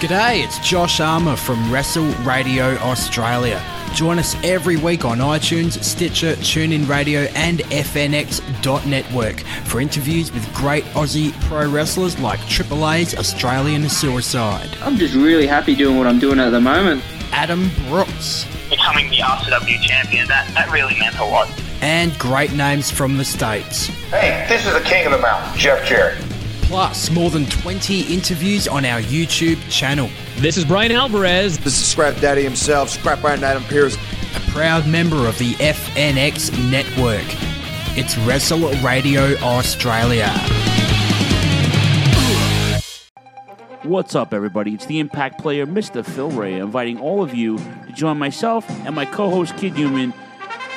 G'day, it's Josh Armour from Wrestle Radio Australia. Join us every week on iTunes, Stitcher, TuneIn Radio, and FNX.network for interviews with great Aussie pro wrestlers like Triple A's Australian Suicide, I'm just really happy doing what I'm doing at the moment. Adam Brooks, becoming the RCW champion, that, that really meant a lot. and great names from the States. Hey, this is the king of the mountain, Jeff Jarrett. Plus, more than 20 interviews on our YouTube channel. This is Brian Alvarez. This is Scrap Daddy himself, Scrap Iron Adam Pierce. a proud member of the FNX network. It's Wrestle Radio Australia. What's up, everybody? It's the Impact player, Mr. Phil Ray, inviting all of you to join myself and my co host, Kid Human,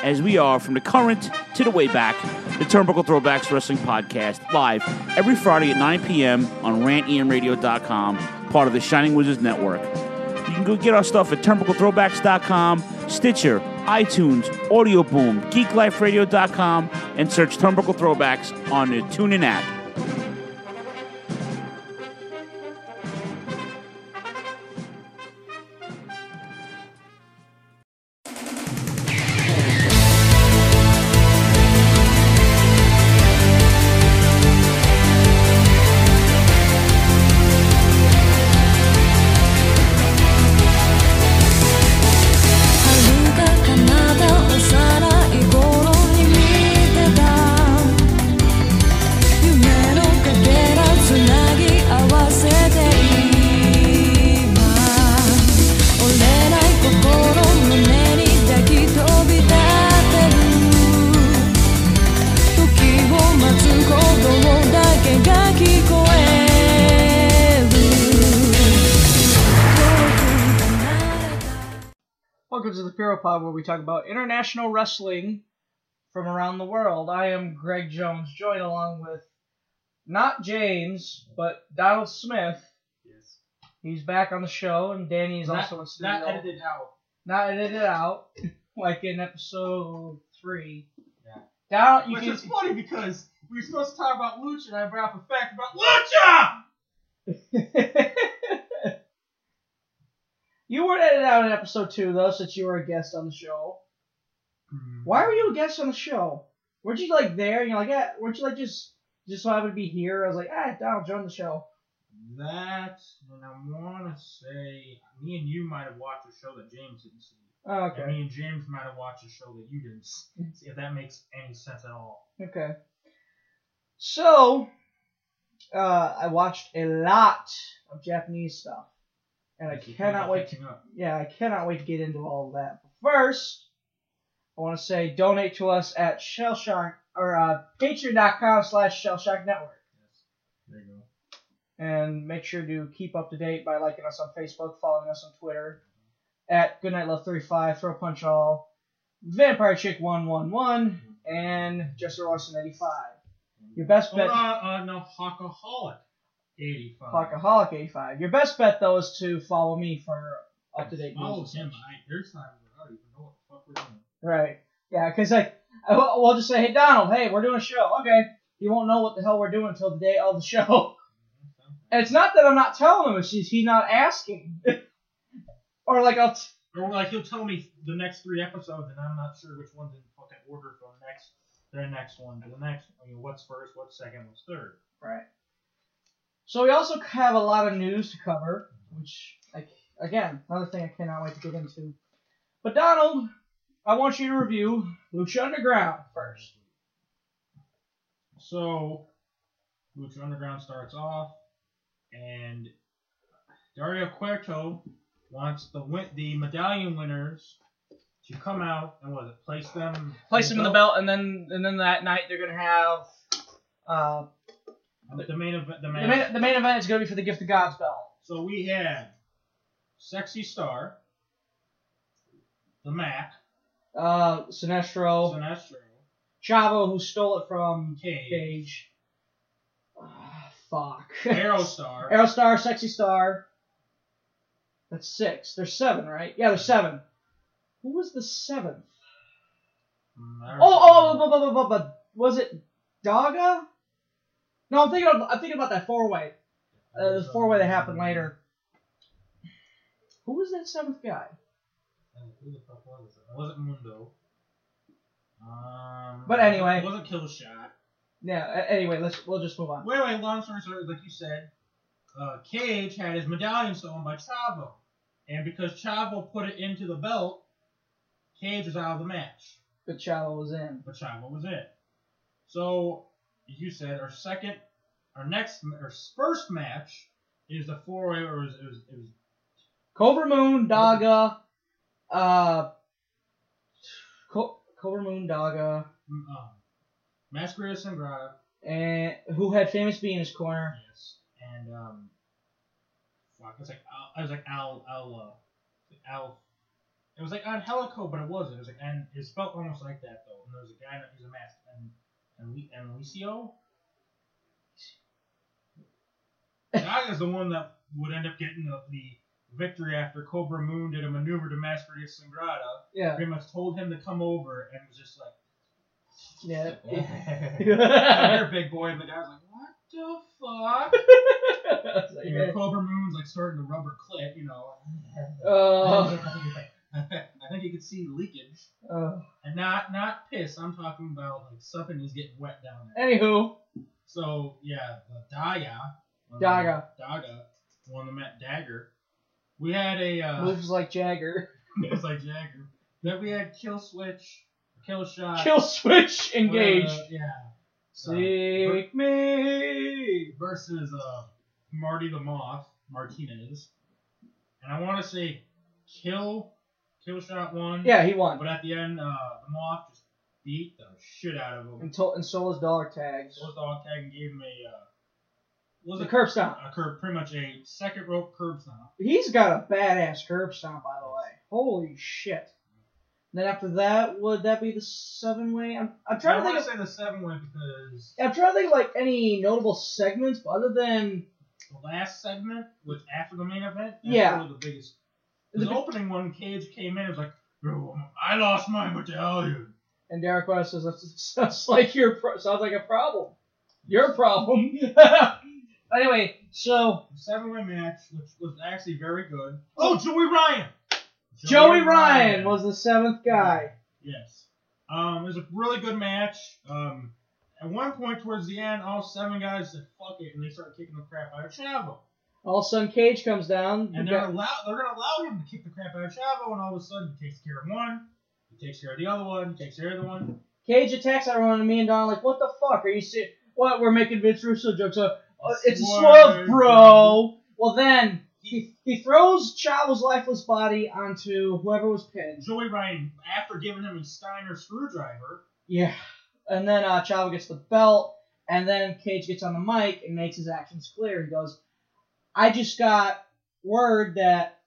as we are from the current to the way back, the Turnbuckle Throwbacks Wrestling Podcast, live every Friday at 9 p.m. on rantemradio.com, part of the Shining Wizards Network. You can go get our stuff at turnbucklethrowbacks.com, Stitcher, iTunes, Audio Boom, GeekLifeRadio.com, and search Turnbuckle Throwbacks on the TuneIn app. International wrestling from around the world. I am Greg Jones, joined along with not James, but Donald Smith. Yes. He's back on the show, and Danny is Not- also in studio. Not edited out. Not edited out, like in episode three. Yeah. Donald, you Which can. is funny because we were supposed to talk about Lucha and I brought up a fact about Lucha! you weren't edited out in episode two, though, since you were a guest on the show. Why were you a guest on the show? Weren't you like there? And you're like, yeah. Weren't you like just just so I would be here? I was like, ah, Donald, join the show. That, and I want to say, me and you might have watched a show that James didn't see. Oh, And okay. me and James might have watched a show that you didn't see, if that makes any sense at all. Okay. So, uh, I watched a lot of Japanese stuff, and I cannot wait. To, yeah, I cannot wait to get into all of that. But first, I want to say donate to us at Shellshock or uh, Patreon.com slash Shellshock Network. There you go. and make sure to keep up to date by liking us on Facebook, following us on Twitter at Goodnight Love 35, Throw Punch All, Vampire Chick 111, and Jester Larson 85. Your best Oh, bet, uh, uh, no, Hawkaholic. 85. Hawkaholic 85. Your best bet though is to follow me for up to date Oh, news. him. I, there's where I don't even know what the fuck we're doing. Right. Yeah, because like we'll just say, hey Donald, hey, we're doing a show. Okay. You won't know what the hell we're doing until the day of the show. And it's not that I'm not telling him; it's just he's not asking. or like I'll. T- Or like he'll tell me the next three episodes, and I'm not sure which one's in fucking order from the next, the next one to the next. I mean, what's first, what's second, what's third. Right. So we also have a lot of news to cover, which, like, again, another thing I cannot wait to get into. But Donald, I want you to review Lucha Underground first. So, Lucha Underground starts off, and Dario Cueto wants the win- the medallion winners to come out and what is it, place them Place them in the belt, and then and then that night they're gonna have uh, The main event. The the main. main the main event is gonna be for the Gift of God's belt. So we had Sexy Star, the Mack, Uh, Sinestro, Sinestro, Chavo, who stole it from Cage, Cage. Ah, fuck. Aerostar, Aerostar, Sexy Star. That's six. There's seven, right? Yeah, there's seven. Who was the seventh? Mm, Oh, oh, oh, oh, oh, oh, oh, was it Daga? No, I'm thinking. Of, I'm thinking about that four way. Uh, the four way that happened later. Who was that seventh guy? Who the fuck was it? It wasn't Mundo. Um, But anyway. it wasn't Killshot. Yeah. a- Anyway, let's we'll just move on. Wait, wait. Long story short, like you said, uh, Cage had his medallion stolen by Chavo, and because Chavo put it into the belt, Cage was out of the match. But Chavo was in. but Chavo was in. So, you said, our second, our next, our first match is the four way, or it was, it was, it was Cobra Moon, Daga, uh, Co- Cobra Moon, Daga, um, Masquerade Sangrada, and who had Famous B in his corner. yes, and um, fuck, it was like Al, it was like Al, Al, uh, Al. It was like on Helico, but it wasn't. It was like, and it felt almost like that though. And there was a guy that he's a mask, and and Le- and Alicio. Daga's the one that would end up getting the, the victory after Cobra Moon did a maneuver to Masquerade Sangrada. Yeah. Pretty much told him to come over and was just like, "Yeah, you're a big boy," and the guy's like, "What the fuck?" Like, You know, Cobra Moon's like starting to rubber clit, you know. uh, I think you could see the leakage, uh, and not not piss. I'm talking about like something is getting wet down there. anywho, So yeah, the Daya, Daga. Daga, won the Met Dagger. We had a uh, moves like Jagger. it's like Jagger. Then we had Kill Switch, Kill Shot, Kill switch, engage. uh, yeah. Uh, me. versus uh, Marty the Moth Martinez, and I want to say Kill Kill Shot won. Yeah, he won. But at the end, uh, the Moth just beat the shit out of him. And, to- and dollar tags. So his dog tag and gave him a uh, was a curb stomp. A curb, pretty much a second rope curb stomp. He's got a badass curb stomp, by the way. Holy shit. Then after that, would that be the seven way? I'm, I'm I trying to want think to of. say the seven way because I'm trying to think of like any notable segments, but other than the last segment was after the main event. Yeah. really the biggest. The, The opening one, Cage came in. It was like, "Oh, I lost my medallion. and Derek West says that sounds like your pro- sounds like a problem. Your problem. anyway, so Seven way match, which was actually very good. Oh, Joey Ryan. Joey Ryan was the seventh guy. Yes. Um, it was a really good match. Um, at one point towards the end, all seven guys said "fuck it" and they started kicking the crap out of Chavo. All of a sudden, Cage comes down. And they're allow they're gonna allow him to kick the crap out of Chavo, and all of a sudden he takes care of one, he takes care of the other one, he takes care of the one. Cage attacks everyone, and me and Don are like, what the fuck? Are you serious? What? We're making Vince Russo jokes. It's a Swerve, bro. Well, then he, he throws Chavo's lifeless body onto whoever was pinned. Joey Ryan, after giving him a Steiner screwdriver, Yeah. And then uh, Chavo gets the belt, and then Cage gets on the mic and makes his actions clear. He goes, I just got word that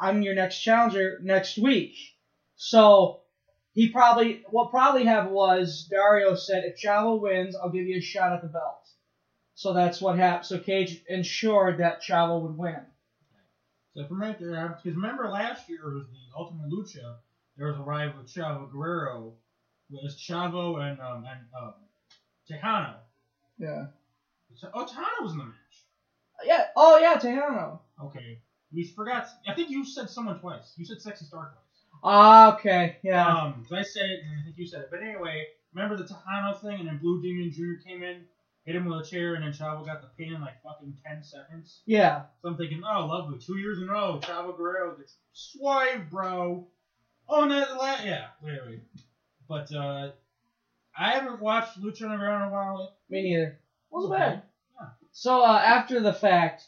I'm your next challenger next week. So he probably, what probably happened was Dario said, if Chavo wins, I'll give you a shot at the belt. So that's what happened. So Cage ensured that Chavo would win. So from right there, because remember last year was the Ultimate Lucha. There was a rival with Chavo Guerrero. It was Chavo and um and um Tejano. Yeah. So, oh, Tejano was in the match. Yeah. Oh yeah, Tejano. Okay, we forgot. I think you said someone twice. You said Sexy Star twice. Ah, okay. Yeah. Um, 'cause I said it, and I think you said it. But anyway, remember the Tejano thing, and then Blue Demon Jr. came in, hit him with a chair, and then Chavo got the pin in like fucking ten seconds. yeah. So I'm thinking, oh, lovely, two years in a row, Chavo Guerrero gets swipe, bro. Oh, that, la- yeah. But uh, I haven't watched Lucha Underground in a while. Me neither. Wasn't Okay. bad. So uh, after the fact,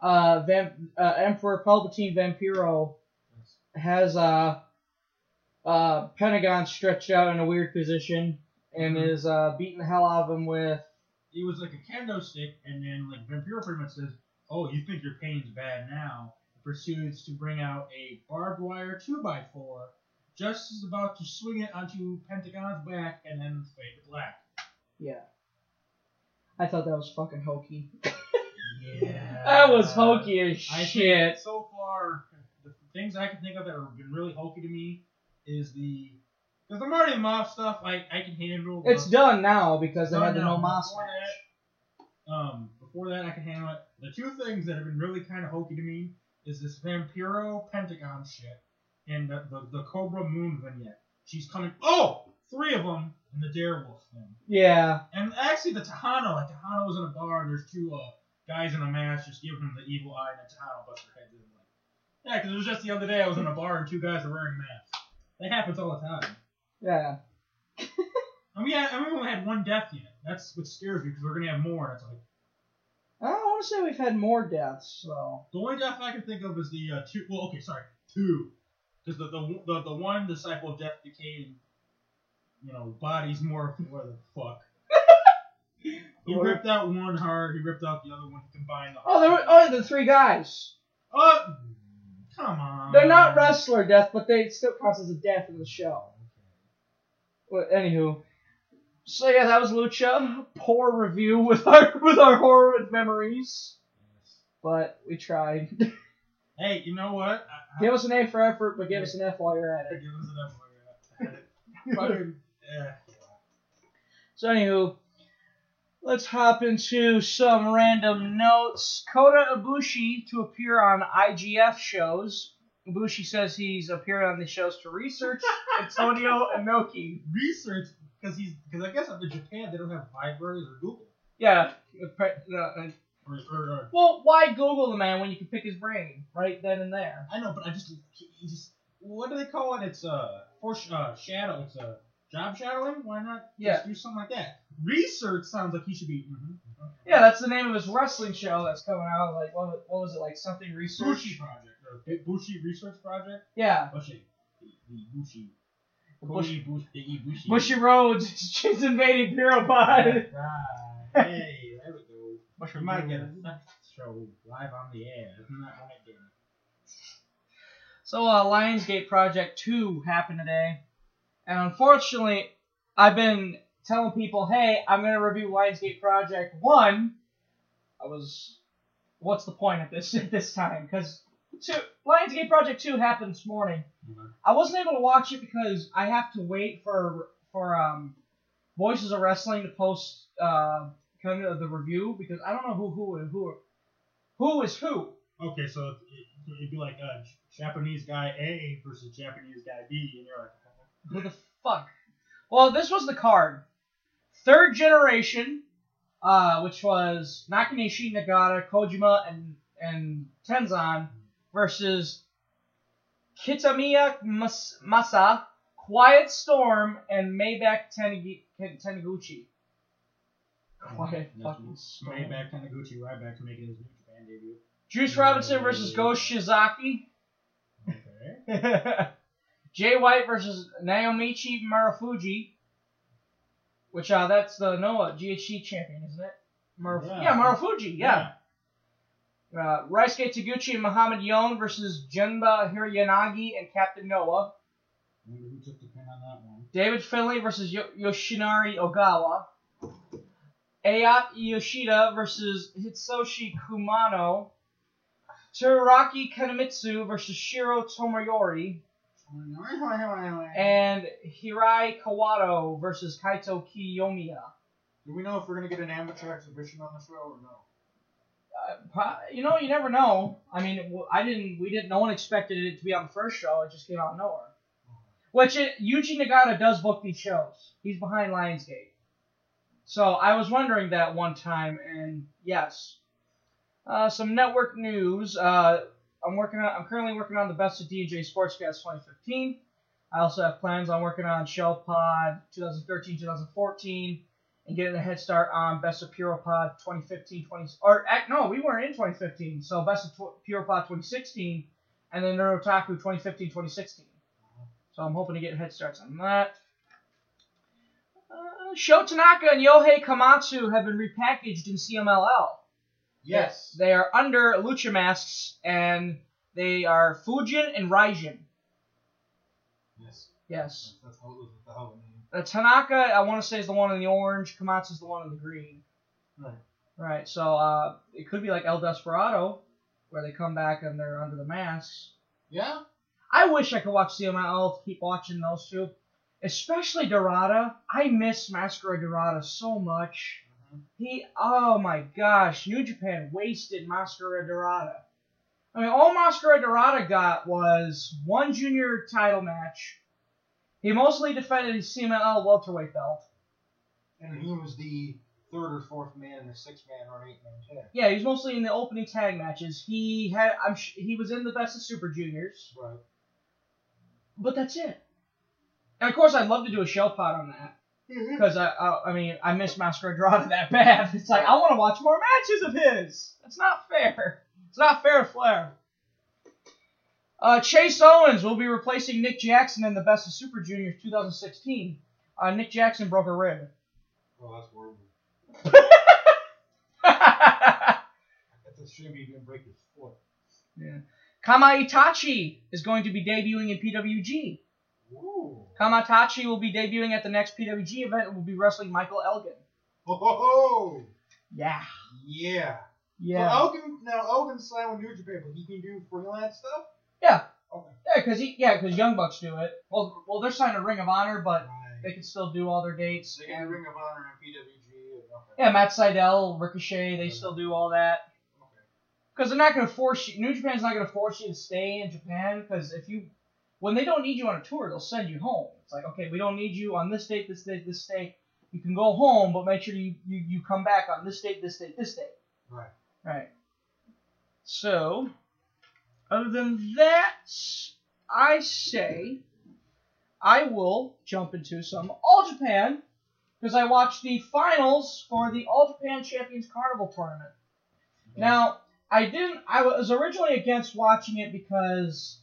uh, Vamp- uh, Emperor Palpatine Vampiro has uh, uh, Pentagon stretched out in a weird position and Mhm. is uh, beating the hell out of him with. It was like a kendo stick, and then like Vampiro pretty much says, "Oh, you think your pain's bad now?" And Proceeds to bring out a barbed wire two by four, just is about to swing it onto Pentagon's back, and then fade to black. Yeah. I thought that was fucking hokey. Yeah, That was hokey as I shit. so far, the things I can think of that have been really hokey to me is the because the Marty Moth stuff I, I can handle. It's but- done now because they had the no, Moss match. Um, before that I can handle it. The two things that have been really kind of hokey to me is this Vampiro Pentagon shit and the, the, the Cobra Moon vignette. She's coming. Oh, three of them in the Darewolf thing. Yeah. And actually, the Tahano, like Tahano was in a bar, and there's two uh, guys in a mask just giving him the evil eye, and then Tahano busts their heads in. Like, yeah, because it was just the other day I was in a bar and two guys were wearing masks. That happens all the time. Yeah. And we had, and we only had one death yet. That's what scares me because we're gonna have more. And it's like I don't want to say we've had more deaths, so. the only death I can think of is the uh, two. Well, okay, sorry, two. Because the, the the the one disciple of death decayed, you know, bodies more where the fuck. He Or- ripped out one heart. He ripped out the other one. He combined the Oh, there were, oh, the three guys. Oh, come on. They're not wrestler death, but they still counts as a death in the show. Well, anywho, so yeah, that was Lucha. Poor review with our with our horror memories, but we tried. Hey, you know what? I, give us an A for effort, but give us an F while you're at it. give us an F while you're at it. Eh. So anywho, let's hop into some random notes. Kota Ibushi to appear on IGF shows. Ibushi says he's appearing on the shows to research Antonio Inoki. research because he's because I guess up in Japan they don't have libraries or Google Yeah. uh, uh, or, or, or Well, why Google the man when you can pick his brain right then and there? I know, but I just he, he just what do they call it? It's uh for uh, shadow. It's uh, job shadowing. Why not? Yeah. Just do something like that. Research sounds like he should be. mhm. Yeah, that's the name of his wrestling show that's coming out. Like, what, what was it? Like something research? Bushi project B- Bushi research project. Yeah. Bushi. The the Bushi. Bush- Cody Bush, the Ibushi. Bushy Roads. She's invading Bureau Pod. Right. Hey, there we go. Bushi We might get a sex show live on the air. Isn't that right, Danny? So, uh, Lionsgate Project 2 happened today. And unfortunately, I've been telling people, hey, I'm going to review Lionsgate Project 1. I was. What's the point at this at this time? Because Lionsgate Project 2 happened this morning. Mhm. I wasn't able to watch it because I have to wait for for um, Voices of Wrestling to post uh, kind of the review because I don't know who who who who is who. Okay, so it, it'd be like uh, Japanese guy A versus Japanese guy B, and you're like, Who the fuck? Well, this was the card. Third generation, uh, which was Nakanishi, Nagata, Kojima, and and Tenzan versus Kitamiya Mas- Masa, Quiet Storm, and Maybach Taniguchi. Quiet fucking Storm. Maybach Taniguchi right back to making his New Japan debut. Juice Robinson versus Go Shiozaki. Okay. Jay White versus Naomichi Marufuji. Which uh that's the Noah GHC champion, isn't it? Maruf- yeah. Yeah. Marufuji, yeah. Uh, Ryusuke Taguchi and Mohammed Yone versus Genba Hirayanagi and Captain Noah. Who took the pin on that one. David Finlay versus Yo- Yoshinari Ogawa. Ayat Yoshida versus Hitoshi Kumano. Teruaki Kanemitsu versus Shiro Tomoyori. And Hirai Kawato versus Kaito Kiyomiya. Do we know if we're gonna get an amateur exhibition on the show or no? You know, you never know. I mean, I didn't. We didn't. No one expected it to be on the first show. It just came out of nowhere. Which it, Yuji Nagata does book these shows. He's behind Lionsgate. So I was wondering that one time, and yes. Uh, some network news. Uh, I'm working on. I'm currently working on the Best of DJ Sportscast 2015. I also have plans on working on Shell Pod 2013, 2014 and getting a head start on Best of Pure Pod 2015, 20 or no, we weren't in 2015. So Best of tw- Pure Pod 2016, and then Neurotaku 2015, 2016. So I'm hoping to get head starts on that. Uh, Sho Tanaka and Yohei Komatsu have been repackaged in CMLL. Yes. They are under Lucha masks, and they are Fujin and Raijin. Yes. Yes. That's how it was with the. Uh, Tanaka, I want to say, is the one in the orange. Komatsu's the one in the green. Right. Right. So uh, it could be like El Desperado, where they come back and they're under the masks. Yeah. I wish I could watch CMLL to keep watching those two, especially Dorada. I miss Mascara Dorada so much. He, oh my gosh, New Japan wasted Mascara Dorada. I mean, all Mascara Dorada got was one junior title match. He mostly defended his CMLL welterweight belt. And he was the third or fourth man in a six man or an eight man tag. Yeah, he was mostly in the opening tag matches. He had, I'm, sh- he was in the best of Super Juniors, Right. but that's it. And of course, I'd love to do a show pod on that mm-hmm. because I, I, I mean, I miss Dorada that bad. It's like I want to watch more matches of his. That's not fair. It's not fair, to Flair. Uh, Chase Owens will be replacing Nick Jackson in the Best of Super Juniors 2016. Uh, Nick Jackson broke a rib. Oh, that's horrible. That's a shame he didn't break his foot. Kamaitachi is going to be debuting in PWG. Ooh. Kamaitachi will be debuting at the next PWG event and will be wrestling Michael Elgin. Oh, ho ho! Yeah. Yeah. Yeah. So Elgin, now Elgin's signed with New Japan, but he can do freelance stuff? Yeah. Okay. Yeah, because he yeah, because Young Bucks do it. Well, well, they're signed to Ring of Honor, but Right. they can still do all their dates. They got Ring of Honor and PWG. Okay. yeah, Matt Sydal, Ricochet, they still do all that. Okay. Because they're not going to force you. New Japan's not going to force you to stay in Japan. Because if you, when they don't need you on a tour, they'll send you home. It's like, okay, we don't need you on this date, this date, this date. You can go home, but make sure you you, you come back on this date, this date, this date. Right. Right. So, other than that, I say I will jump into some All Japan because I watched the finals for the All Japan Champions Carnival tournament. Now, I didn't. I was originally against watching it because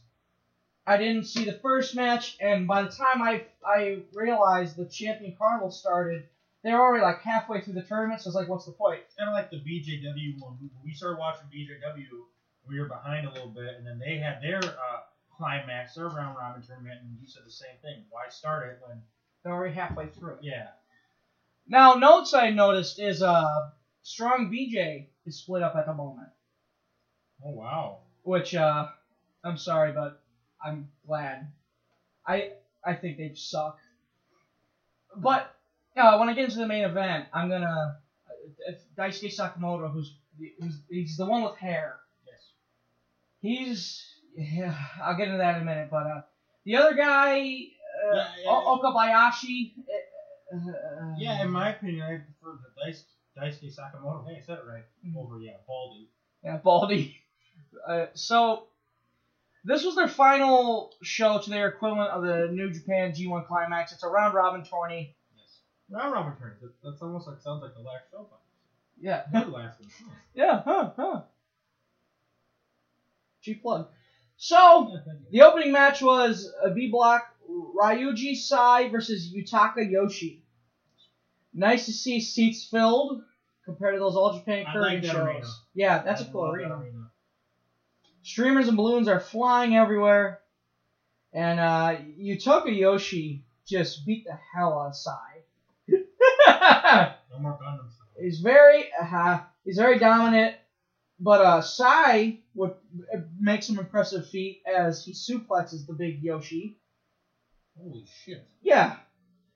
I didn't see the first match, and by the time I I realized the Champion Carnival started, they were already like halfway through the tournament. So I was like, what's the point? Kind of like the BJW one. When we started watching BJW, we were behind a little bit, and then they had their uh, climax, their round robin tournament, and you said the same thing. Why start it when? They're already halfway through it. Yeah. Now, notes I noticed is uh, Strong BJ is split up at the moment, Oh wow. which uh, I'm sorry, but I'm glad. I I think they suck. But uh, when I get into the main event, I'm gonna if Daisuke Sakamoto, who's, who's he's the one with hair. He's yeah, I'll get into that in a minute, but uh, the other guy, uh, Yeah, yeah, O- Okabayashi. Uh, uh, Yeah, in my opinion, I prefer the Daisuke Sakamoto. Hey, I said it right. Mhm. Over, yeah, Baldy. Yeah, Baldy. Uh, so, this was their final show to their equivalent of the New Japan G1 Climax. It's a round robin tourney. Yes. Round robin. That, that's almost like sounds like the last show. Yeah. The last one. Yeah, huh, huh. G plug. So, the opening match was a B block Ryuji Sai versus Yutaka Yoshi. Nice to see seats filled compared to those All Japan Korean like shows. arena. Yeah, that's a I cool love arena. arena. Streamers and balloons are flying everywhere. And uh, Yutaka Yoshi just beat the hell out of Sai. No more Gundam he's very uh, he's very dominant, but uh, Sai would uh, make some impressive feat as he suplexes the big Yoshi. Holy shit. Yeah,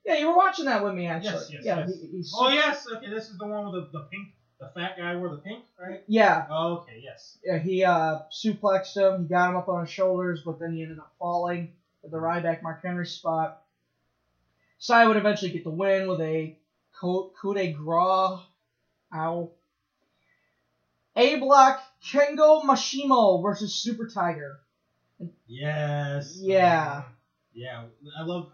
yeah, you were watching that with me actually. Yes, yes, yeah, yes. He, Oh yes, okay, this is the one with the, the pink, the fat guy wore the pink, right? yeah, Oh, okay, yes. yeah. He uh, suplexed him. He got him up on his shoulders, but then he ended up falling at the Ryback Mark Henry spot. Sai would eventually get the win with a coup coup de grace. Ow. A block Kengo Mashimo versus Super Tiger. Yes. Yeah. Yeah, I love.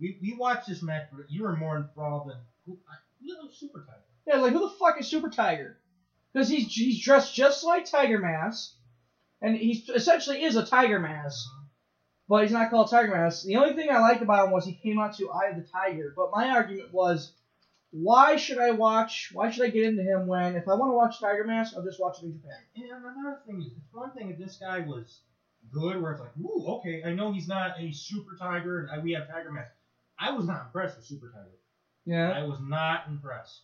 We, we watched this match, but you were more involved than who? Who Super Tiger? Yeah, like who the fuck is Super Tiger? Because he's he's dressed just like Tiger Mask, and he essentially is a Tiger Mask, uh-huh. but he's not called Tiger Mask. The only thing I liked about him was he came out to Eye of the Tiger. But my argument was, why should I watch? Why should I get into him when if I want to watch Tiger Mask, I'll just watch it in Japan. And another thing is, it's one thing if this guy was good, where it's like, ooh, okay, I know he's not a Super Tiger, and we have Tiger Mask. I was not impressed with Super Tiger. Yeah. I was not impressed.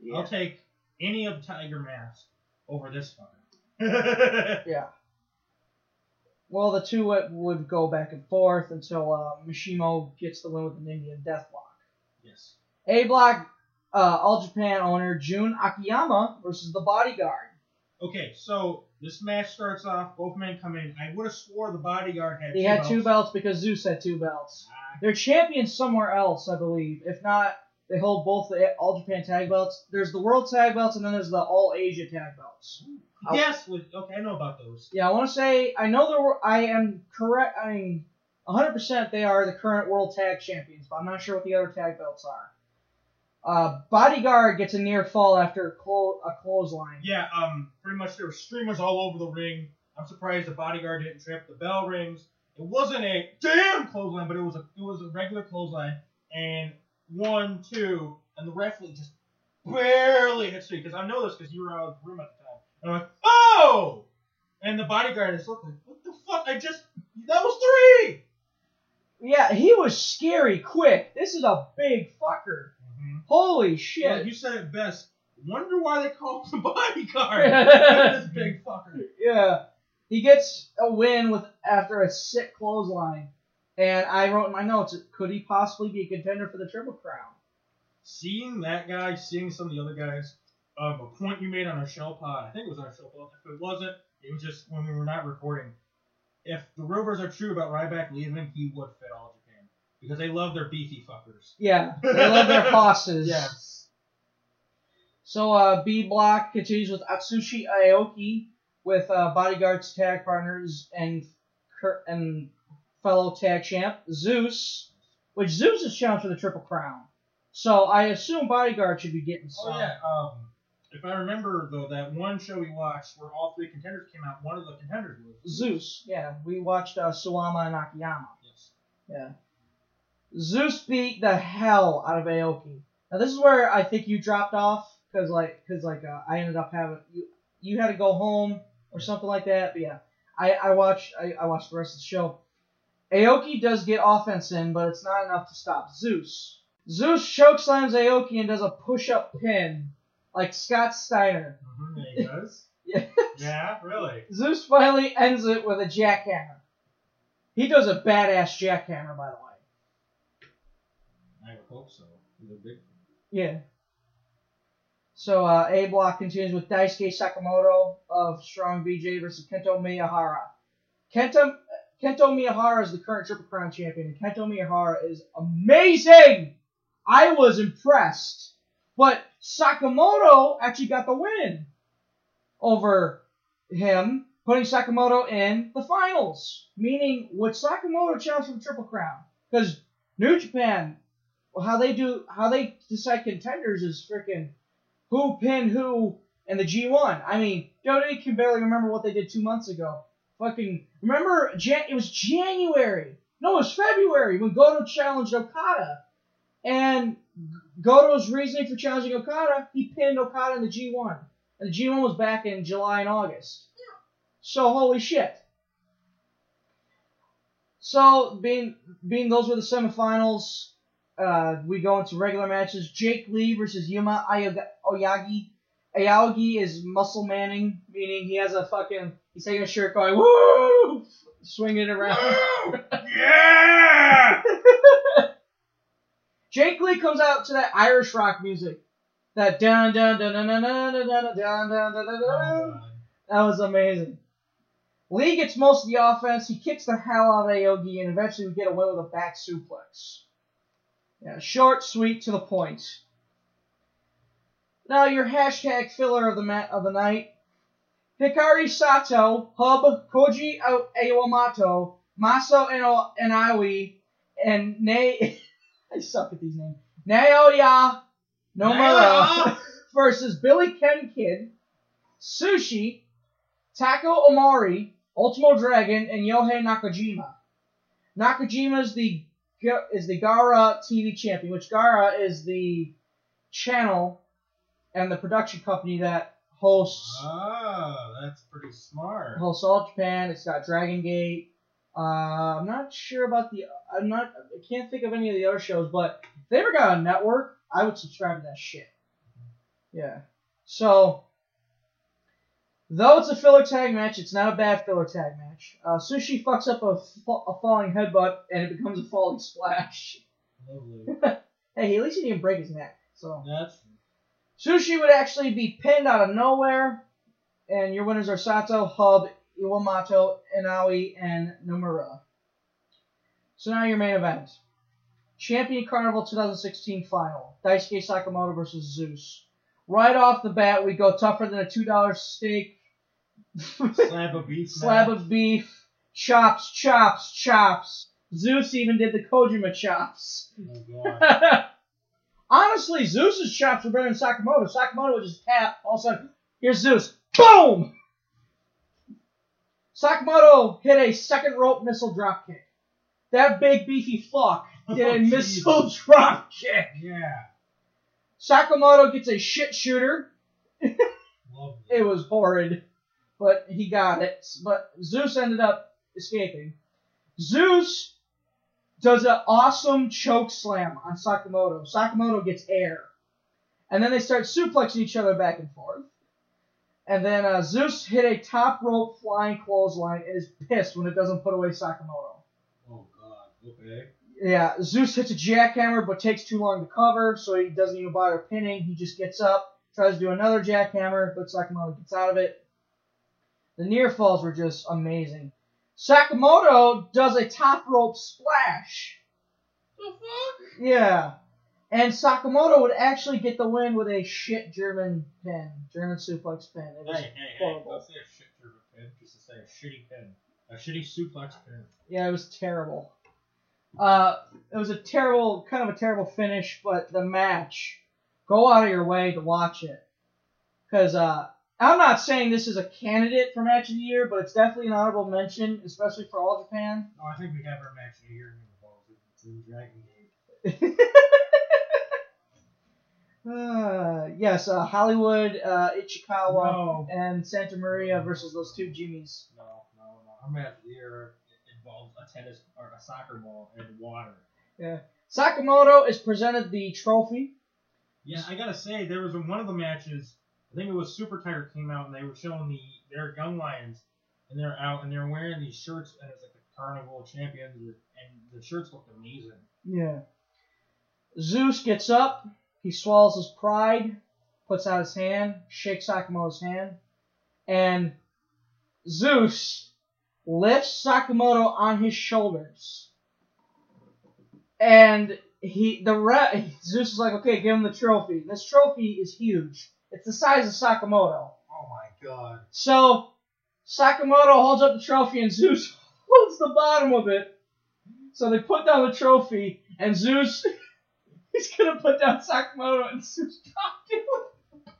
Yeah. I'll take any of Tiger Mask over this fucker. Yeah. Well, the two would, would go back and forth until uh, Mishimo gets the win with an Indian Deathlock. yes. A Block uh, All Japan owner Jun Akiyama versus the Bodyguard. Okay, so This match starts off. Both men come in. I would have swore the bodyguard had. He two had belts. two belts because Zeus had two belts. Ah, They're champions somewhere else, I believe. If not, they hold both the All Japan tag belts. There's the World Tag belts, and then there's the All Asia tag belts. Yes. With, okay, I know about those. Yeah, I want to say I know there were. I am correct. I mean, 100% they are the current World Tag Champions, but I'm not sure what the other tag belts are. Uh, Bodyguard gets a near fall after a, clo- a clothesline. Yeah. Um. Pretty much there were streamers all over the ring. I'm surprised the bodyguard didn't trip. The bell rings. It wasn't a damn clothesline, but it was a it was a regular clothesline. And one, two, and the referee just barely hits me because I know this because you were out of the room at the time. And I'm like, oh! And the bodyguard is looking, what the fuck? I just that was three. Yeah, he was scary quick. This is a big fucker. Holy shit. Yeah, you said it best. Wonder why they call him the bodyguard. this big fucker. Yeah. He gets a win with after a sick clothesline. And I wrote in my notes, could he possibly be a contender for the Triple Crown? Seeing that guy, seeing some of the other guys, um, a point you made on our show pod. I think it was on our show pod. If it wasn't, it was just when we were not recording. If the rumors are true about Ryback leaving, him, he would fit all because they love their beefy fuckers. Yeah, they love their bosses. Yes. So uh, B Block continues with Atsushi Aoki with uh, Bodyguard's tag partners and and fellow tag champ Zeus, which Zeus is challenged for the Triple Crown. So I assume Bodyguard should be getting some. Oh yeah. Um, if I remember though, that one show we watched where all three contenders came out, one of the contenders was Zeus. Yeah, we watched uh, Suwama and Akiyama. Yes. Yeah. Zeus beat the hell out of Aoki. Now this is where I think you dropped off because like because like uh, I ended up having you you had to go home or something like that. But yeah, I I watched I, I watched the rest of the show. Aoki does get offense in, but it's not enough to stop Zeus. Zeus chokeslams Aoki and does a push-up pin like Scott Steiner. Mhm, yeah, he does. Yeah. yeah, really. Zeus finally ends it with a jackhammer. He does a badass jackhammer, by the way. Hope so. Big. Yeah. So uh, A Block continues with Daisuke Sakamoto of Strong BJ versus Kento Miyahara. Kento Kento Miyahara is the current Triple Crown champion, and Kento Miyahara is amazing. I was impressed, but Sakamoto actually got the win over him, putting Sakamoto in the finals. Meaning, would Sakamoto challenge for the Triple Crown? Because New Japan well, how they do how they decide contenders is freaking who pinned who in the G1. I mean, WWE can barely remember what they did two months ago. Fucking remember, Jan- it was January. No, it was February when Goto challenged Okada, and Goto's reasoning for challenging Okada, he pinned Okada in the G1, and the G1 was back in July and August. So holy shit. So being being those were the semifinals, uh, we go into regular matches. Jake Lee versus Yuma Oyagi. Aoyagi is muscle manning, meaning he has a fucking he's taking a shirt going woo, swinging it around. yeah! Jake Lee comes out to that Irish rock music, that dun dun dun dun dun dun dun dun dun dun dun dun. dun. That was amazing. Lee gets most of the offense. He kicks the hell out of Aogi, and eventually we get away with a back suplex. Yeah, short, sweet, to the point. Now your hashtag filler of the ma- of the night: Hikaru Sato, Hub, Koji A- Maso Ino- and Ne. I suck at these names. Naoya Nomura versus Billy Ken Kid, Sushi, Takao Omori, Ultimo Dragon, and Yohei Nakajima. Nakajima is the is the Gaora TV champion, which Gaora is the channel and the production company that hosts Oh, that's pretty smart. hosts all Japan. It's got Dragon Gate. Uh, I'm not sure about the. I'm not. I can't think of any of the other shows, but if they ever got a network, I would subscribe to that shit. Yeah. So, though it's a filler tag match, it's not a bad filler tag match. Uh, Sushi fucks up a, fa- a falling headbutt, and it becomes a falling splash. Lovely. Hey, at least he didn't break his neck. So That's Sushi would actually be pinned out of nowhere, And your winners are Sato, Hub, Iwamoto, Inaui, and Nomura. So now your main event. Champion Carnival 2016 final. Daisuke Sakamoto versus Zeus. Right off the bat, we go tougher than a $2 steak. Slab of beef. Slab match. of beef. Chops, chops, chops. Zeus even did the Kojima chops. Oh god. Honestly, Zeus's chops were better than Sakamoto. Sakamoto would just tap, all of a sudden, here's Zeus. Boom! Sakamoto hit a second rope missile drop kick. That big beefy fuck did Oh, a missile drop kick. Yeah. Sakamoto gets a shit shooter. It was horrid, but he got it. But Zeus ended up escaping. Zeus does an awesome choke slam on Sakamoto. Sakamoto gets air. And then they start suplexing each other back and forth. And then uh, Zeus hit a top rope flying clothesline and is pissed when it doesn't put away Sakamoto. Oh god. Okay. Yeah, Zeus hits a jackhammer but takes too long to cover, so he doesn't even bother pinning. He just gets up, tries to do another jackhammer, but Sakamoto gets out of it. The near falls were just amazing. Sakamoto does a top rope splash. The fuck? Yeah. And Sakamoto would actually get the win with a shit German pin, German suplex pin. It was Hey, hey, hey. horrible. Don't say a shit turbo pin. Just to say a shitty pin. A shitty suplex pin. Yeah, it was terrible. Uh, it was a terrible, kind of a terrible finish, but the match, go out of your way to watch it. Because uh, I'm not saying this is a candidate for match of the year, but it's definitely an honorable mention, especially for All Japan. Oh, I think we have our match of the year in the balls. It's in Dragon Gate. uh, yes, uh, Hollywood, uh, Ichikawa, No. and Santa Maria versus those two Jimmies. No, no, no. Our match of the year involves a tennis or a soccer ball and water. Yeah. Sakamoto is presented the trophy. Yeah, I gotta say, there was one of the matches. I think it was Super Tiger came out and they were showing the their gun lions, and they're out and they're wearing these shirts and it's like the Carnival Champions, and the shirts looked amazing. Yeah. Zeus gets up, he swallows his pride, puts out his hand, shakes Sakamoto's hand, and Zeus lifts Sakamoto on his shoulders. And he the re- Zeus is like, okay, give him the trophy. This trophy is huge. It's the size of Sakamoto. Oh my god. So Sakamoto holds up the trophy and Zeus holds the bottom of it. So they put down the trophy and Zeus he's gonna put down Sakamoto and Zeus dropped him.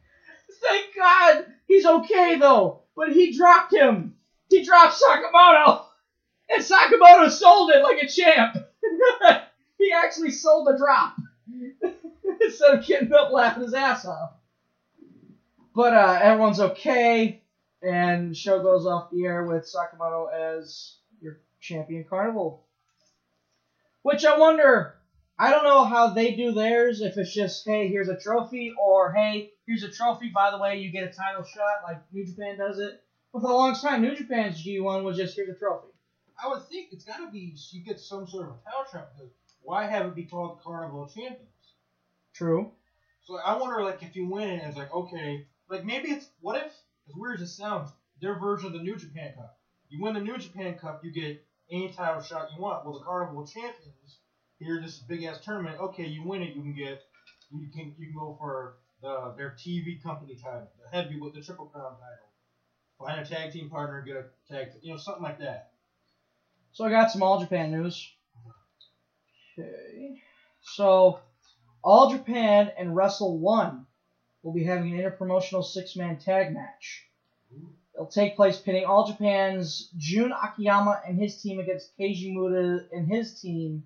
Thank God he's okay though. But he dropped him. He dropped Sakamoto. And Sakamoto sold it like a champ. he actually sold the drop. Instead of getting up laughing his ass off. But uh, everyone's okay, and the show goes off the air with Sakamoto as your champion carnival. Which I wonder, I don't know how they do theirs, if it's just, hey, here's a trophy, or hey, here's a trophy, by the way, you get a title shot, like New Japan does it. But for the longest time, New Japan's G1 was just, here's a trophy. I would think it's got to be you get some sort of a title shot because why have it be called Carnival Champions? True. So I wonder, like, if you win it, it's like okay, like maybe it's what if, as weird as it sounds, their version of the New Japan Cup. You win the New Japan Cup, you get any title shot you want. Well, the Carnival Champions, here this big ass tournament. Okay, you win it, you can get, you can you can go for the their TV company title, the Heavy heavyweight, the Triple Crown title. Find a tag team partner, get a tag, you know, something like that. So I got some All Japan news. Okay. So, All Japan and Wrestle One will be having an interpromotional six-man tag match. Hmm. It'll take place pitting All Japan's Jun Akiyama and his team against Keiji Mutoh and his team,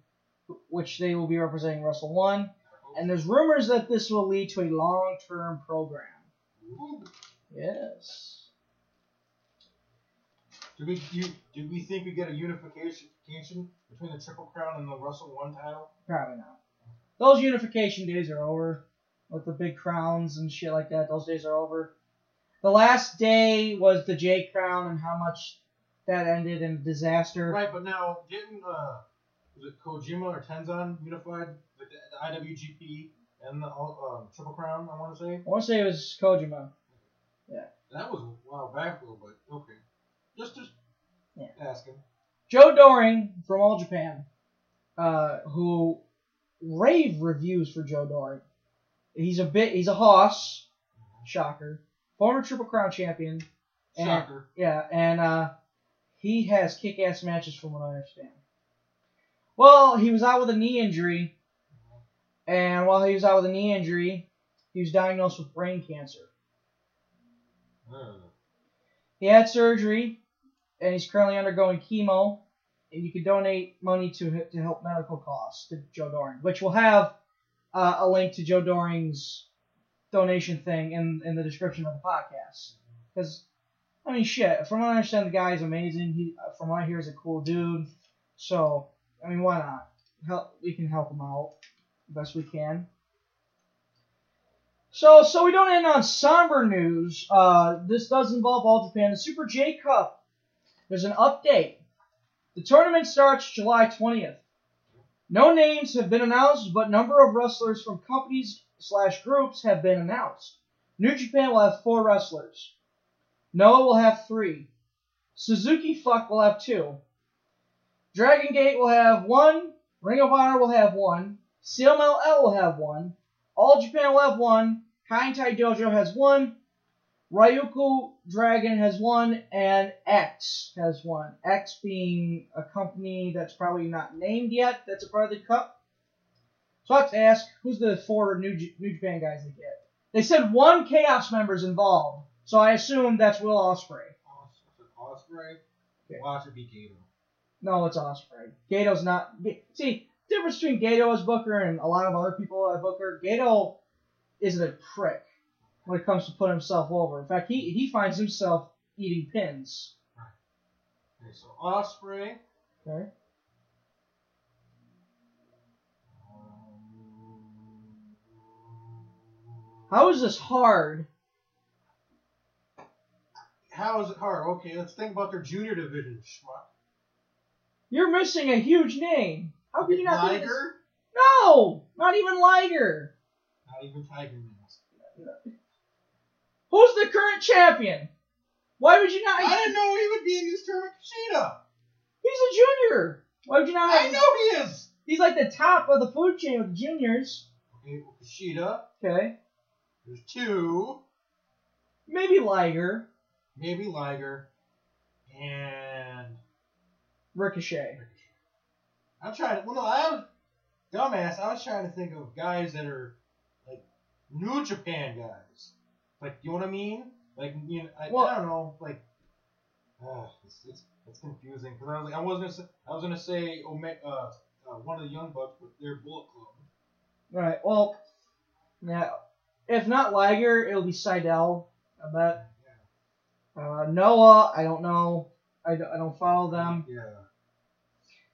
which they will be representing Wrestle One. And there's rumors that this will lead to a long-term program. Yes. Do we you, do we think we get a unification between the Triple Crown and the Wrestle One title? Probably not. Those unification days are over. With the big crowns and shit like that, those days are over. The last day was the J Crown and how much that ended in disaster. Right, but now didn't uh was it Kojima or Tenzan unified the, the IWGP and the um, Triple Crown? I want to say. I want to say it was Kojima. Yeah. That was a while back though, but okay. Just just Yeah. asking. Joe Doering from All Japan, uh, who rave reviews for Joe Doering. He's a bit, he's a hoss, shocker, former Triple Crown champion. And, Shocker. Yeah, and uh, he has kick-ass matches from what I understand. Well, he was out with a knee injury, and while he was out with a knee injury, he was diagnosed with brain cancer. Uh, He had surgery, and he's currently undergoing chemo. And you can donate money to to help medical costs to Joe Doering, which will have uh, a link to Joe Doering's donation thing in in the description of the podcast. Because I mean, shit. From what I understand, the guy is amazing. He, from what I hear, is a cool dude. So I mean, why not? Help. We can help him out best we can. So, so we don't end on somber news. Uh, this does involve All Japan. The Super J Cup. There's an update. The tournament starts July 20th. No names have been announced, but number of wrestlers from companies slash groups have been announced. New Japan will have four wrestlers. Noah will have three. Suzuki Fuck will have two. Dragon Gate will have one. Ring of Honor will have one. CMLL will have one. All Japan will have one. Kaientai Dojo has one. Ryukyu Dragon has one, and X has one. X being a company that's probably not named yet. That's a part of the cup. So I have to ask, who's the four New, J- New Japan guys they get? They said one Chaos member's involved, so I assume that's Will Ospreay. Ospreay. Okay. It be Gedo. No, it's Ospreay. Gedo's not. See, difference between Gedo as Booker and a lot of other people at Booker. Gedo isn't a prick when it comes to putting himself over. In fact, he he finds himself eating pins. Okay, so Ospreay. Okay. How is this hard? How is it hard? Okay, let's think about their junior division. Schmuck. You're missing a huge name. How can you not? Liger. No, not even Liger. Not even Tiger Mask. Who's the current champion? Why would you not? I didn't know he would be in this tournament. Kushida. He's a junior. Why would you not? I know he is. He's like the top of the food chain with juniors. Okay, Kushida. Okay. There's two. Maybe Liger. Maybe Liger. And Ricochet. I'm trying to. Well, no, I was dumbass. I was trying to think of guys that are like New Japan guys. Like, you know what I mean? Like, you know, I, Well- I don't know. Like, uh, it's, it's it's confusing because I was like, I was gonna say, I was gonna say, Ome- uh, uh, one of the young bucks with their Bullet Club. Right. Well, yeah. If not Liger, it'll be Sydal. I bet. Uh, Noah, I don't know. I don't, I don't follow them. Yeah.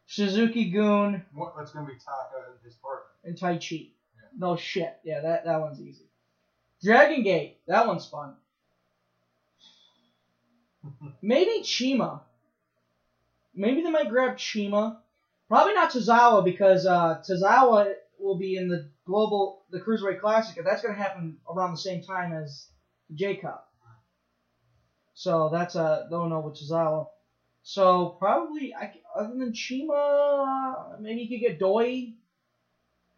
Suzuki-gun What? That's gonna be Taka and his partner. and Taichi. No shit. Yeah, that, that one's easy. Dragon Gate. That one's fun. Maybe CIMA. Maybe they might grab CIMA. Probably not Tozawa because uh, Tozawa will be in the global the Cruiserweight Classic, and that's going to happen around the same time as the J Cup. So that's a don't know with Tozawa. So probably I, other than CIMA, maybe you could get Doi.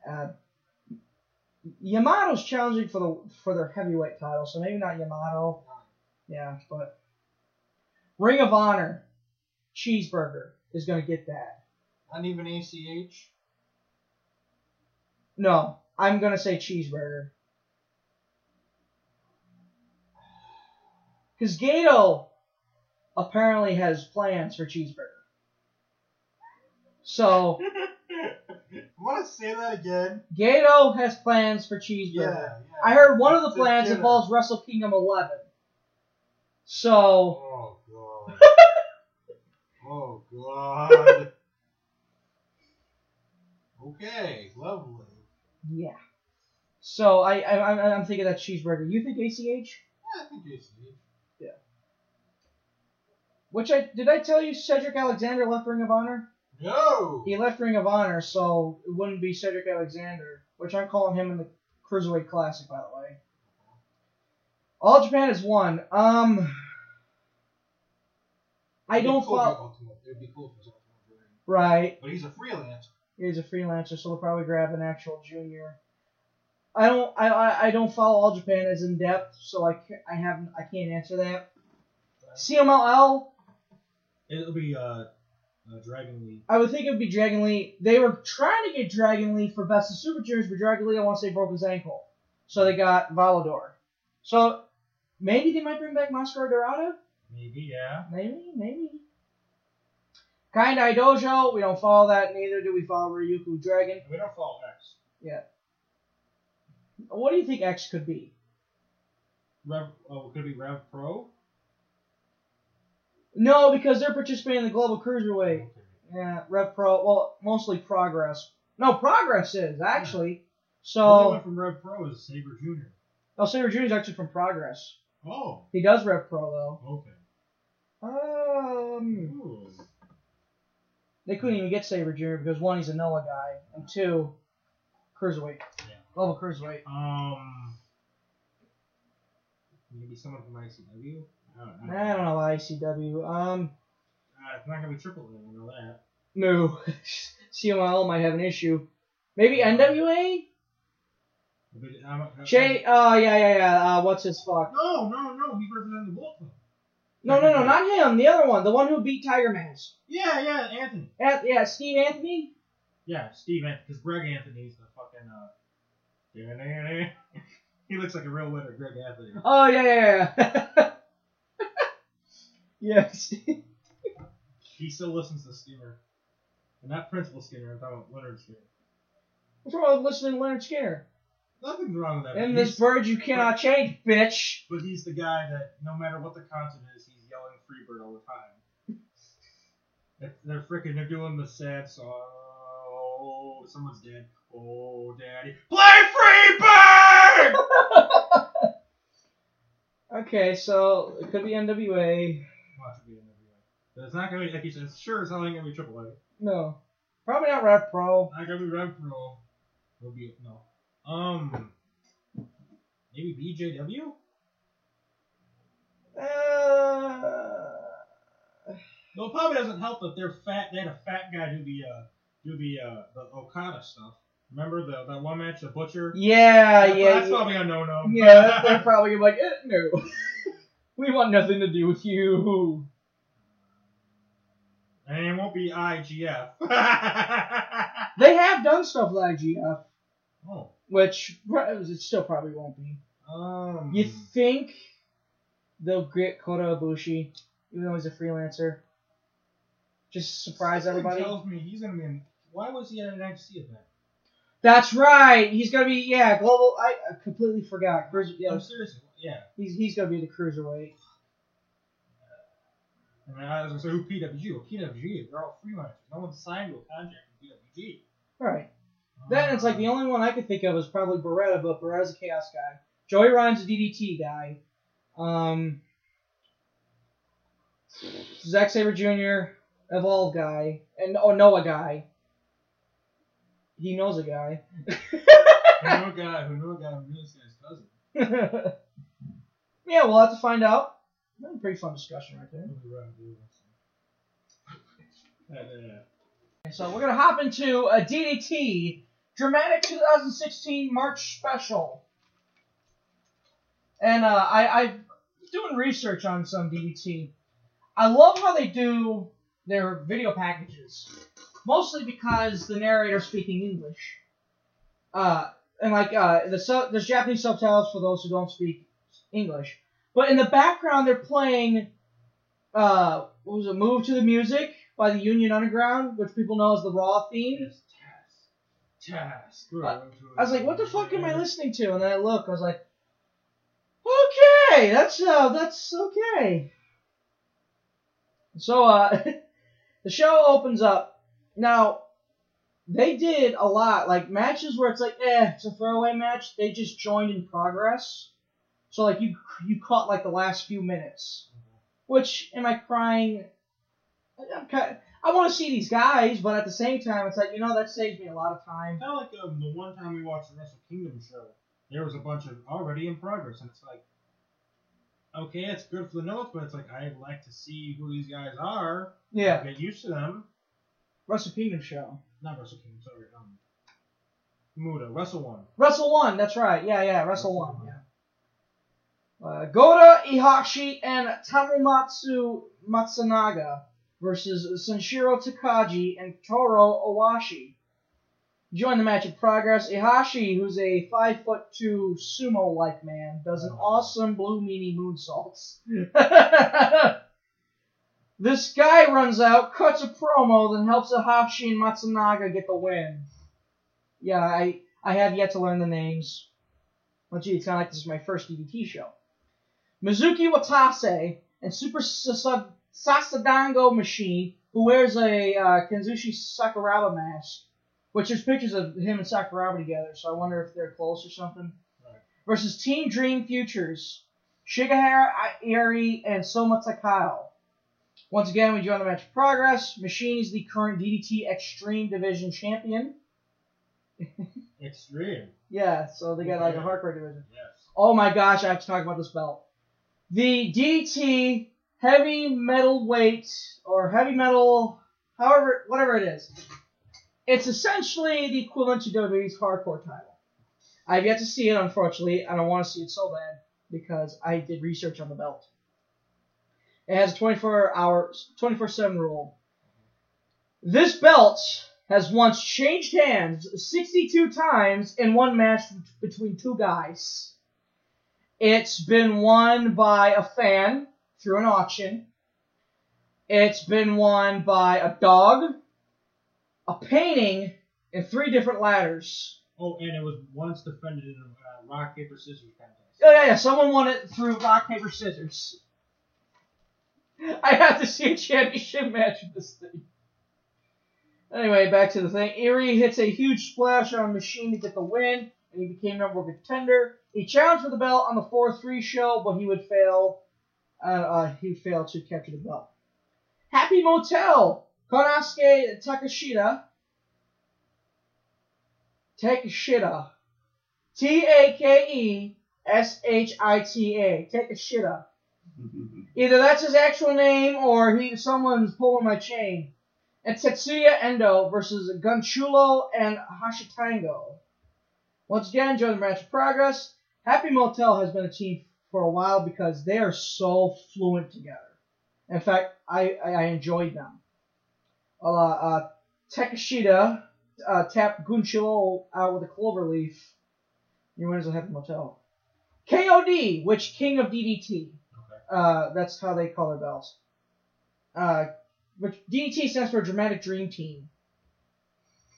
Uh, Yamato's challenging for the for their heavyweight title, so maybe not Yamato. Yeah, but Ring of Honor, Cheeseburger is gonna get that. Not even ACH. No, I'm gonna say Cheeseburger. Because Gedo apparently has plans for Cheeseburger. So Want to say that again? Gedo has plans for Cheeseburger. Yeah, yeah. I heard one of the plans involves Wrestle Kingdom 11. So Oh god. oh god. okay, lovely. yeah. So I, I I'm, thinking that cheeseburger. You think ACH? Yeah, I think ACH. Which I did I tell you Cedric Alexander left Ring of Honor? No. He left Ring of Honor, so it wouldn't be Cedric Alexander, which I'm calling him in the Cruiserweight Classic, by the way. All Japan is one. Um, I It'd don't cool follow. he Ultimate- It'd be cool if it was Right. But he's a freelancer. He's a freelancer, so we'll probably grab an actual junior. I don't. I, I, I don't follow All Japan as in depth, so I ca- I have I can't answer that. CMLL, It'll be uh, uh Dragon Lee. I would think it would be Dragon Lee. They were trying to get Dragon Lee for Best of Super Juniors, but Dragon Lee I want to say broke his ankle, so they got Volador. So maybe they might bring back Mascara Dorada. Maybe, yeah. Maybe, maybe. Kaientai Dojo, we don't follow that. Neither do we follow Ryukyu Dragon. We don't follow X. Yeah. What do you think X could be? Rev, oh, it could be Rev Pro. No, because they're participating in the Global Cruiserweight. Yeah, Rev Pro. Well, mostly Progress. No, Progress is actually. The only So, one from Rev Pro is Sabre Junior. oh, Sabre Jr. is actually from Progress. Oh, He does Rev Pro though. okay. Um, Ooh. they couldn't even get Sabre Jr. because one, he's a Noah guy, and two, Cruiserweight. Yeah. Global Cruiserweight. Um, maybe someone from ICW. I don't know. I don't know ICW. Um, Uh, it's not gonna be Triple A. I know that. no. CML might have an issue. Maybe NWA? Jay, oh, yeah, yeah, yeah. Uh, what's his fuck? No, no, no. He's representing the Bullet Club. No, no, no, not him. The other one. The one who beat Tiger Mask. Yeah, yeah, Anthony. At, yeah, Steve Anthony? Yeah, Steve Anthony. Because Greg Anthony's the fucking. uh... he looks like a real winner, Greg Anthony. Oh, yeah, yeah, yeah. Steve. He still listens to Skinner. And not Principal Skinner, I'm talking about Lynyrd Skynyrd. What's wrong with listening to Lynyrd Skynyrd? Nothing's wrong with that. And this bird you cannot change, bitch. But he's the guy that no matter what the content is, he's yelling Freebird all the time. They're, they're freaking, they're doing the sad song. Oh, someone's dead. Oh, daddy. Play Freebird! Okay, so it could be NWA. Watch it be NWA. But it's not gonna be, like you said, sure hell ain't gonna be Triple A. No. Probably not Rev Pro. Not gonna be Rev Pro. It'll be, no. Um, maybe BJW? Uh, No, it probably doesn't help that they're fat. They had a fat guy do the uh, do the uh, the Okada stuff. Remember the that one match, the Butcher? yeah, yeah. That's yeah. probably a no no. Yeah, they're probably like, eh, no. we want nothing to do with you. and it won't be IGF. They have done stuff like IGF. oh. which it still probably won't be. Um. You think they'll get Kota Ibushi, even though he's a freelancer? Just surprise something everybody. Tells me he's gonna be. In, why was he at an NXT event? That's right. He's gonna be yeah global. I, I completely forgot. Cruiser, yeah, I'm serious. Yeah. he's he's gonna be the cruiserweight. I mean, I was gonna say who PWG? Well, PWG. They're all freelancers. No one's signed to a contract with PWG. Right. Then it's like the only one I could think of is probably Beretta, but Beretta's a chaos guy. Joey Ryan's a DDT guy. Um, Zack Sabre Jr. Evolve guy, and oh Noah guy. He knows a guy. Who knew a guy? Who knew a guy who knew this guy's cousin? yeah, we'll have to find out. A pretty fun discussion right there. So we're gonna hop into a DDT dramatic 2016 March special, and uh, I I was doing research on some DDT. I love how they do their video packages, mostly because the narrator's speaking English. Uh, and like uh, the there's Japanese subtitles for those who don't speak English, but in the background they're playing uh, what was it? Move to the Music by the Union Underground, which people know as the Raw theme. Task. I was like, what the fuck am I listening to? And then I look, I was like, okay, that's uh, that's okay. So uh, the show opens up. Now, they did a lot, like matches where it's like, eh, it's a throwaway match. They just joined in progress. So like you you caught like the last few minutes. Which am I crying? I'm kind I want to see these guys, but at the same time, it's like you know that saves me a lot of time. Kind of like um, the one time we watched the Wrestle Kingdom show. There was a bunch of already in progress, and it's like, okay, it's good for the notes, but it's like I'd like to see who these guys are. Yeah. Get used to them. Wrestle Kingdom show. Not Wrestle Kingdom, sorry. Um, Mutoh, Wrestle One. Wrestle One, that's right. Yeah, yeah, Wrestle One. Uh, Gota Ihashi and Tomomitsu Matsunaga versus Sanshiro Takagi and Toru Owashi. Join the match in progress. Ihashi, who's a five foot two sumo like man, does an awesome blue meanie moonsaults. this guy runs out, cuts a promo, then helps Ihashi and Matsunaga get the win. Yeah, I I have yet to learn the names. Well, gee, it's kind of like this is my first DDT show. Mizuki Watase and Super Sasadango Machine, who wears a uh, Kazushi Sakuraba mask, which there's pictures of him and Sakuraba together, so I wonder if they're close or something. Versus Team Dream Futures, Shigehiro Irie and Soma Takao. Once again, we join the match progress. Machine is the current DDT Extreme Division champion. Extreme. Yeah, so they got like a hardcore division. Yes. Oh my gosh, I have to talk about this belt. The DT heavy metal weight or heavy metal, however, whatever it is. It's essentially the equivalent to WWE's hardcore title. I've yet to see it, unfortunately. and I want to see it so bad because I did research on the belt. It has a 24 hour, 24 7 rule. This belt has once changed hands 62 times in one match between two guys. It's been won by a fan through an auction. It's been won by a dog, a painting, and three different ladders. Oh, and it was once defended in a uh, rock paper scissors contest. Oh yeah, yeah. Someone won it through rock paper scissors. I have to see a championship match with this thing. Anyway, back to the thing. Irie hits a huge splash on Machine to get the win, and he became number one contender. He challenged for the belt on the 4-3 show, but he would fail. Uh, uh, he would fail to capture the belt. Happy Motel, Konosuke Takeshita. Takeshita. T A K E S H I T A. Takeshita. Either that's his actual name or he someone's pulling my chain. And Tetsuya Endo versus Guanchulo and Hoshitango. Once again, join the match progress. Happy Motel has been a team for a while because they are so fluent together. In fact, I, I, I enjoyed them. Uh, uh, Takeshita uh, tapped Guanchulo out with a clover leaf. He wins a Happy Motel. KOD, which King of DDT. Okay. Uh, that's how they call their bells. Uh, which DDT stands for Dramatic Dream Team.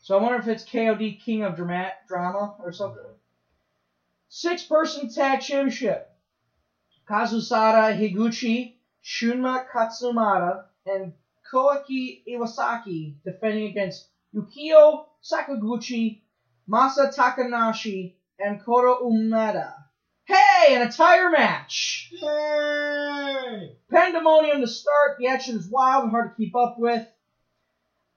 So I wonder if it's KOD King of Drama, drama or something. Six person tag championship. Kazusada Higuchi, Shunma Katsumata, and Kouki Iwasaki defending against Yukio Sakaguchi, Masa Takanashi, and Koro Umeda. Hey, an entire match! Yay! Pandemonium to start. The action is wild and hard to keep up with.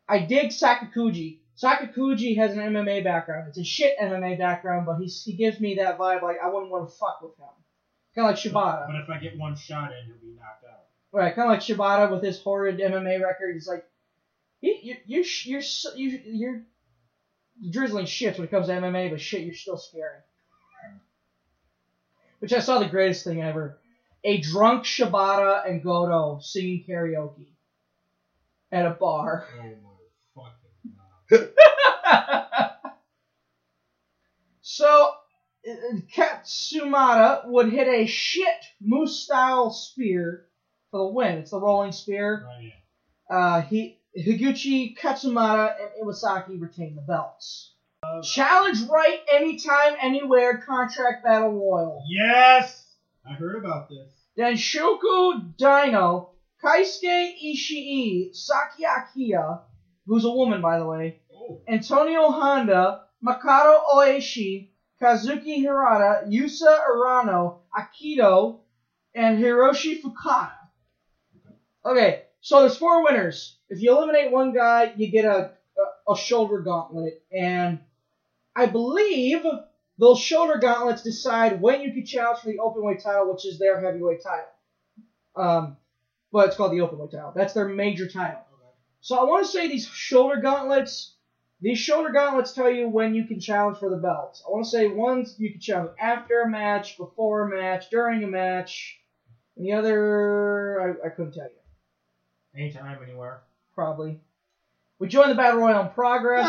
I dig Sakaguchi. Sakaguchi has an MMA background. It's a shit MMA background, but he's, he gives me that vibe like I wouldn't want to fuck with him. Kind of like Shibata. But if I get one shot in, he'll be knocked out. Right, kind of like Shibata with his horrid MMA record. He's like, you, you, you're, you're, you're drizzling shit when it comes to MMA, but shit, you're still scary. Which I saw the greatest thing ever. A drunk Shibata and Goto singing karaoke at a bar. Oh So, uh, Katsumata would hit a shit moose style spear for the win. It's the rolling spear. Oh, yeah. Uh, he, Higuchi, Katsumata, and Iwasaki retain the belts. Challenge right anytime, anywhere, contract battle royal. Yes! I heard about this. Danshoku Dino, Keisuke Ishii, Saki Akai, who's a woman by the way, Oh. Antonio Honda, Makoto Oishi, Kazuki Hirata, Yasu Urano, Akito, and Hiroshi Fukada. Okay, so there's four winners. If you eliminate one guy, you get a a, a shoulder gauntlet, and I believe those shoulder gauntlets decide when you can challenge for the openweight title, which is their heavyweight title. Um, but it's called the openweight title. That's their major title. So I want to say these shoulder gauntlets. These shoulder gauntlets tell you when you can challenge for the belts. I want to say one's you can challenge after a match, before a match, during a match. And the other, I, I couldn't tell you. Anytime, anywhere. Probably. We joined the Battle royal in progress.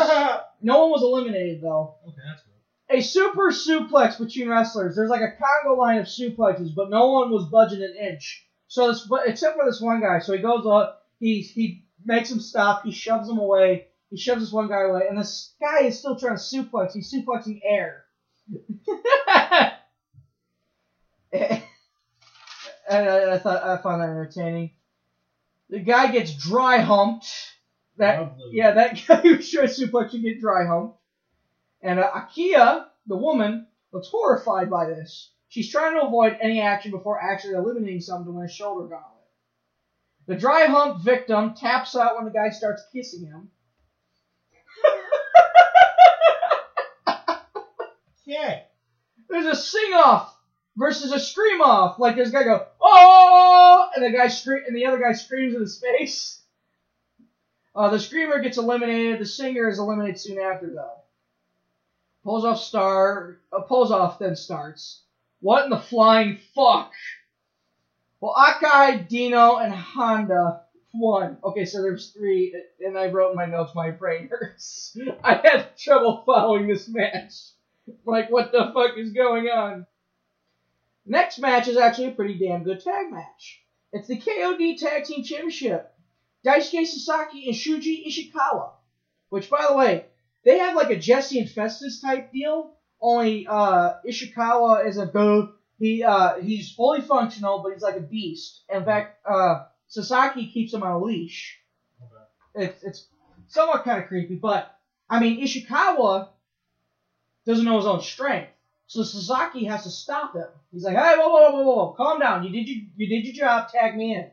no one was eliminated, though. Okay, that's good. A super suplex between wrestlers. There's like a Congo line of suplexes, but no one was budging an inch. So this, but except for this one guy. So he goes up, he he makes him stop, he shoves him away, he shoves this one guy away, and this guy is still trying to suplex. He's suplexing air. and I, I thought I found that entertaining. The guy gets dry humped. That Lovely. yeah, that guy who trying to suplex you get dry humped. And uh, Akai, the woman, looks horrified by this. She's trying to avoid any action before actually eliminating someone to win a shoulder gauntlet. The dry hump victim taps out when the guy starts kissing him. Yeah. There's a sing off versus a scream off. Like this guy go, oh, and the guy scream, and the other guy screams in his face. Uh, the screamer gets eliminated. The singer is eliminated soon after, though. Pulls off star, uh, pulls off then starts. What in the flying fuck? Well, Akai, Dino, and Honda won. Okay, so there's three, and I wrote in my notes my brain hurts. I had trouble following this match. Like, what the fuck is going on? Next match is actually a pretty damn good tag match. It's the KOD Tag Team Championship. Daisuke Sasaki and Shuji Ishikawa. Which, by the way, they have like a Jesse and Festus type deal. Only uh, Ishikawa is a go. He uh, he's fully functional, but he's like a beast. In fact, uh, Sasaki keeps him on a leash. It's it's somewhat kind of creepy, but I mean Ishikawa doesn't know his own strength, so Sasaki has to stop him. He's like, "Hey, whoa, whoa, whoa, whoa, whoa, calm down. You did you you did your job. Tag me in."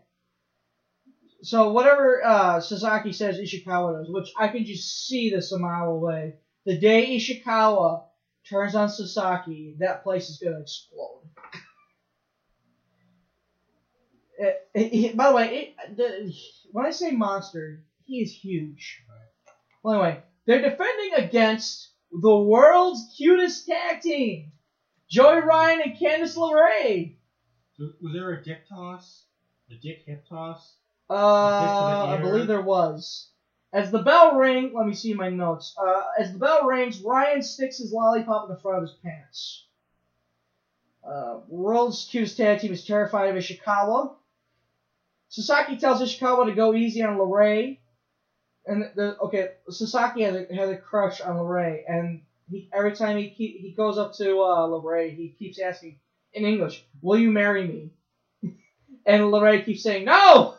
So whatever uh, Sasaki says Ishikawa does, which I can just see this a mile away. The day Ishikawa turns on Sasaki, that place is gonna explode. It- it- it- by the way, it, the, when I say monster, he is huge. Well, anyway, they're defending against the world's cutest tag team, Joey Ryan and Candice LeRae. Was there a dick toss? A dick hip toss? Uh, the I believe there was. As the bell ring, let me see my notes. Uh, as the bell rings, Ryan sticks his lollipop in the front of his pants. Uh, World's cutest tag team is terrified of Ishikawa. Sasaki tells Ishikawa to go easy on LeRae. And the okay, Sasaki has a, has a crush on LeRae, and he, every time he keep, he goes up to uh, he keeps asking in English, "Will you marry me?" and LeRae keeps saying no.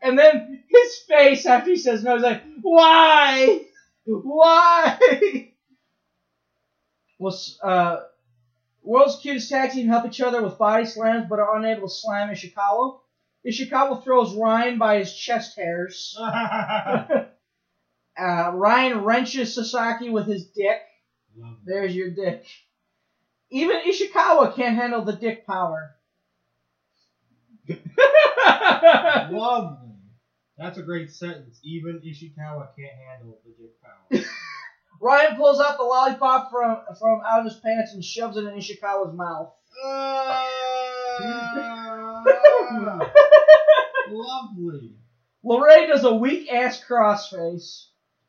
And then his face after he says no, he's like, "Why? Why?" well, uh, world's cutest tag team help each other with body slams, but are unable to slam Ishikawa. Ishikawa throws Ryan by his chest hairs. uh, Ryan wrenches Sasaki with his dick. There's your dick. Even Ishikawa can't handle the dick power. Lovely. That's a great sentence. Even Ishikawa can't handle the dick power. Ryan pulls out the lollipop from from out of his pants and shoves it in Ishikawa's mouth. Lovely. Lorraine does a weak ass crossface. Well,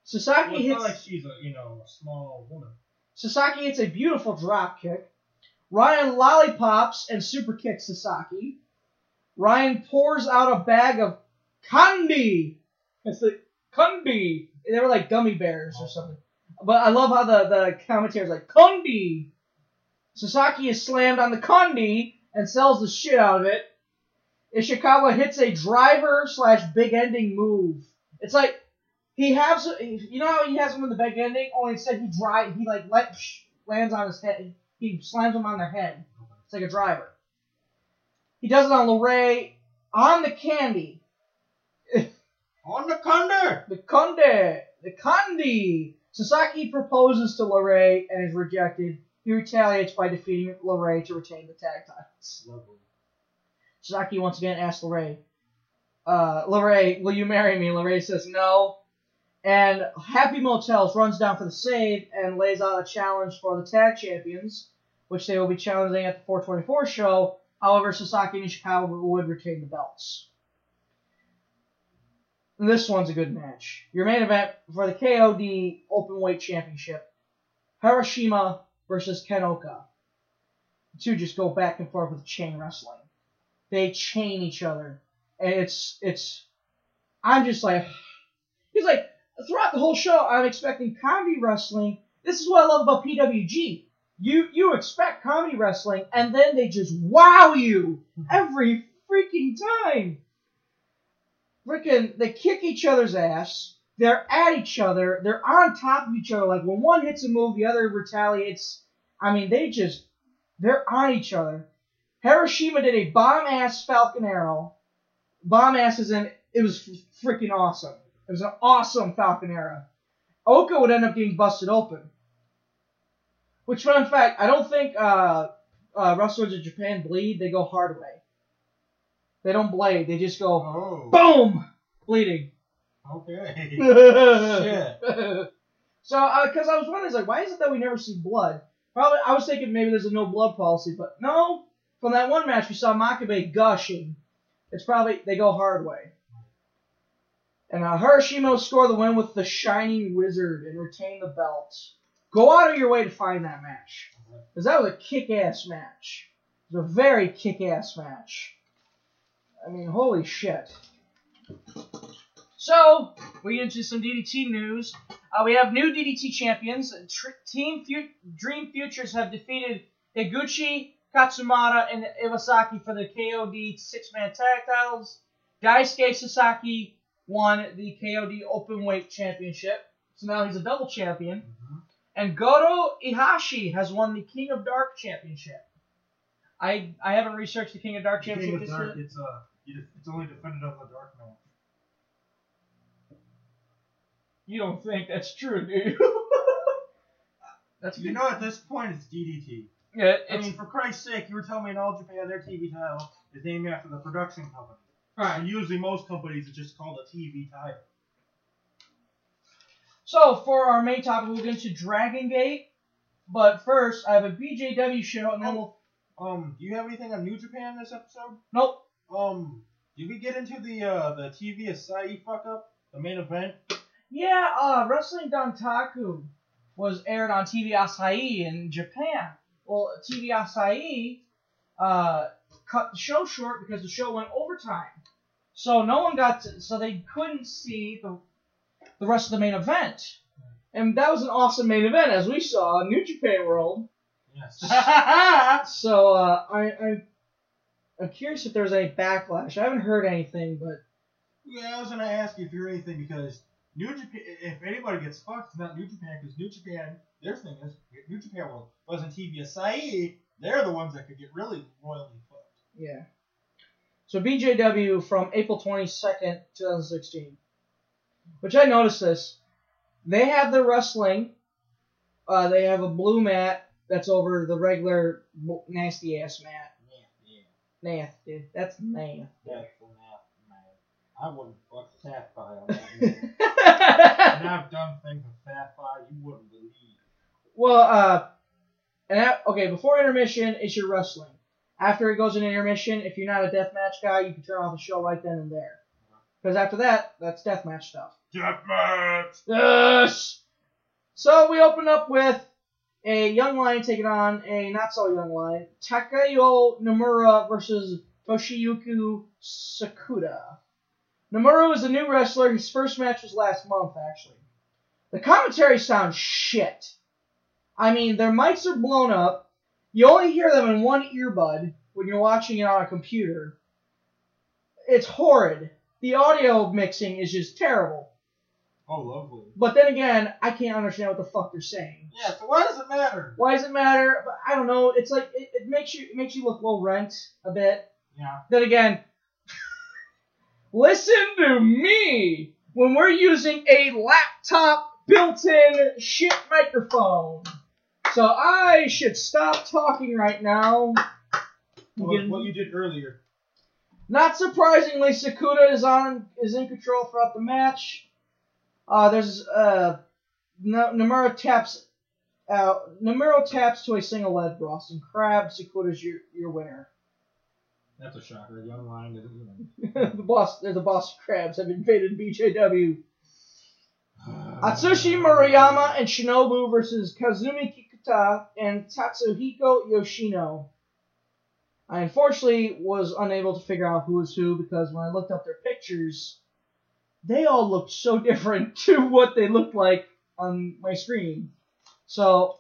Sasaki it's hits not like she's a you know a small woman. Sasaki hits a beautiful drop kick. Ryan lollipops and super kicks Sasaki. Ryan pours out a bag of candy. It's like candy. They were like gummy bears or oh. something. But I love how the, the commentator's like candy. Sasaki is slammed on the candy and sells the shit out of it. Ishikawa hits a driver slash big ending move. It's like he has, you know how he has him in the big ending. Only instead he drive, he like let lands on his head. He slams them on their head. It's like a driver. He does it on LeRae on the candy. On the conde. The conde, the candy. Sasaki proposes to LeRae and is rejected. he retaliates by defeating LeRae to retain the tag titles. Lovely. Sasaki once again asks LeRae, uh, will you marry me? LeRae says no. And Happy Motels runs down for the save and lays out a challenge for the tag champions, which they will be challenging at the 424 show. However, Sasaki and Ishikawa would retain the belts. This one's a good match. Your main event for the KOD Openweight Championship. HARASHIMA versus Ken Ohka. The two just go back and forth with chain wrestling. They chain each other. And it's it's I'm just like he's like throughout the whole show I'm expecting comedy wrestling. This is what I love about PWG. You you expect comedy wrestling and then they just wow you every freaking time. Freaking they kick each other's ass. They're at each other. They're on top of each other. Like when one hits a move, the other retaliates. I mean, they just they're on each other. HARASHIMA did a bomb ass Falcon Arrow. Bomb ass is in. It was freaking awesome. It was an awesome Falcon Arrow. Ohka would end up getting busted open. Which, fun fact, I don't think uh, uh, wrestlers in Japan bleed. They go hard way. They don't blade. They just go Oh. boom, bleeding. Okay. Shit. so, because I was wondering, like, why is it that we never see blood? Probably, I was thinking maybe there's a no blood policy, but no. From that one match, we saw Makabe gushing. It's probably they go hard way. And uh, HARASHIMA will score the win with the Shining Wizard and retain the belt. Go out of your way to find that match, because that was a kick-ass match. It was a very kick-ass match. I mean, holy shit. So, we get into some DDT news. Uh, we have new DDT champions. Tr- Team Fu- Dream Futures have defeated Higuchi, Katsumata, and Iwasaki for the KOD six-man tag titles. Daisuke Sasaki won the KOD Openweight Championship, so now he's a double champion. And Gota Ihashi has won the King of Dark Championship. I I haven't researched the King of Dark King Championship of Dark, it's uh, it's only defended of the Dark match. You don't think that's true, do you? that's You know, at this point, it's DDT. Yeah, I mean, for Christ's sake, you were telling me in All Japan their TV title is named after the production company. Right. And usually, most companies it's just called a TV title. So for our main topic, we'll get into Dragon Gate. But first, I have a BJW show, and then we'll. Um, do you have anything on New Japan this episode? Nope. Um, did we get into the uh the TV Asahi fuck up? The main event? Yeah, uh, Wrestling Dontaku was aired on TV Asahi in Japan. Well, TV Asahi uh, cut the show short because the show went overtime. So no one got to, so they couldn't see the the rest of the main event. And that was an awesome main event, as we saw in New Japan World. Yes. so uh, I, I, I'm curious if there's any backlash. I haven't heard anything, but Yeah, I was gonna ask you if you heard anything because New Japan, if anybody gets fucked, it's not New Japan because New Japan, their thing is New Japan well, wasn't TV Asahi. They're the ones that could get really royally fucked. yeah. So BJW from April 22nd, 2016. Which I noticed this. They have their wrestling. Uh, they have a blue mat that's over the regular nasty ass mat. Nasty. That's nasty. That's the math, man. I wouldn't fuck Sapphire on that. and I've done things with Sapphire you wouldn't believe. Well, uh, and that, okay, before intermission is your wrestling. After it goes in intermission, if you're not a deathmatch guy, you can turn off the show right then and there. Because after that, that's deathmatch stuff. Deathmatch! Yes! So we open up with a young lion taking on a not so young lion. Takuya Nomura versus Toshiyuki Sakuda. Nomura is a new wrestler. His first match was last month, actually. The commentary sounds shit. I mean, their mics are blown up. You only hear them in one earbud when you're watching it on a computer. It's horrid. The audio mixing is just terrible. Oh, lovely. But then again, I can't understand what the fuck they're saying. Yeah, so why does it matter? Why does it matter? But I don't know. It's like it, it makes you it makes you look low rent a bit. Yeah. Then again, listen to me when we're using a laptop built-in shit microphone. So I should stop talking right now. What, what you did earlier. Not surprisingly, Sakuda is on is in control throughout the match. Uh, there's uh, N- Nomura taps out. Nomura taps to a single leg Boston Crab. Sakuda's your your winner. That's a shocker. Young Lion doesn't even. the boss, the Boston Crabs have invaded BJW. Atsushi Murayama and Shinobu versus Kazumi Kikuta and Tatsuhiko Yoshino. I unfortunately was unable to figure out who was who because when I looked up their pictures, they all looked so different to what they looked like on my screen. So,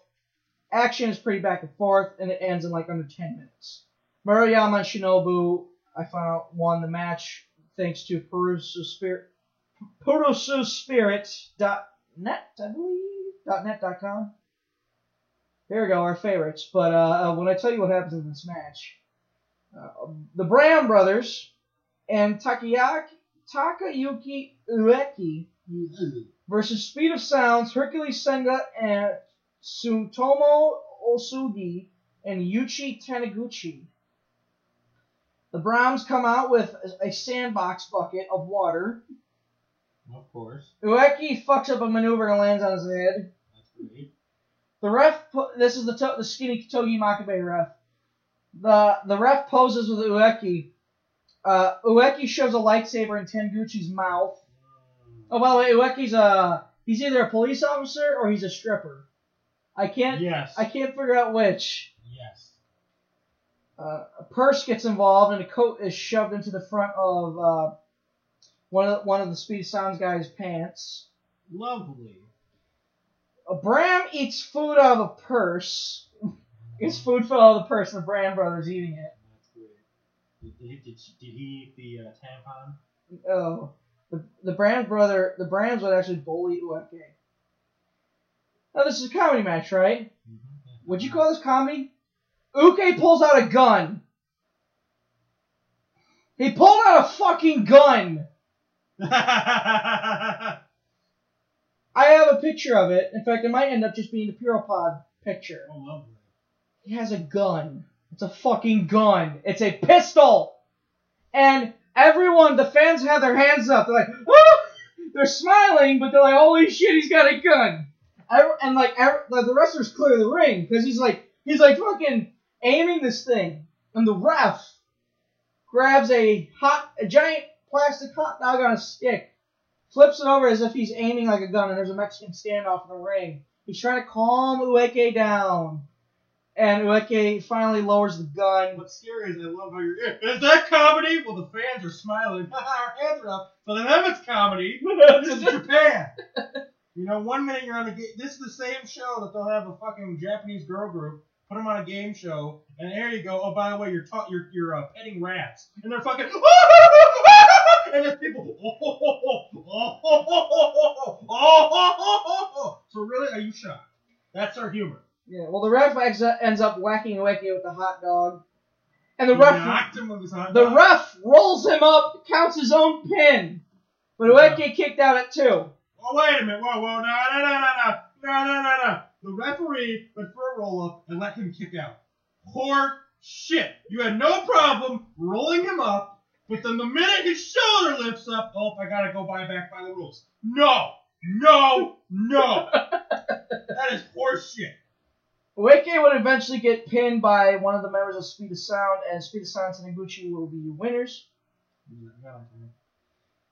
action is pretty back and forth, and it ends in like under 10 minutes. Murayama and Shinobu, I found out, won the match thanks to Perusu Spirit, PerusuSpirit.net, I believe, .net.com. There we go, our favorites. But uh, when I tell you what happens in this match, uh, the Brown brothers and Takayaki, Takayuki Ueki versus Speed of Sounds, Hercules Senga, and Tsutomu Osugi and Yuichi Taniguchi. The Browns come out with a sandbox bucket of water. Of course. Ueki fucks up a maneuver and lands on his head. That's great. The ref, this is the to- the skinny Togi Makabe ref. The the ref poses with Ueki. Uh, Ueki shoves a lightsaber in Taniguchi's mouth. Oh, by the way, Ueki's a he's either a police officer or he's a stripper. I can't Yes. I can't figure out which. Yes. Uh, a purse gets involved and a coat is shoved into the front of uh, one of the, one of the Speed Sounds guys' pants. Lovely. A Bram eats food out of a purse. His food fell out of the purse, and the Bram brothers eating it. That's great. Did, did, he- did, did he eat the uh, tampon? Oh, the the Bram brother, the Brams would actually bully Ueki. Now this is a comedy match, right? Mm-hmm. Would you call this comedy? Uke pulls out a gun. He pulled out a fucking gun. I have a picture of it. In fact, it might end up just being the Puropod picture. Oh, lovely. He has a gun. It's a fucking gun. It's a pistol. And everyone, the fans have their hands up. They're like, Woo! They're smiling, but they're like, holy shit, he's got a gun. And like, like the wrestlers clear the ring because he's like, he's like fucking aiming this thing, and the ref grabs a hot, a giant plastic hot dog on a stick, flips it over as if he's aiming like a gun, and there's a Mexican standoff in the ring. He's trying to calm Ueki down. And Ueki finally lowers the gun. What's scary is I love how you're. Is that comedy? Well, the fans are smiling. Our hands are up. So to them it's comedy. this is Japan. You know, one minute you're on a game. This is the same show that they'll have a fucking Japanese girl group put them on a game show, and there you go. Oh, by the way, you're ta- you're you're uh, petting rats, and they're fucking. and there's people. So really, are you shocked? That's our humor. Yeah, well, the ref ex- ends up whacking Ueki with the hot dog. And the He ref knocked him with his hot the dog. ref rolls him up, counts his own pin. But Ueki kicked out at two. Oh, wait a minute. Whoa, whoa, no, no, no, no, no. No, no, no, no. The referee went for a roll up and let him kick out. Poor shit. You had no problem rolling him up, but then the minute his shoulder lifts up, oh, I gotta go by back by the rules. No, no, no. that is horse shit. Ueki would eventually get pinned by one of the members of Speed of Sound, and Speed of Sound and Taniguchi will be winners.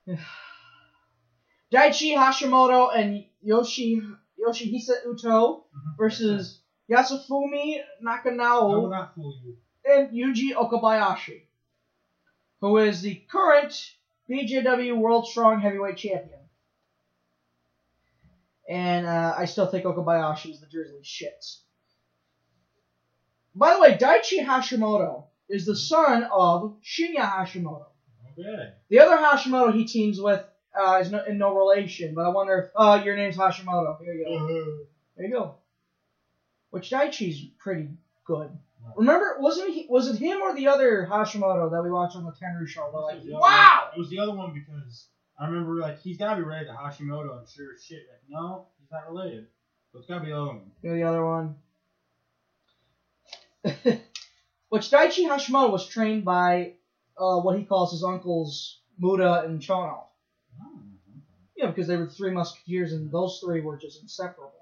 Daichi Hashimoto and Yoshi Yoshihisa Uto versus Yasufumi I Nakanao will not fool you. and Yuji Okabayashi, who is the current BJW World Strong Heavyweight Champion. And uh, I still think Okabayashi is the drizzly shits. By the way, Daichi Hashimoto is the son of Shinya Hashimoto. Okay. The other Hashimoto he teams with uh, is no, in no relation, but I wonder if, uh, your name's Hashimoto. Here you go. There you go. Which Daichi's pretty good. Remember, wasn't he? Was it him or the other Hashimoto that we watched on the Tenryu show? We're like, wow. one- It was the other one because I remember like he's gotta be related to Hashimoto. I'm sure as shit. Like no, he's not related. So it's gotta be the other one. You know the other one. which Daichi Hashimoto was trained by uh, what he calls his uncles Mutoh and Chono. Yeah, because they were three musketeers, and those three were just inseparable.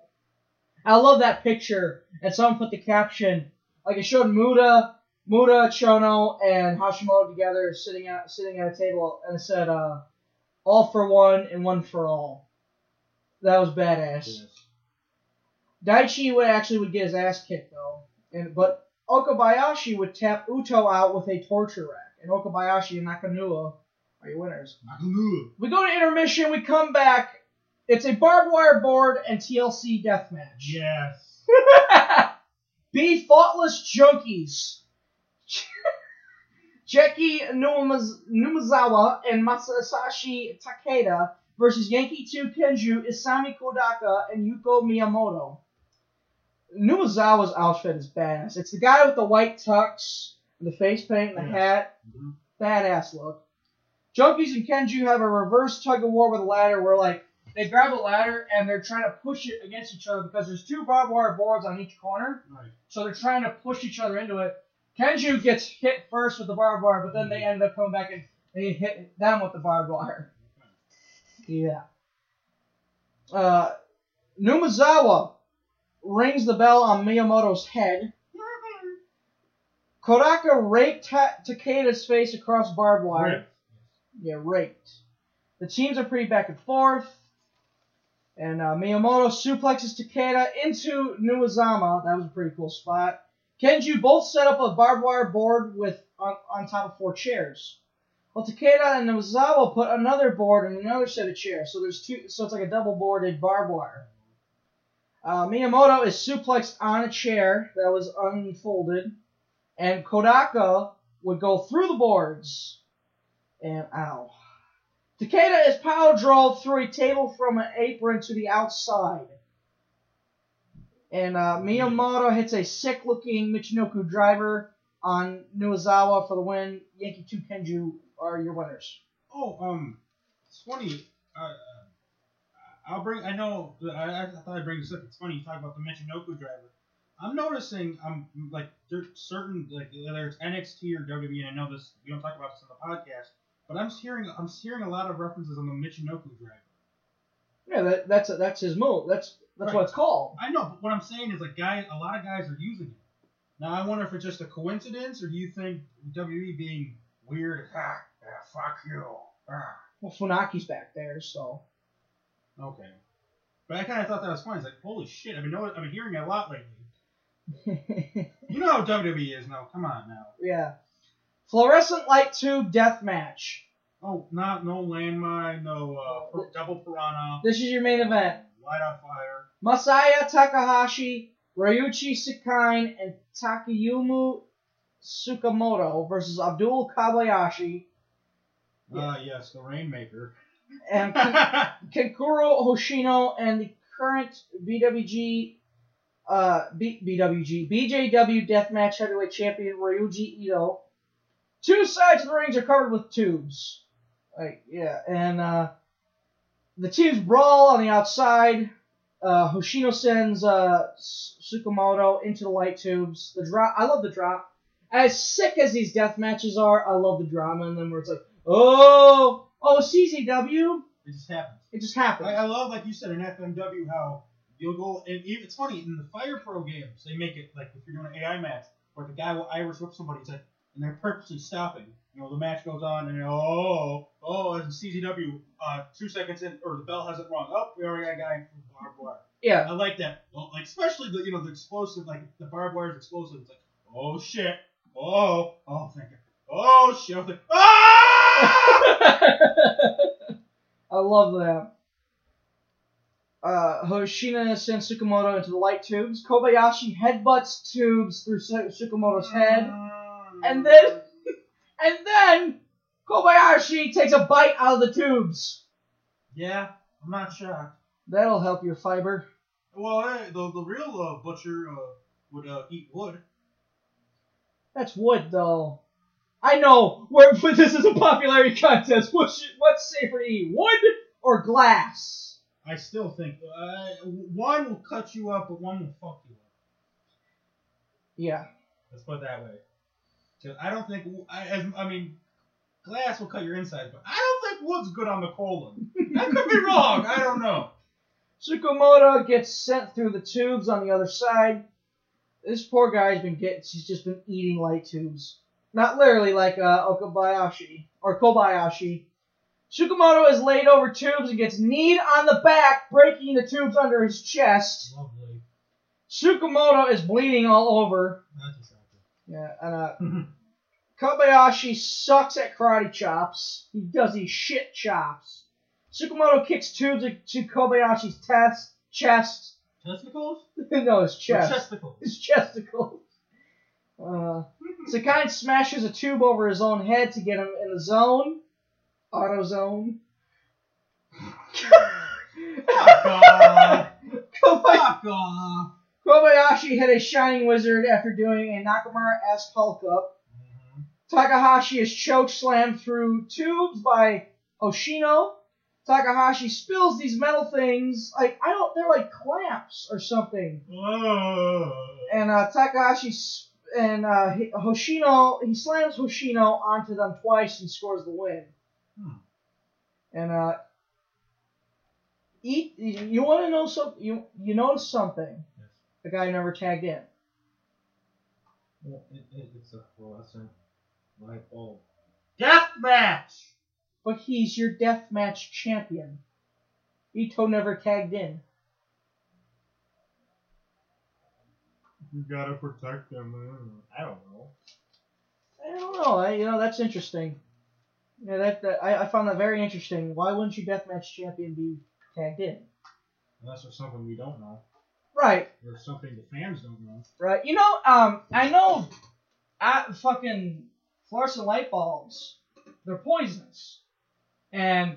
I love that picture, and someone put the caption like it showed Mutoh, Mutoh, Chono, and Hashimoto together sitting at sitting at a table, and it said uh, "All for one and one for all." That was badass. Daichi would actually would get his ass kicked though, and but Okabayashi would tap Uto out with a torture rack, and Okabayashi and Nakamura are your winners. We go to intermission. We come back. It's a barbed wire board and TLC deathmatch. Yes. Be thoughtless junkies. Jackie Numaz- Numazawa and Masashi Takeda versus Yankee 2 Kenju, Isami Kodaka, and Yuko Miyamoto. Numazawa's outfit is badass. It's the guy with the white tux, the face paint, and the hat. Badass look. Junkies and Kenju have a reverse tug of war with a ladder where, like, they grab a ladder and they're trying to push it against each other because there's two barbed wire boards on each corner. Right. So they're trying to push each other into it. Kenju gets hit first with the barbed wire, but then they end up coming back and they hit them with the barbed wire. Yeah. Uh, Numazawa rings the bell on Miyamoto's head. Kodaka raked Ta- Takeda's face across barbed wire. Yeah, raked. The teams are pretty back and forth. And uh, Miyamoto suplexes Takeda into Numazawa. That was a pretty cool spot. Kenju both set up a barbed wire board with on, on top of four chairs. Well, Takeda and Numazawa put another board and another set of chairs. So there's two. So it's like a double boarded barbed wire. Uh, Miyamoto is suplexed on a chair that was unfolded, and Kodaka would go through the boards. And ow. Takeda is power drove through a table from an apron to the outside. And uh, Miyamoto hits a sick looking Michinoku driver on Numazawa for the win. Yankee 2 Kenju are your winners. Oh, um, it's funny. Uh, I'll bring. I know. I, I thought I'd bring this up. It's funny you talk about the Michinoku driver. I'm noticing. I'm like there's certain like whether it's NXT or WWE. And I know this. We don't talk about this on the podcast, but I'm hearing. I'm hearing a lot of references on the Michinoku driver. Yeah, that, that's that's his move. That's that's Right. what it's called. I know, but what I'm saying is like guy. A lot of guys are using it. Now I wonder if it's just a coincidence, or do you think WWE being weird? Ah, yeah, fuck you. Ah. Well, Funaki's back there, so. Okay. But I kind of thought that was funny. It's like, holy shit! I've been I've been hearing it a lot lately. You know how WWE is now. Come on now. yeah. Fluorescent light tube death match. Oh, not no landmine, no uh, per- double piranha, This is your main event. light on fire. Masaya Takahashi, Ryuichi Sekine, and Takumi Tsukamoto versus Abdullah Kobayashi Ah, yes, the Rainmaker. And Kankuro Hoshino and the current BWG uh, B- BWG BJW Deathmatch Heavyweight Champion Ryuji Ito. Two sides of the rings are covered with tubes. Like yeah, and uh, the teams brawl on the outside. Uh, Hoshino sends uh, Tsukamoto into the light tubes. The drop, I love the drop. As sick as these death matches are, I love the drama in them where it's like, oh, oh, CZW. It just happens. It just happens. I, I love, like you said, in FMW, how you'll go and even, it's funny in the Fire Pro games they make it like if you're doing an AI match where the guy will Irish whip somebody, it's like and they're purposely stopping. You know, the match goes on and oh oh as in CZW, uh, two seconds in or the bell hasn't rung. Oh, we already got a guy from barbed wire. Yeah. I like that. Well, like especially the you know the explosive like the barbed wire is explosive. It's like oh shit, oh oh thank you, oh shit, I was like ah. I love that. Uh, Hoshino sends Tsukamoto into the light tubes. Kobayashi headbutts tubes through Su- Tsukamoto's head, and then, and then Kobayashi takes a bite out of the tubes. Yeah, I'm not shocked. That'll help your fiber. Well, hey, the the real uh, butcher uh, would uh, eat wood. That's wood, though. I know. We're, but this is a popularity contest. What's what's safer to eat, wood or glass? I still think uh, one will cut you up, but one will fuck you up. Yeah. Let's put it that way. 'Cause I don't think I, as, I mean, glass will cut your insides, but I don't think wood's good on the colon. I could be wrong. I don't know. Tsukamoto gets sent through the tubes on the other side. This poor guy's been getting, he's just been eating light tubes. Not literally like uh, Okabayashi or Kobayashi. Tsukamoto is laid over tubes and gets kneed on the back, breaking the tubes under his chest. Lovely. Tsukamoto is bleeding all over. Yeah, and uh, Kobayashi sucks at karate chops. He does these shit chops. Tsukamoto kicks tubes to Kobayashi's test, chest. Testicles? no, his chest. Or chesticles? His chesticles. Uh, Sakai smashes a tube over his own head to get him in the zone. Auto zone. Fuck off. Fuck off. Kobayashi hit a Shining Wizard after doing a Nakamura-esque Hulk up. Takahashi is choke slammed through tubes by Oshino. Takahashi spills these metal things, like I don't, they're like clamps or something. Whoa. And uh, Takahashi and uh, Hi- Hoshino, he slams Hoshino onto them twice and scores the win. Hmm. And uh, eat. You want to know something? You you notice something? Yes. The guy never tagged in. Well, it, it, it's a fluorescent light bulb. Death match! But he's your death match champion. Ito never tagged in. You gotta protect them. I don't know. I don't know. I, you know that's interesting. Yeah, that, that I, I found that very interesting. Why wouldn't your deathmatch champion be tagged in? Unless there's something we don't know. Right, Or something the fans don't know. right. You know, um, I know, at fucking fluorescent light bulbs, they're poisonous, and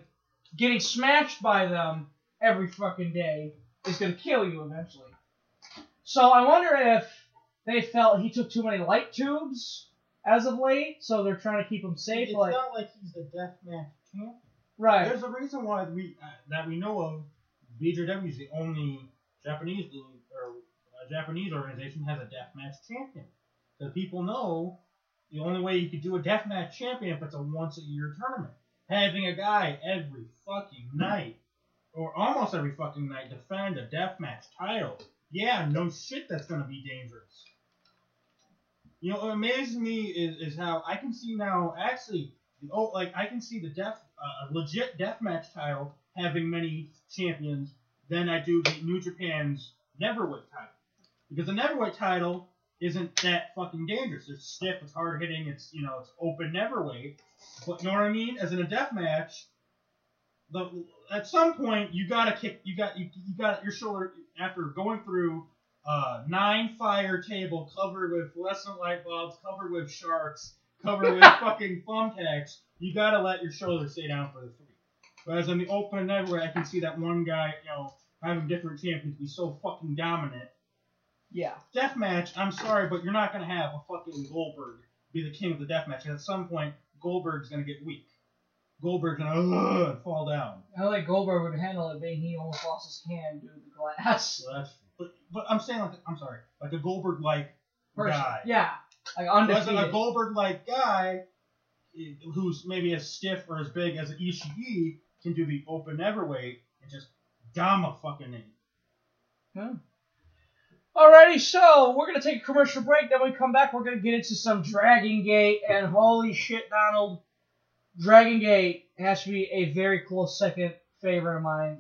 getting smashed by them every fucking day is gonna kill you eventually. So I wonder if they felt he took too many light tubes as of late, so they're trying to keep him safe. It's like, not like he's the death match champion. right. There's a reason why we uh, that we know of. BJW is the only Japanese league or uh, Japanese organization has a deathmatch champion. Because people know the only way you could do a deathmatch champion if it's a once a year tournament. Having a guy every fucking night or almost every fucking night defend a deathmatch title. Yeah, no shit, that's gonna be dangerous. You know, what amazes me is, is how I can see now actually oh like I can see the death uh, legit deathmatch title having many champions than I do the New Japan's Neverweight title. Because the Neverweight title isn't that fucking dangerous. It's stiff, it's hard hitting, it's you know, it's open Neverweight. But you know what I mean? As in a deathmatch, the at some point you gotta kick you got you, you got your shoulder after going through uh, nine fire table covered with fluorescent light bulbs, covered with sharks, covered with fucking thumbtacks, you gotta let your shoulder stay down for the three. Whereas in the open everywhere, I can see that one guy, you know, having different champions be so fucking dominant. Yeah. Deathmatch, I'm sorry, but you're not gonna have a fucking Goldberg be the king of the deathmatch. At some point, Goldberg's gonna get weak. Goldberg's gonna uh, fall down. I like Goldberg would handle it, being he almost lost his hand due to the glass. So that's, but, but I'm saying like I'm sorry, like a Goldberg like guy. Yeah, like undefeated. a Goldberg like guy eh, who's maybe as stiff or as big as an Ishii can do the open Everweight and just dom a fucking name. Alrighty, so we're gonna take a commercial break. Then when we come back, we're gonna get into some Dragon Gate, and holy shit, Donald, Dragon Gate has to be a very close second favorite of mine.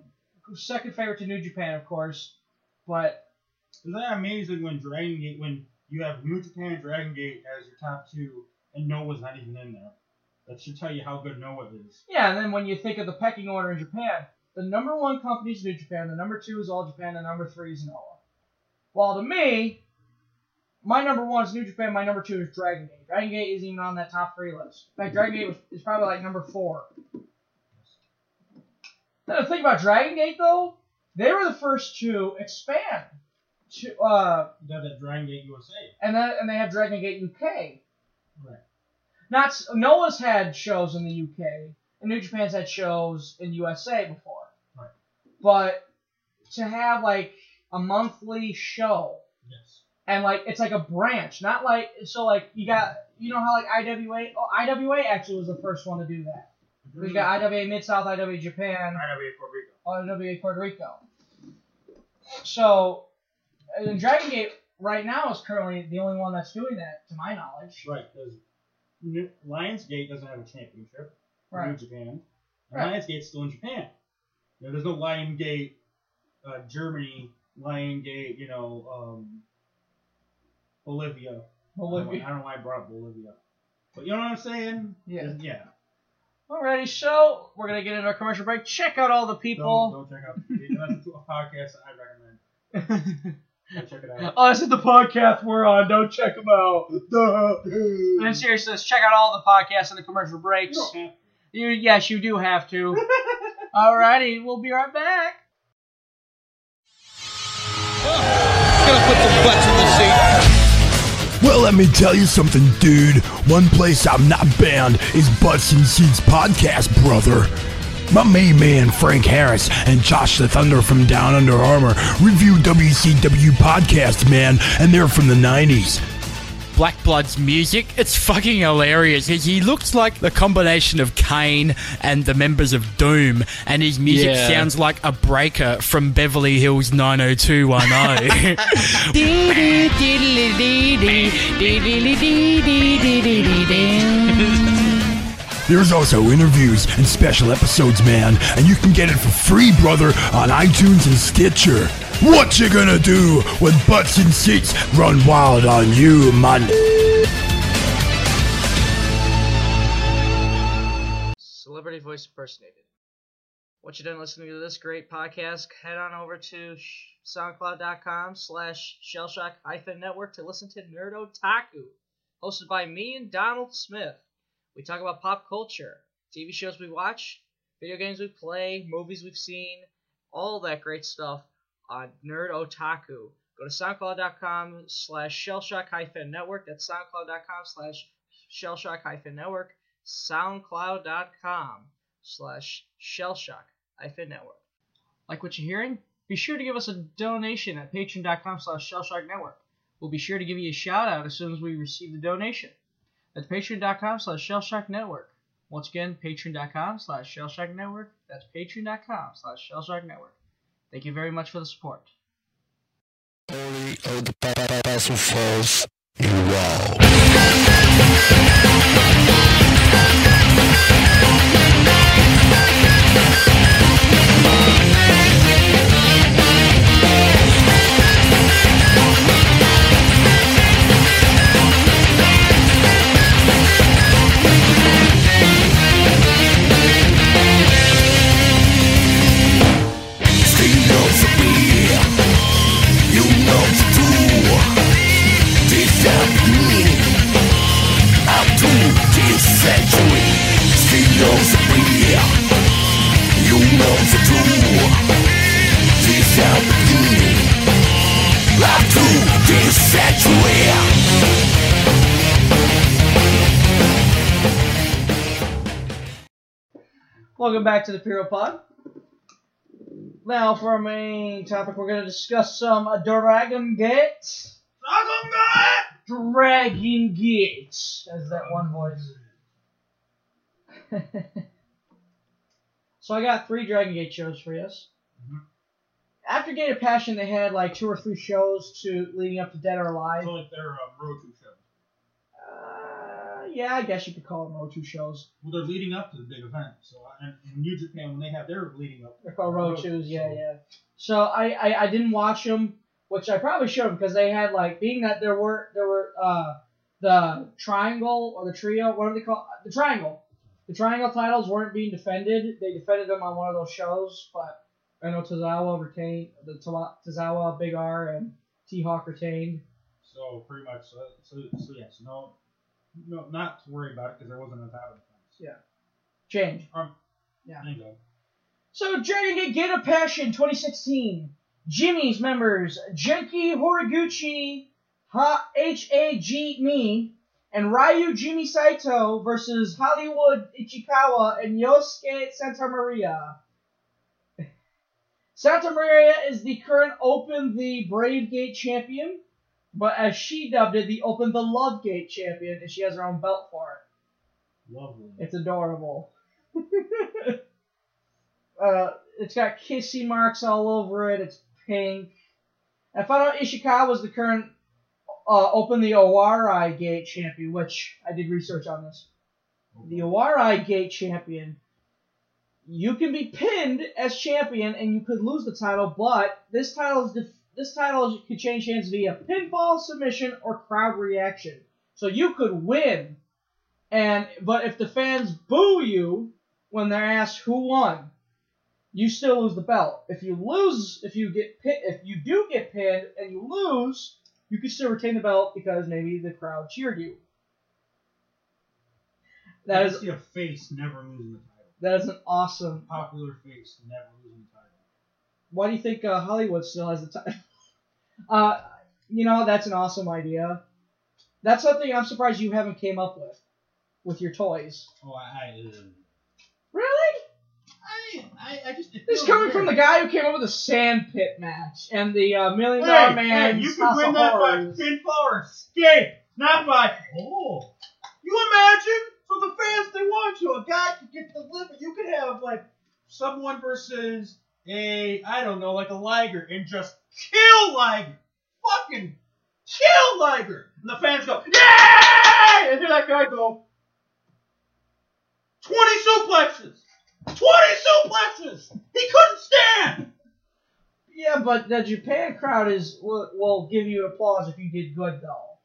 Second favorite to New Japan, of course, but Isn't that amazing when Dragon Gate when you have New Japan Dragon Gate as your top two and Noah's not even in there? That should tell you how good Noah is. yeah. And then when you think of the pecking order in Japan, the number one company is New Japan, the number two is All Japan, the number three is Noah. While to me, my number one is New Japan, my number two is Dragon Gate. Dragon Gate isn't even on that top three list. In fact, Dragon Gate was, is probably like number four. The thing about Dragon Gate, though, they were the first to expand to, uh, got that Dragon Gate USA. and then and they have Dragon Gate UK. Right. Not Noah's had shows in the UK, and New Japan's had shows in USA before. Right. But to have like a monthly show Yes. And like it's like a branch, not like so like you got you know how like IWA oh IWA actually was the first one to do that. Mm-hmm. Got IWA Mid South, IWA Japan, IWA Puerto Rico. IWA Puerto Rico. So, and Dragon Gate right now is currently the only one that's doing that, to my knowledge. Right, because Lionsgate doesn't have a championship. Right. New Japan. And Right. Lionsgate's still in Japan. You know, there's no Lionsgate, uh, Germany, Lion Gate, you know, um, Bolivia. Bolivia. I don't know why I brought up Bolivia. But you know what I'm saying? Yeah. Yeah. Alrighty, so we're gonna get into our commercial break. Check out all the people. Don't, don't check out. That's a podcast I recommend. Go check it out. Oh, this is the podcast we're on. Don't check them out. and then seriously, let's check out all the podcasts and the commercial breaks. You You, yes, you do have to. Alrighty, we'll be right back. Well, let me tell you something, dude. One place I'm not banned is Butts and Seats Podcast, brother. My main man, Frank Harris, and Josh the Thunder from Down Under Armour review WCW podcast, man, and they're from the 90s. Black Blood's music, it's fucking hilarious. He, he looks like the combination of Kane and the members of Doom, and his music Yeah. sounds like a breaker from Beverly Hills 90210. There's also interviews and special episodes, man, and you can get it for free, brother, on iTunes and Stitcher. What you gonna do when Butts and Seats run wild on you, man? Celebrity voice impersonated. Once you're done listening to this great podcast, head on over to soundcloud.com slash shellshock hyphen network to listen to Nerd Otaku, hosted by me and Donald Smith. We talk about pop culture, TV shows we watch, video games we play, movies we've seen, all that great stuff on Nerd Otaku. Go to soundcloud.com slash shellshock hyphen network. That's soundcloud.com slash shellshock hyphen network. Soundcloud.com slash shellshock hyphen network. Like what you're hearing? Be sure to give us a donation at patreon.com slash shellshock network. We'll be sure to give you a shout out as soon as we receive the donation. That's patreon.com slash shellshock network. Once again, patreon.com slash shellshock network. That's patreon.com slash shellshock network. Thank you very much for the support. Welcome back to the Puro Pod. Now, for our main topic, we're going to discuss some uh, Dragon Gate. Dragon Gate! As that one voice. so I got three Dragon Gate shows for you. After Gate of Passion, they had like two or three shows to leading up to Dead or Alive. Like their uh, Road to shows. Uh, yeah, I guess you could call them Road 2 shows. Well, they're leading up to the big event. So and in New Japan, when they have their leading up, They're called Road Road Twos, yeah, so- yeah. So I, I, I didn't watch them, which I probably should have because they had like being that there were there were uh the triangle or the trio, what do they call the triangle? The triangle titles weren't being defended. They defended them on one of those shows, but I know Tozawa retained the Toza- Tozawa, Big R, and T Hawk retained. So pretty much, so so, so yes, no, no, not to worry about it because there wasn't a title defense. Yeah. Change. Um, Yeah. There you go. So Dragon Gate Gate of Passion 2016. Jimmy's members Genki Horiguchi, ha- H.A.G. Me, and Ryu Jimmy Saito versus Hollywood Ichikawa and Yosuke Santa Maria. Santa Maria is the current Open the Brave Gate champion. But as she dubbed it, the Open the Love Gate champion, and she has her own belt for it. Lovely. It's adorable. uh, it's got kissy marks all over it. It's pink. I found out Ichikawa was the current uh, Open the Owarai Gate champion, which I did research on this. The Owarai Gate champion, you can be pinned as champion and you could lose the title, but this title is def- this title could change hands via pinfall, submission, or crowd reaction. So you could win, and but if the fans boo you when they're asked who won, you still lose the belt. If you lose, if you get pin, if you do get pinned and you lose, you can still retain the belt because maybe the crowd cheered you. That I is see a face never losing the title. that is an awesome. Popular face never losing the title. Why do you think uh, Hollywood still has the time? uh, you know that's an awesome idea. That's something I'm surprised you haven't came up with with your toys. Oh, I. I uh, Really? I, I, I just. This is coming weird. from the guy who came up with the sand pit match and the uh, million Hey, man. hey, you can win that by pinfall or escape, not by. Oh. You imagine? So the fans, they want you. A guy could get the limit. You could have, like, someone versus a, I don't know, like a Liger and just kill Liger. Fucking kill Liger. And the fans go, Yay! And then that guy go, 20 suplexes. 20 suplexes. He couldn't stand. Yeah, but the Japan crowd is will, will give you applause if you did good though.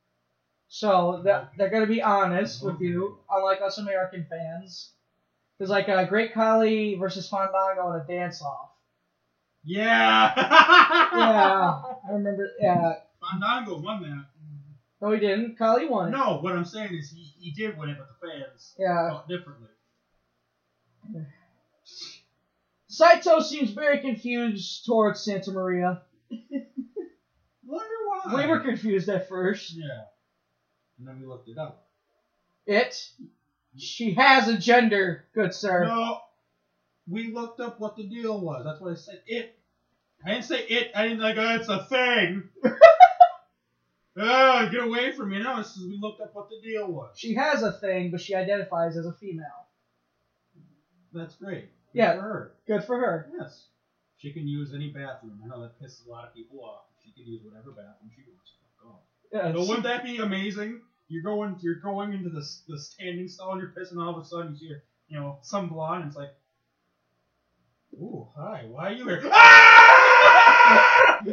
So that they're gonna be honest with you, unlike us American fans. There's like a Great Khali versus Fandango in a dance off. Yeah. Yeah, I remember. Yeah, Fandango won that. no, he didn't. Khali won it. No, what I'm saying is he, he did win it, but the fans Yeah. felt differently. Saito seems very confused towards Santa Maria. Wonder why. We were confused at first. Yeah. And then we looked it up. It. She has a gender, good sir. No. We looked up what the deal was. That's what I said. It. I didn't say it. I didn't like. Oh, it's a thing. oh, get away from me! No, this is, we looked up what the deal was. She has a thing, but she identifies as a female. That's great. Good Yeah. For her. Good for her. Yes. She can use any bathroom. I know that pisses a lot of people off. She can use whatever bathroom she wants. Fuck off. Yeah, But she- wouldn't that be amazing? You're going, you're going into the the standing stall and you're pissing. All of a sudden, you see, you know, some blonde. And it's like, ooh, hi, why are you here? Ah!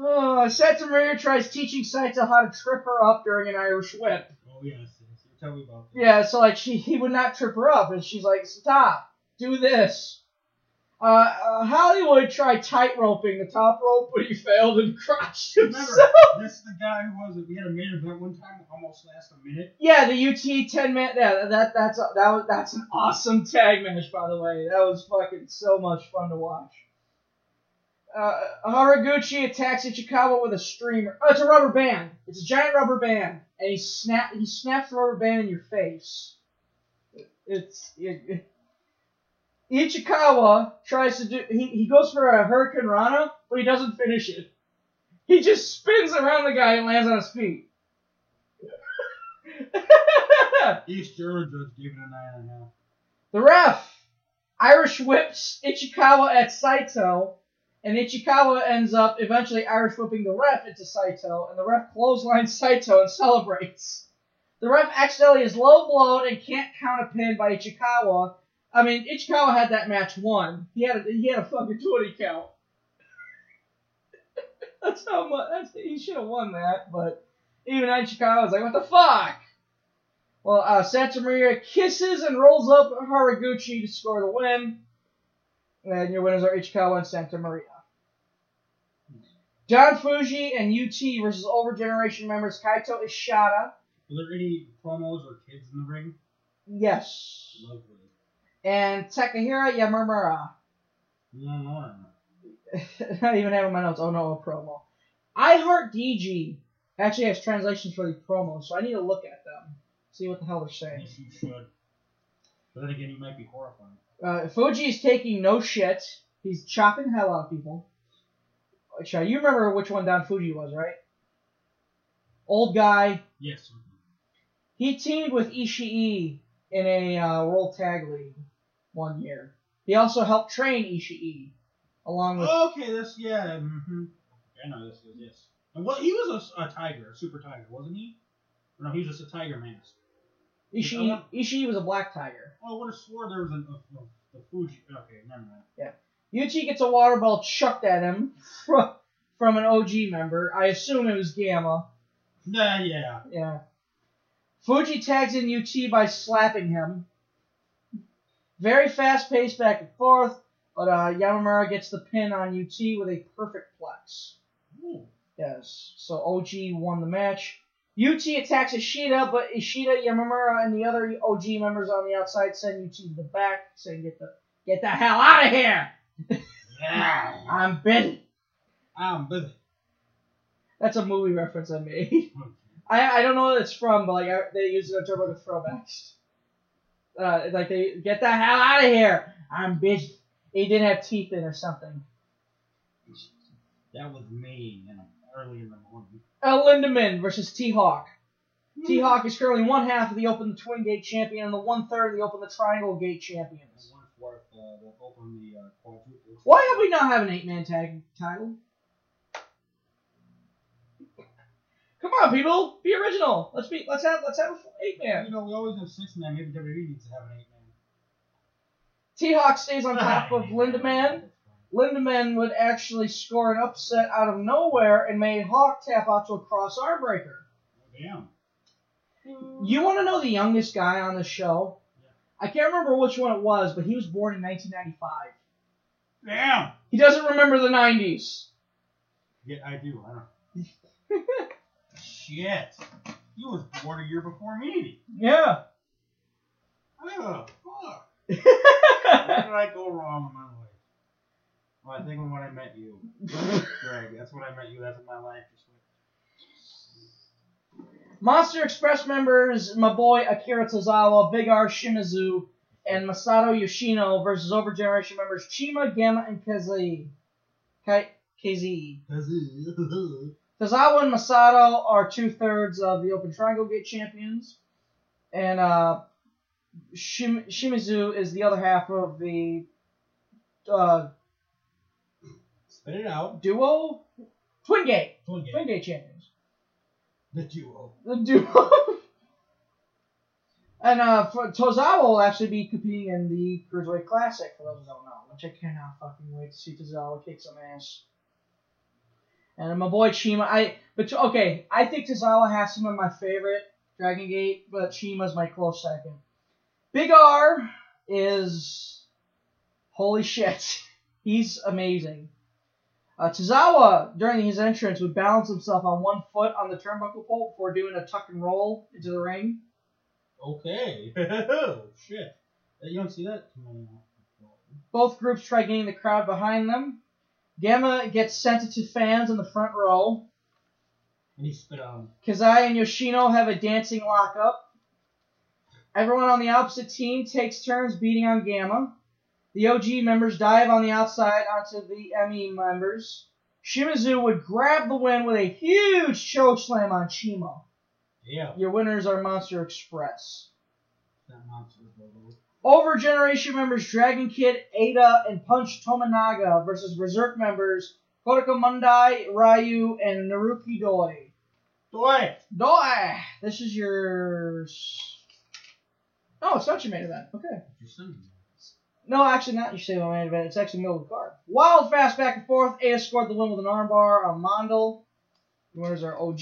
Oh, Santa Maria tries teaching Saito how to trip her up during an Irish whip. Oh yes, yes. Tell me about that. Yeah, so like she he would not trip her up, and she's like, "Stop, do this." Uh, uh, Hollywood tried tight roping the top rope, but he failed and Remember, himself. this is the guy who was it? We had a main event one time, almost last a minute. Yeah, the UT ten man. Yeah, that that's that was that's an awesome tag match, by the way. That was fucking so much fun to watch. Uh, Haraguchi attacks Ichikawa with a streamer. Oh, it's a rubber band. It's a giant rubber band, and he snap he snaps the rubber band in your face. It's it, Ichikawa tries to do. He, he goes for a Hurricane Rana, but he doesn't finish it. He just spins around the guy and lands on his feet. East judge gave it a nine and a half. The ref Irish whips Ichikawa at Saito, and Ichikawa ends up eventually Irish whipping the ref into Saito, and the ref clotheslines Saito and celebrates. The ref accidentally is low blown and can't count a pin by Ichikawa. I mean, Ichikawa had that match won. He had a, he had a fucking twenty count. that's how much. That's he should have won that, but even Ichikawa was like, "What the fuck." Well, uh, Santa Maria kisses and rolls up Haraguchi to score the win. And your winners are Ichikawa and Santa Maria. Don Fujii and UT versus older Generation members Kaito Ishida. Were there any promos or kids in the ring? Yes. Lovely. And Takahira Yamamura. No, no, I even having my notes. Oh no, a promo. I Heart DG actually has translations for these promos, so I need to look at them, see what the hell they're saying. Yes, you should. But then again, he might be horrifying. Uh, is taking no shit. He's chopping hell out of people. Shaw, you remember which one Don Fujii was, right? Old guy. Yes. He teamed with Ishii in a uh, World Tag League one year. He also helped train Ishii, along with. Okay, this yeah. Mm-hmm. I know this is yes. And what he was a, a tiger, a super tiger, wasn't he? Or no, he was just a tiger mask. Ishii, Ishii was a black tiger. Oh, I would have swore there was a, a, a, a Fuji. Okay, never mind. Yeah. Yuchi gets a water ball chucked at him from, from an OG member. I assume it was Gamma. Nah, yeah. Yeah. Fuji tags in UT by slapping him. Very fast paced back and forth, but uh, Yamamura gets the pin on UT with a perfect plex. Ooh. Yes. So OG won the match. UT attacks Ishida, but Ishida, Yamamura, and the other OG members on the outside send UT to the back, saying, "Get the get the hell out of here! Yeah. I'm busy." I'm busy. That's a movie reference I made. I I don't know what it's from, but like I, they use it on Turbo the throwbacks. Uh, like they get the hell out of here! I'm busy. He didn't have teeth in or something. That was me, early in the morning. El Lindemann versus T Hawk. T Hawk is currently one half of the Open the Twin Gate champion and the one third of the Open the Triangle Gate champions. One fourth, uh, the open the uh, quadruple. Why have we not have an eight man tag title? Come on, people, be original. Let's be let's have let's have an eight man. You know, we always have six man. Maybe WWE needs to have an eight man. T Hawk stays on top of Lindemann. Lindemann would actually score an upset out of nowhere and made Hawk tap out to a cross arm breaker. Damn. You want to know the youngest guy on the show? I can't remember which one it was, but he was born in 1995. Damn. He doesn't remember the 90s. Yeah, I do. I don't. Shit. He was born a year before me. Yeah. Oh, fuck. Where did I go wrong in my life? Well, I think when I met you, Greg. That's when I met you. That's when my life just went. Monster Express members, my boy Akira Tozawa, Big R Shimizu, and Masato Yoshino versus Over Generation members CIMA, Gamma, and Kazi. Ka- KZ. Tozawa and Masato are two thirds of the Open Triangle Gate champions, and uh, Shim- Shimizu is the other half of the uh, Spit it out. duo Twin Gate. Twin Gate. Twin Gate champions. The duo. The duo. and uh, for Tozawa will actually be competing in the Cruiserweight Classic, for those who don't know, which I cannot fucking wait to see Tozawa kick some ass. And my boy CIMA, I but okay, I think Tozawa has some of my favorite Dragon Gate, but CIMA's my close second. Big R is holy shit. He's amazing. Uh, Tozawa, during his entrance, would balance himself on one foot on the turnbuckle pole before doing a tuck and roll into the ring. Okay. Oh, shit. You don't see that? Both groups try getting the crowd behind them. Gamma gets sent to fans in the front row. And he spit on. Kazai and Yoshino have a dancing lockup. Everyone on the opposite team takes turns beating on Gamma. The OG members dive on the outside onto the ME members. Shimizu would grab the win with a huge choke slam on CIMA. Yeah. Your winners are Monster Express. That monster logo. Over Generation members Dragon Kid, Ada, and Punch Tominaga versus Berserk members Kodaka Mondai, Ryu, and Naruki Doi. Doi! Doi! This is your. No, oh, it's not your main event. Okay. No, actually not your single main event. It's actually middle of the card. Wild fast back and forth. Ada scored the win with an armbar on Mondel. The winners are OG.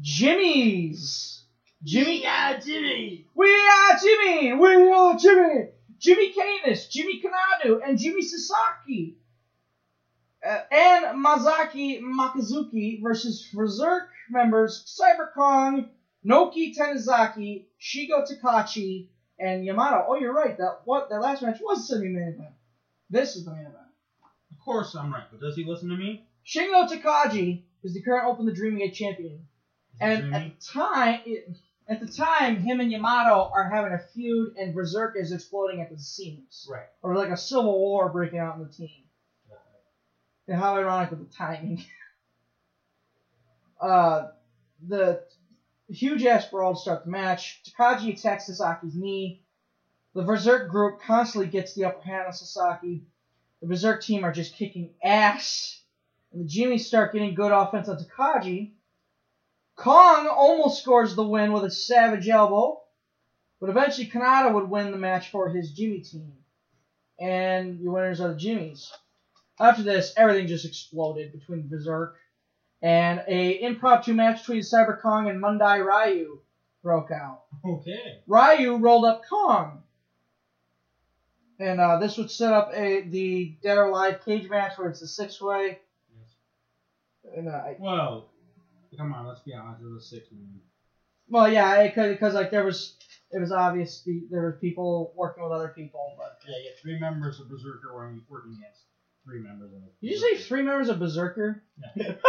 Jimmy's. Jimmy. Yeah, Jimmy! We are Jimmy! We are Jimmy! Jimmy Canis, Jimmy Kanadu, and Jimmy Sasaki. Uh, and Masaaki Mochizuki versus Berserk members Cyber Kong, Naoki Tanizaki, Shingo Takagi, and Yamato. Oh, you're right. That what that last match was the semi-main event. This is the main event. Of course I'm right, but does he listen to me? Shingo Takagi is the current Open the Dreaming Gate champion. And at the time, it, At the time, him and Yamato are having a feud, and Berserk is exploding at the seams. Right. Or like a civil war breaking out in the team. And how ironic with the timing. uh, the huge ass brawl to start the match. Takagi attacks Sasaki's knee. The Berserk group constantly gets the upper hand on Sasaki. The Berserk team are just kicking ass. And the Jimmies start getting good offense on Takagi. Kong almost scores the win with a savage elbow. But eventually Kanata would win the match for his Jimmy team. And your winners are the Jimmies. After this, everything just exploded between Berserk. And a impromptu match between Cyber Kong and Mondai Ryu broke out. Okay. Ryu rolled up Kong. And uh, this would set up a the Dead or Alive cage match where it's a six way. And, uh, Well, come on, let's be honest. It was six man. well, yeah, because like there was it was obvious the, there were people working with other people, but Yeah, yeah. Three members of Berserker were working against three members of. did you say three members of Berserker? Yeah.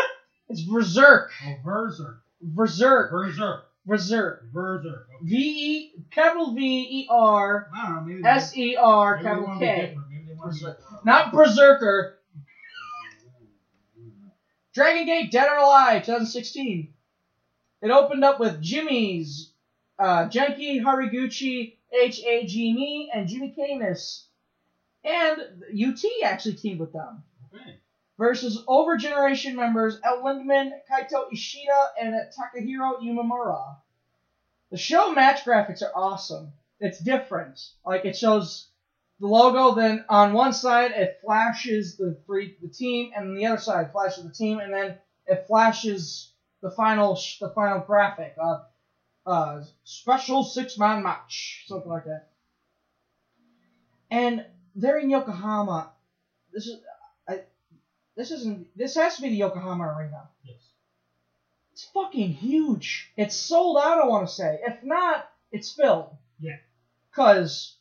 It's Berserk. Oh, Berserk. Berserk. Berserk. Berserk. Berserk. V E capital V E R I don't. Maybe S E R capital K. Maybe they wanna be Berserk. Not Berserker. Dragon Gate Dead or Alive 2016. It opened up with Jimmy's, uh, Genki Horiguchi, H A G Me, and Jimmy Camus. And UT actually teamed with them. Okay. Versus Over Generation members El Lindman, Kaito Ishida, and Takahiro Yamamura. The show match graphics are awesome. It's different. Like it shows the logo, then on one side it flashes the free, the team, and the other side flashes the team, and then it flashes the final sh- the final graphic. Uh, uh, special six man match, something like that. And they're in Yokohama. This is I, this isn't this has to be the Yokohama arena. Yes. It's fucking huge. It's sold out. I want to say. If not, it's filled. Yeah. Cause,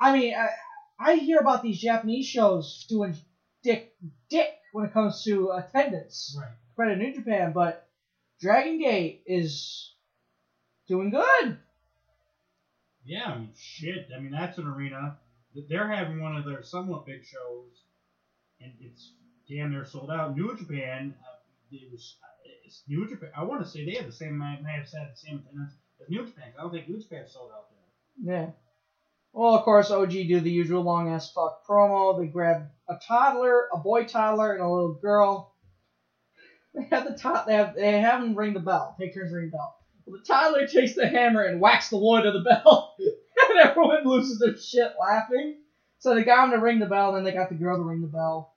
I mean, I, I hear about these Japanese shows doing dick dick when it comes to attendance. Right. To New Japan, but Dragon Gate is doing good. Yeah, I mean, shit. I mean, that's an arena. They're having one of their somewhat big shows, and it's damn near sold out. New Japan, uh, it was it's New Japan. I want to say they have the same may have said the same attendance as New Japan. I don't think New Japan sold out there. Yeah. Well, of course, OG do the usual long ass fuck promo. They grab a toddler, a boy toddler, and a little girl. They have the tot. They have they have them ring the bell. Take turns ring the bell. Well, the toddler takes the hammer and whacks the wood of the bell, and everyone loses their shit laughing. So they got him to ring the bell, then they got the girl to ring the bell.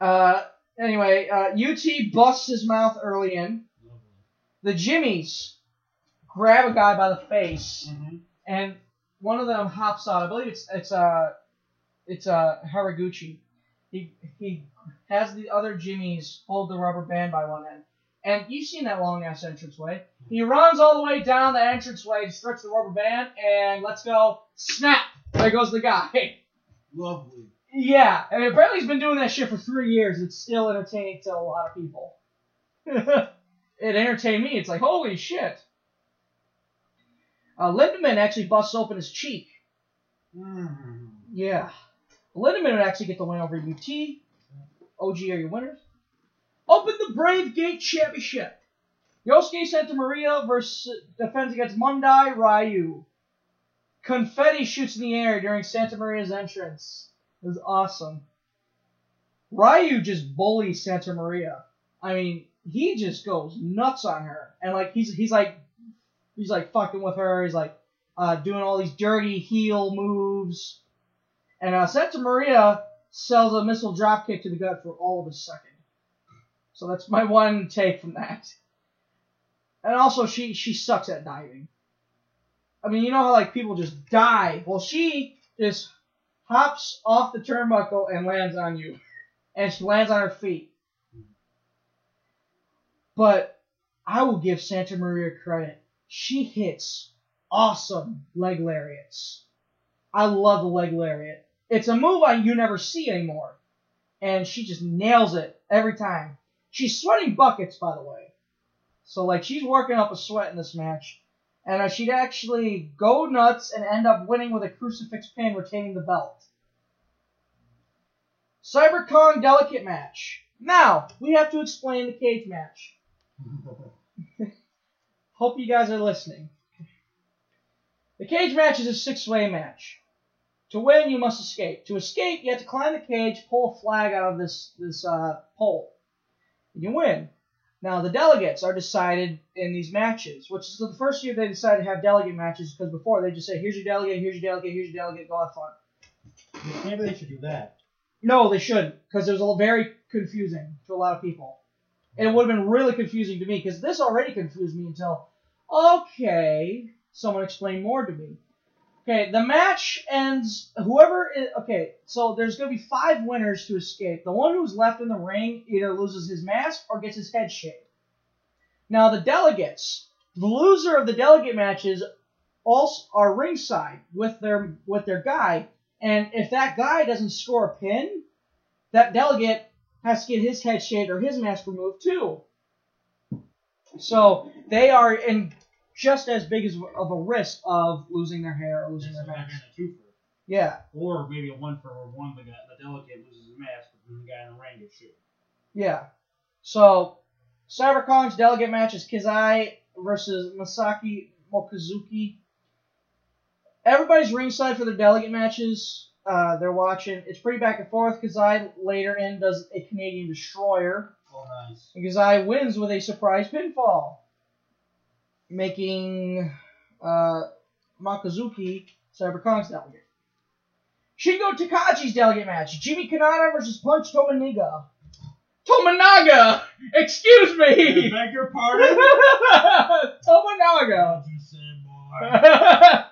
Uh, anyway, uh, UT busts his mouth early in. The Jimmies grab a guy by the face and one of them hops out. I believe it's it's uh it's uh Haraguchi. He he has the other Jimmys hold the rubber band by one end, and you've seen that long ass entranceway. He runs all the way down the entranceway to stretch the rubber band, and let's go snap. There goes the guy. Lovely. Yeah, and apparently he's been doing that shit for three years. It's still entertaining to a lot of people. it entertained me. It's like holy shit. Uh, Lindemann actually busts open his cheek. Yeah. Lindemann would actually get the win over UT. OG are your winners. Open the Brave Gate Championship. Yosuke Santa Maria versus defends against Mondai Ryu. Confetti shoots in the air during Santa Maria's entrance. It was awesome. Ryu just bullies Santa Maria. I mean, he just goes nuts on her, and like he's he's like he's like fucking with her. He's like uh, doing all these dirty heel moves, and uh, Santa Maria sells a missile dropkick to the gut for all of a second. So that's my one take from that. And also, she she sucks at diving. I mean, you know how like people just die. Well, she just hops off the turnbuckle and lands on you, and she lands on her feet. But I will give Santa Maria credit. She hits awesome leg lariats. I love the leg lariat. It's a move I you never see anymore, and she just nails it every time. She's sweating buckets, by the way. So like she's working up a sweat in this match. and uh, she'd actually go nuts and end up winning with a crucifix pin, retaining the belt. Cyber Kong delicate match. Now we have to explain the cage match. Hope you guys are listening. The cage match is a six-way match. To win, you must escape. To escape, you have to climb the cage, pull a flag out of this this uh, pole. You win. Now the delegates are decided in these matches, which is the first year they decided to have delegate matches because before they just say, "Here's your delegate, here's your delegate, here's your delegate, go have fun." Maybe they should do that. No, they shouldn't, because it was very confusing to a lot of people. And it would have been really confusing to me, because this already confused me until, okay, someone explain more to me. Okay, the match ends. Whoever. i- okay, so there's going to be five winners to escape. The one who's left in the ring either loses his mask or gets his head shaved. Now, the delegates. The loser of the delegate matches also are ringside with their with their guy, and if that guy doesn't score a pin, that delegate has to get his head shaved or his mask removed too. So they are in just as big as of a risk of losing their hair or losing So their mask. Yeah, Or maybe a one for or one. The guy, the delegate loses his mask, but the guy in the ring gets shot. yeah. So Cyber Kong's delegate match is Kizai versus Masaaki Mochizuki. Everybody's ringside for their delegate matches. Uh, they're watching. It's pretty back and forth. Kazai later in does a Canadian Destroyer. Oh, nice. And Kazai wins with a surprise pinfall, making uh, Mochizuki CyberCon's delegate. Shingo Takagi's delegate match: Jimmy Kanata versus Punch Tomaniga. Tomanaga! Excuse me! Beg your pardon? Tomanaga!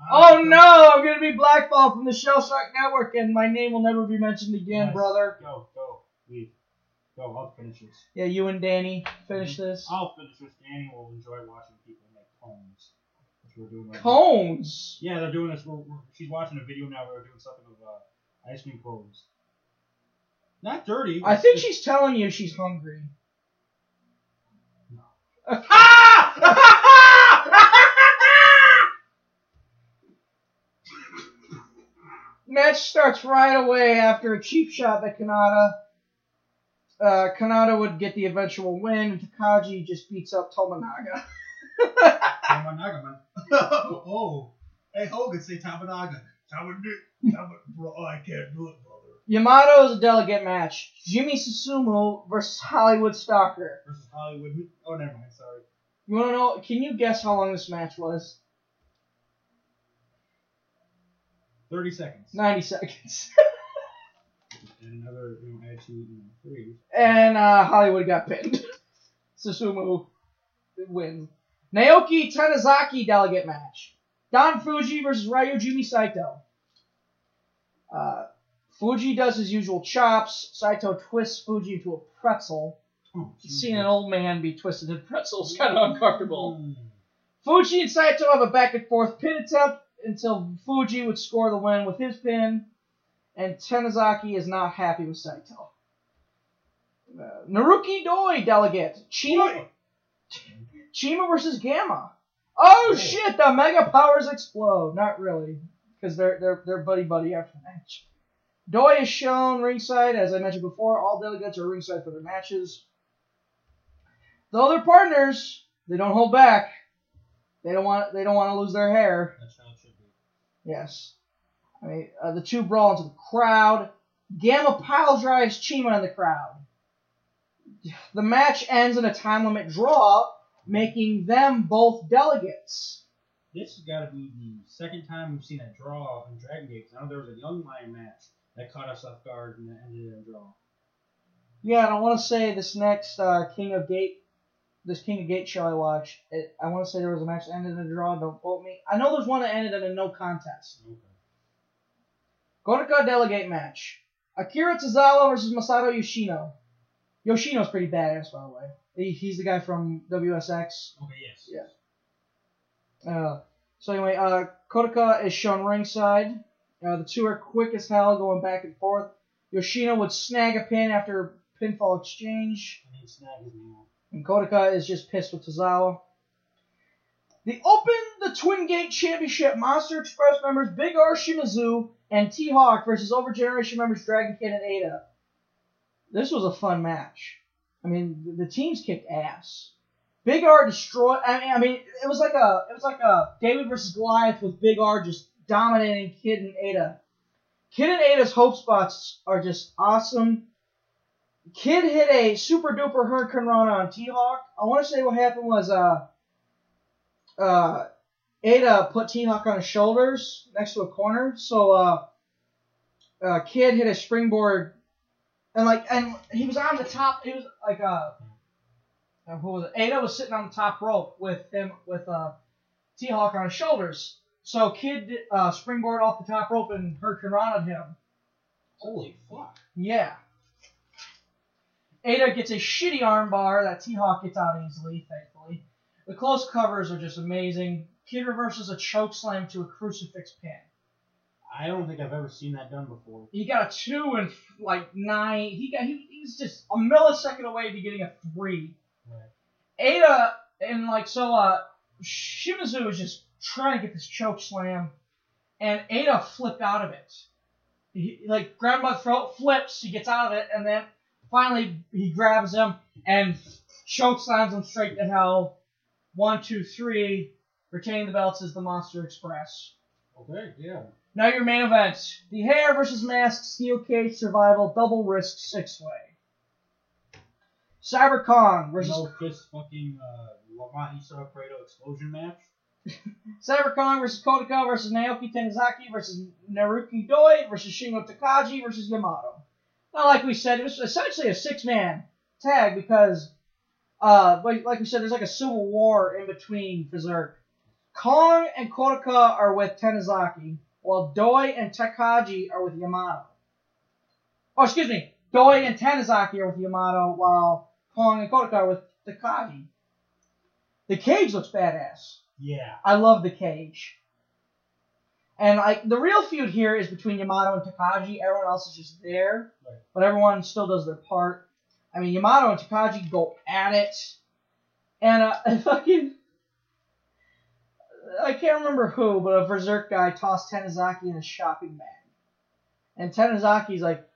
You said, boy. oh no, I'm gonna be blackballed from the Shell Shock Network and my name will never be mentioned again, Nice. brother. Go, go, leave. Go, I'll finish this. Yeah, you and Danny finish this. I'll finish this. Danny will enjoy watching people make cones. Which we're doing right now. Cones! Yeah, they're doing this. We're, we're, she's watching a video now where we're doing something with uh, ice cream cones. Not dirty. I think It's- she's telling you she's hungry. Match starts right away after a cheap shot by Kanata. Uh, Kanata would get the eventual win, and Takagi just beats up Tomanaga. Tamanaga, man. oh. Hey, Hogan, say Tamanaga. Tamanaga. Bro, I can't do it, brother. Yamato is a delegate match. Jimmy Susumu versus Hollywood Stalker. Versus Hollywood. Oh, never mind. Sorry. You wanna know? Can you guess how long this match was? 30 seconds. 90 seconds. And another, you know, add two, you know, three. and uh, Hollywood got pinned. Susumu wins. Naoki Tanizaki delegate match. Don Fuji versus Ryujimi Saito. Uh, Fuji does his usual chops. Saito twists Fuji into a pretzel. Oh, Seeing an old man be twisted in pretzels is kind of uncomfortable. Fuji and Saito have a back and forth pin attempt until Fuji would score the win with his pin, and Tanizaki is not happy with Saito. Uh, Naruki Doi delegate. CIMA, CIMA versus Gamma. Oh shit! The Mega Powers explode. Not really, because they're they're they're buddy buddy after the match. Doi is shown ringside, as I mentioned before. All delegates are ringside for their matches. The other partners, they don't hold back. They don't want they don't want to lose their hair. That's how it should be. Yes. I mean, uh, the two brawl into the crowd. Gamma pile drives CIMA in the crowd. The match ends in a time limit draw, making them both delegates. This has got to be the second time we've seen a draw in Dragon Gate. I know there was a Young Lion match that caught us off guard and ended in a draw. Yeah, and I want to say this next uh, King of Gate, this King of Gate show I watched, it, I want to say there was a match that ended in a draw. Don't quote me. I know there's one that ended in a no contest. Okay. Delegate match. Akira Tozawa versus Masato Yoshino. Yoshino's pretty badass, by the way. He, he's the guy from WSX. Okay, yes. Yeah. Uh, so anyway, uh, is shown ringside. Uh, the two are quick as hell, going back and forth. Yoshino would snag a pin after pinfall exchange, I need snag his name. And Kotoka is just pissed with Tozawa. They Open the Twin Gate Championship Monster Express members Big R Shimizu and T Hawk versus Over Generation members Dragon Kid and Eita. This was a fun match. I mean, the, the teams kicked ass. Big R destroyed. I mean, I mean, it was like a it was like a David versus Goliath with Big R just dominating Kid and Eita. Kid and Eita's hope spots are just awesome. Kid hit a super duper hurricanrana on T Hawk. I want to say what happened was uh uh Eita put T Hawk on his shoulders next to a corner, so uh uh Kid hit a springboard and like and he was on the top. He was like uh, uh who was it? Eita was sitting on the top rope with him with uh T Hawk on his shoulders. So Kid uh springboard off the top rope and hurricanrana on him. Holy fuck. Yeah. Eita gets a shitty armbar that T Hawk gets out easily, thankfully. The close covers are just amazing. Kid reverses a choke slam to a crucifix pin. I don't think I've ever seen that done before. He got a two and like nine. He got he, he was just a millisecond away to getting a three. Eita and like so uh Shimizu was just trying to get this choke slam, and Eita flipped out of it. He like by throat, flips, he gets out of it, and then finally he grabs him and choke slams him straight to hell. One, two, three. Retaining the belts is the Monster Express. Okay, yeah. Now your main event: the Hair versus Mask Steel Cage Survival Double Risk Six Way. Cyber Kong versus No fist fucking uh, Mahisa Fredo explosion match. Cyber Kong versus Kotoka versus Naoki Tanizaki versus Naruki Doi versus Shingo Takagi versus Yamato. Now, like we said, it was essentially a six-man tag because, uh, like, like we said, there's like a civil war in between Berserk. Kong and Kotoka are with Tanizaki, while Doi and Takagi are with Yamato. Oh, excuse me. Doi and Tanizaki are with Yamato, while Kong and Kotoka are with Takagi. The cage looks badass. Yeah. I love the cage. And like the real feud here is between Yamato and Takagi. Everyone else is just there, Right. but everyone still does their part. I mean, Yamato and Takagi go at it, and uh, fucking I can't remember who, but a Berserk guy tossed Tanizaki in a shopping bag, and Tanizaki's like,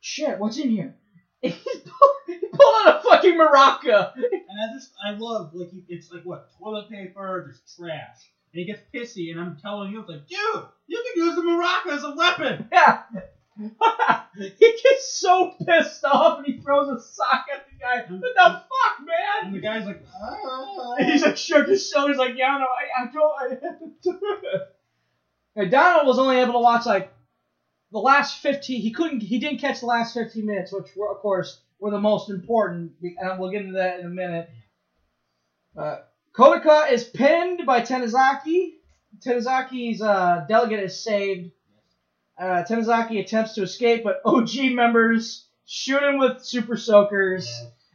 "Shit, what's in here?" he pulled out a fucking maraca. And I just, I love, like, it's like, what, toilet paper, just trash. And he gets pissy, and I'm telling you, it's like, dude, you can use the maraca as a weapon! Yeah. he gets so pissed off and he throws a sock at the guy. What the fuck, man? And the guy's like. And he's like shook his shoulders like, yeah, no, I, I don't. I have to do it. And Donald was only able to watch like the last 15. He couldn't. He didn't catch the last 15 minutes, which were, of course, were the most important. And we'll get into that in a minute. Uh, Kotoka is pinned by Tanizaki. Tanizaki's uh, delegate is saved. Uh, Tanizaki attempts to escape, but OG members shoot him with super soakers.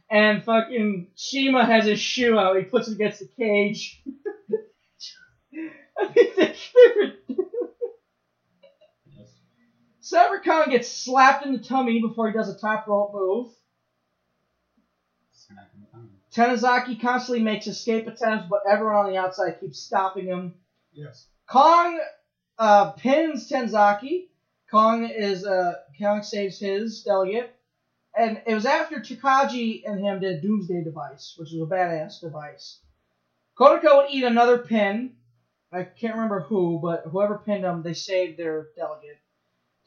And fucking CIMA has his shoe out. He puts it against the cage. I Khan gets slapped in the tummy before he does a top rope move. Tanizaki constantly makes escape attempts, but everyone on the outside keeps stopping him. Yes. Kong uh, pins Tenzaki. Kong is uh, Kong saves his delegate, and it was after Takagi and him did a Doomsday device, which was a badass device. Kotoka would eat another pin. I can't remember who, but whoever pinned him, they saved their delegate.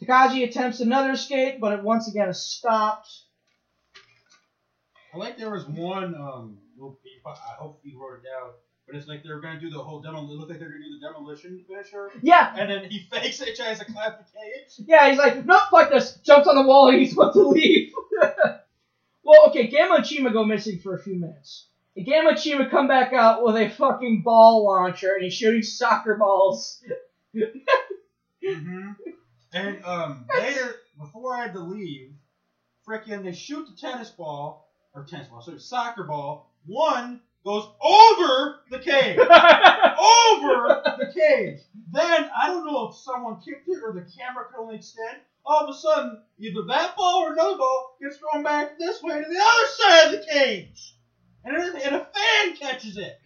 Takagi attempts another escape, but it once again is stopped. I like there was one, um, I hope he wrote it down, but it's like they're gonna do the whole demo, it looked like they're gonna do the demolition finisher. Yeah, And then he fakes it, tries to climb the cage. Yeah, he's like, no, fuck this. Jumps on the wall and he's about to leave. well, okay, Gamma and CIMA go missing for a few minutes. And Gamma and CIMA come back out with a fucking ball launcher and he's shooting soccer balls. Mm-hmm. And um, later, before I had to leave, frickin' they shoot the tennis ball or tennis ball, sorry, soccer ball. One goes over the cage, over the cage. Then I don't know if someone kicked it or the camera could only extend. All of a sudden, either that ball or another ball gets thrown back this way to the other side of the cage, and, and a fan catches it.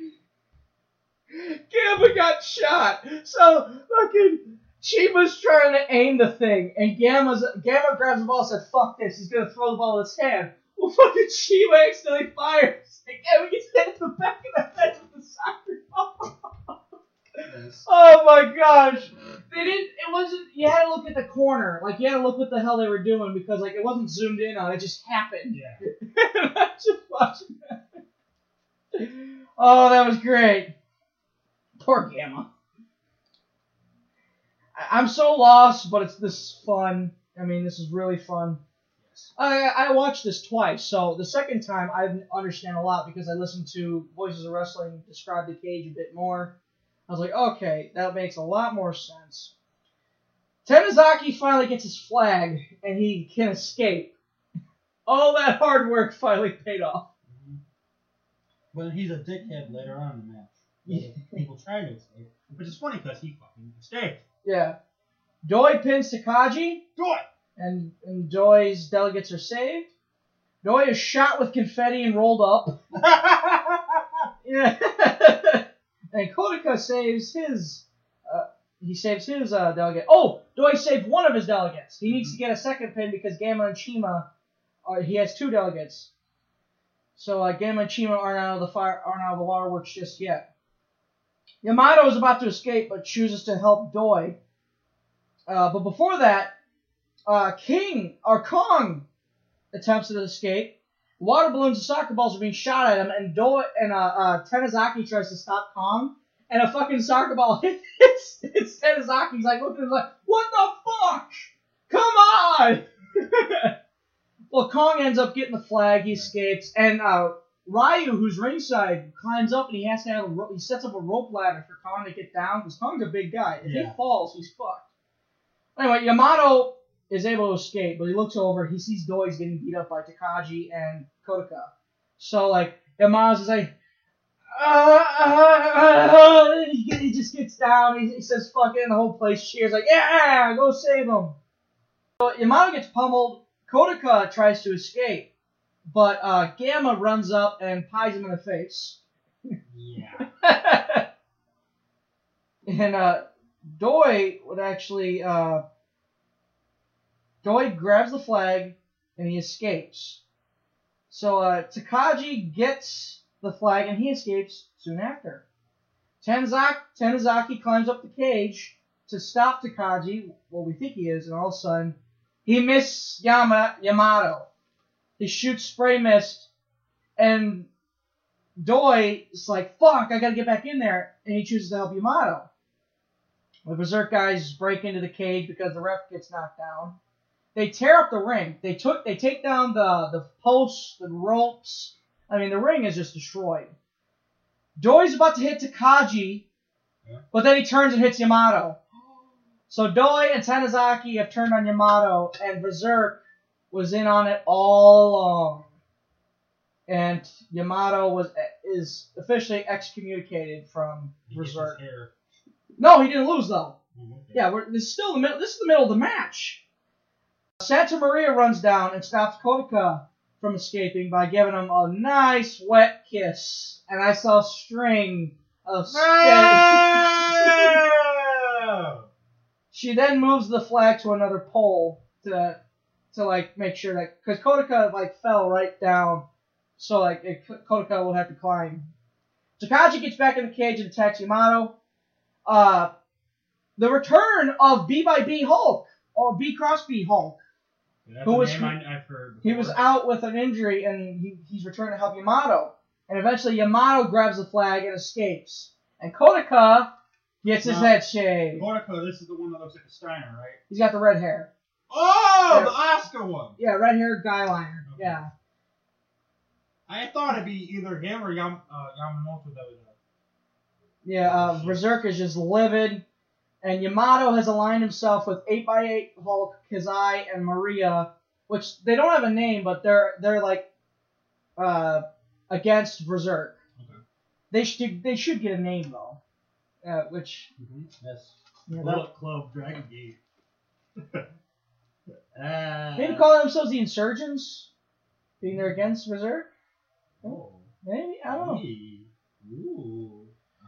Gamma got shot. So fucking CIMA's trying to aim the thing, and Gamma's Gamma grabs the ball and said, "Fuck this." He's gonna throw the ball in his hand. Well, fucking CIMA accidentally fires, and Gamma gets hit in the back of the head with the soccer ball. Oh my gosh! They didn't. It wasn't. You had to look at the corner. Like you had to look what the hell they were doing because like it wasn't zoomed in on. It just happened. Yeah. I'm just watching that. Oh, that was great. Poor Gamma. I- I'm so lost, but it's this is fun. I mean, this is really fun. I I watched this twice, so the second time I understand a lot because I listened to Voices of Wrestling describe the cage a bit more. I was like, okay, that makes a lot more sense. Tanizaki finally gets his flag and he can escape. All that hard work finally paid off. Mm-hmm. But he's a dickhead later on in the match. People trying to escape. Which is funny because he fucking escaped. Yeah. Doi pins Takagi. Doi! And, and Doi's delegates are saved. Doi is shot with confetti and rolled up. yeah. and Kotoka saves his. Uh, he saves his uh, delegate. Oh, Doi saved one of his delegates. He needs to get a second pin because Gamma and CIMA, are, he has two delegates. So uh, Gamma and CIMA aren't out of the fire, aren't out of the waterworks just yet. Yamato is about to escape, but chooses to help Doi. Uh, but before that, uh, King or Kong attempts to escape. Water balloons and soccer balls are being shot at him, and Doi and uh, uh, Tanizaki tries to stop Kong, and a fucking soccer ball hits, hits Tanizaki. He's like looking like, "What the fuck? Come on!" well, Kong ends up getting the flag. He escapes, and uh, Ryu, who's ringside, climbs up and he has to have a ro- he sets up a rope ladder for Kong to get down because Kong's a big guy. If Yeah. he falls, he's fucked. Anyway, Yamato is able to escape, but he looks over. He sees Doi's getting beat up by Takagi and Kotoka. So like Yamato's is like, uh, uh, uh, he, he just gets down. He, he says fuck it, and the whole place cheers like, yeah, go save him. So Yamato gets pummeled. Kotoka tries to escape, but uh, Gamma runs up and pies him in the face. Yeah. and uh, Doi would actually uh, Doi grabs the flag and he escapes. So uh, Takagi gets the flag and he escapes soon after. Tenzak, Tanizaki climbs up the cage to stop Takagi, what we think he is, and all of a sudden he misses Yama, Yamato. He shoots spray mist, and Doi is like, fuck, I gotta get back in there, and he chooses to help Yamato. The Berserk guys break into the cage because the ref gets knocked down. They tear up the ring. They took they take down the the posts, the ropes. I mean the ring is just destroyed. Doi's about to hit Takagi, but then he turns and hits Yamato. So Doi and Tanizaki have turned on Yamato, and Berserk was in on it all along. And Yamato was is officially excommunicated from Berserk. No, he didn't lose though. Yeah, we're, this is still the middle. This is the middle of the match. Santa Maria runs down and stops Kotoka from escaping by giving him a nice wet kiss, and I saw a string of. she then moves the flag to another pole to to like make sure that because Kotoka like fell right down, so like it, Kotoka will have to climb. Takagi gets back in the cage and attacks Yamato. Uh, the return of B by B Hulk or B cross B Hulk. That's Who was name I, I've heard. He was out with an injury and he, he's returned to help Yamato. And eventually Yamato grabs the flag and escapes. And Kotoka gets his No. head shaved. Kotoka, this is the one that looks like a Steiner, right? He's got the red hair. Oh, Yeah. the Oscar one. Yeah, red hair guy liner. Yeah. I thought it'd be either him or Yam, uh, Yamamoto that was. Yeah, uh, Berserk is just livid. And Yamato has aligned himself with B by B Hulk, Kazai, and Maria, which they don't have a name, but they're they're like uh, against Berserk. They should they should get a name though, uh, which Yes. Yeah, that- Bullet Club Dragon Gate. uh, maybe call themselves the Insurgents, being they're against Berserk. Oh. Maybe I don't know. Ooh.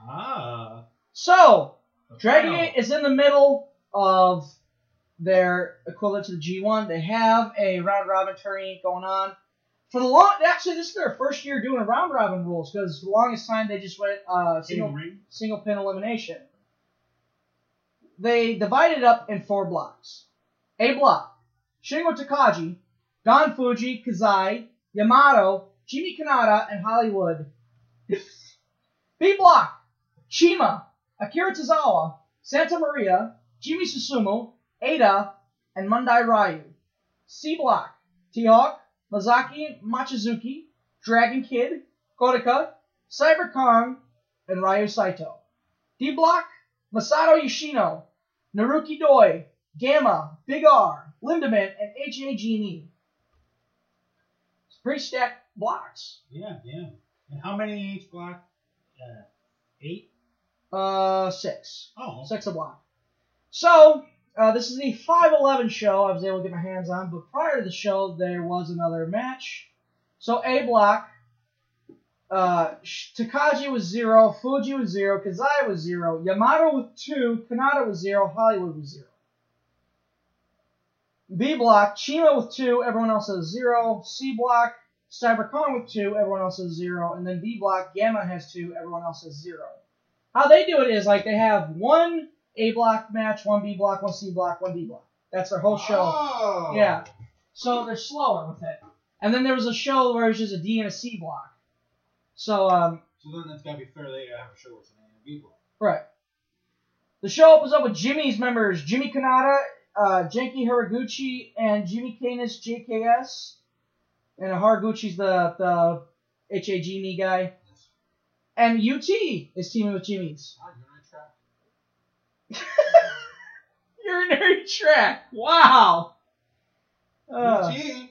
Ah. So, Dragon Gate is in the middle of their equivalent to the G1. They have a round robin tournament going on. For the long, actually, this is their first year doing a round robin rules because the longest time they just went uh, single single pin elimination. They divided it up in four blocks. A block: Shingo Takagi, Don Fuji, Kazai, Yamato, Jimmy Kanata, and Hollywood. B block: CIMA, Akira Tozawa, Santa Maria, Jimmy Susumu, Eita, and Mondai Ryu. C block: T-Hawk, Masaaki Mochizuki, Dragon Kid, Kotoka, Cyber Kong, and Ryu Saito. D block: Masato Yoshino, Naruki Doi, Gamma, Big R, Lindemann, and H.A. Genie. It's pretty stacked blocks. Yeah, yeah. And how many in each block? Uh, eight? Uh, six. Oh. Six a block. So, uh, this is the 511 show I was able to get my hands on, but prior to the show, there was another match. So, A block, uh, Takagi was zero, Fuji was zero, Kazai was zero, Yamato with two, Kanata was zero, Hollywood was zero. B block, CIMA with two, everyone else has zero. C block, Cyber Kong with two, everyone else has zero. And then B block, Gamma has two, everyone else has zero. How they do it is like they have one A block match, one B block, one C block, one D block. That's their whole show. Oh. Yeah. So they're slower with it. And then there was a show where it was just a D and a C block. So, um, So then that's gotta be fair. They gotta have a show with an A and B block. Right. The show opens up with Jimmy's members Jimmy Kanata, uh, Genki Horiguchi, and Jimmy Canis JKS. And Horiguchi's the, the HAG guy. And UT is teaming with Jimmy's. You're on track. Urinary tract. Wow. Uh, UT.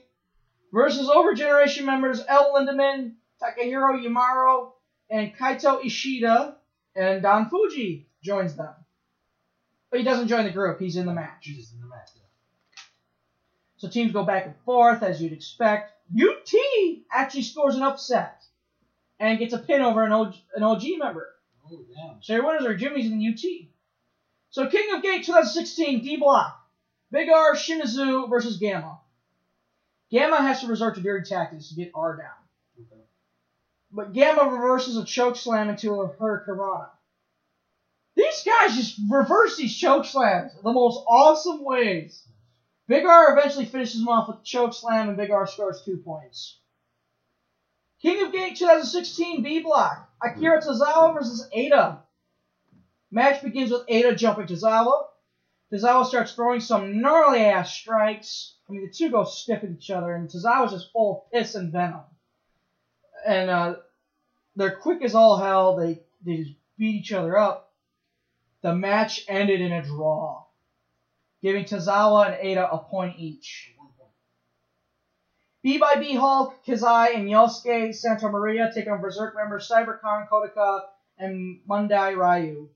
versus Over Generation members El Lindemann, Takahiro Yamaro, and Kaito Ishida, and Don Fuji joins them. But he doesn't join the group, he's in the match. Jesus in the match. Yeah. So teams go back and forth as you'd expect. UT actually scores an upset and gets a pin over an OG, an OG member. Oh damn. So your winners are Jimmy's and UT. So King of Gate 2016 D Block. Big R Shimizu versus Gamma. Gamma has to resort to dirty tactics to get R down. Okay. But Gamma reverses a choke slam into a Hurricanrana. These guys just reverse these choke slams the most awesome ways. Big R eventually finishes him off with a choke slam, and Big R scores two points. King of Gate 2016 B Block. Akira Tozawa versus Eita. Match begins with Eita jumping Tozawa. Tozawa starts throwing some gnarly ass strikes. I mean, the two go stiff at each other, and Tozawa's just full of piss and venom. And uh, they're quick as all hell. They they just beat each other up. The match ended in a draw, giving Tozawa and Eita a point each. B by B Hulk, Kazai, and Yosuke Santa Maria take on Berserk members CyberCon, Kotoka, and Mondai Ryu.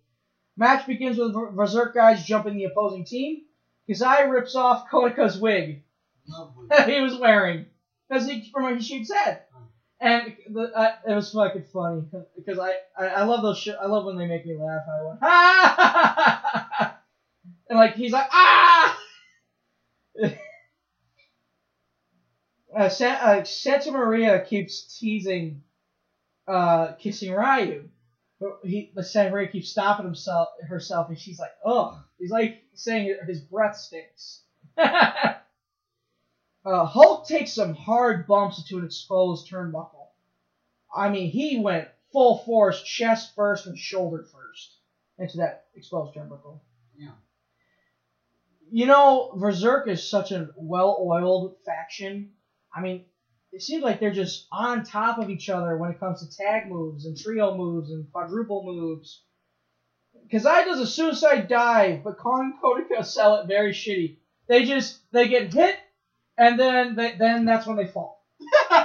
Match begins with Berserk guys jumping the opposing team. Kazai rips off Kotoka's wig that he was wearing because he from a sheep's head. And the, uh, it was fucking funny because I, I, I love those shit. I love when they make me laugh. I went ah, and like he's like ah. uh, Sa- uh, Santa Maria keeps teasing, uh, kissing Ryu. But he, but Santa Maria keeps stopping himself, herself, and she's like, ugh. He's like saying his breath stinks. uh, Hulk takes some hard bumps into an exposed turnbuckle. I mean, he went full force, chest first and shoulder first into that exposed turnbuckle. Yeah. You know, Berserk is such a well-oiled faction. I mean, it seems like they're just on top of each other when it comes to tag moves and trio moves and quadruple moves. Kazai does a suicide dive, but Kong and Kotoka sell it very shitty. They just they get hit, and then they, then that's when they fall. It'd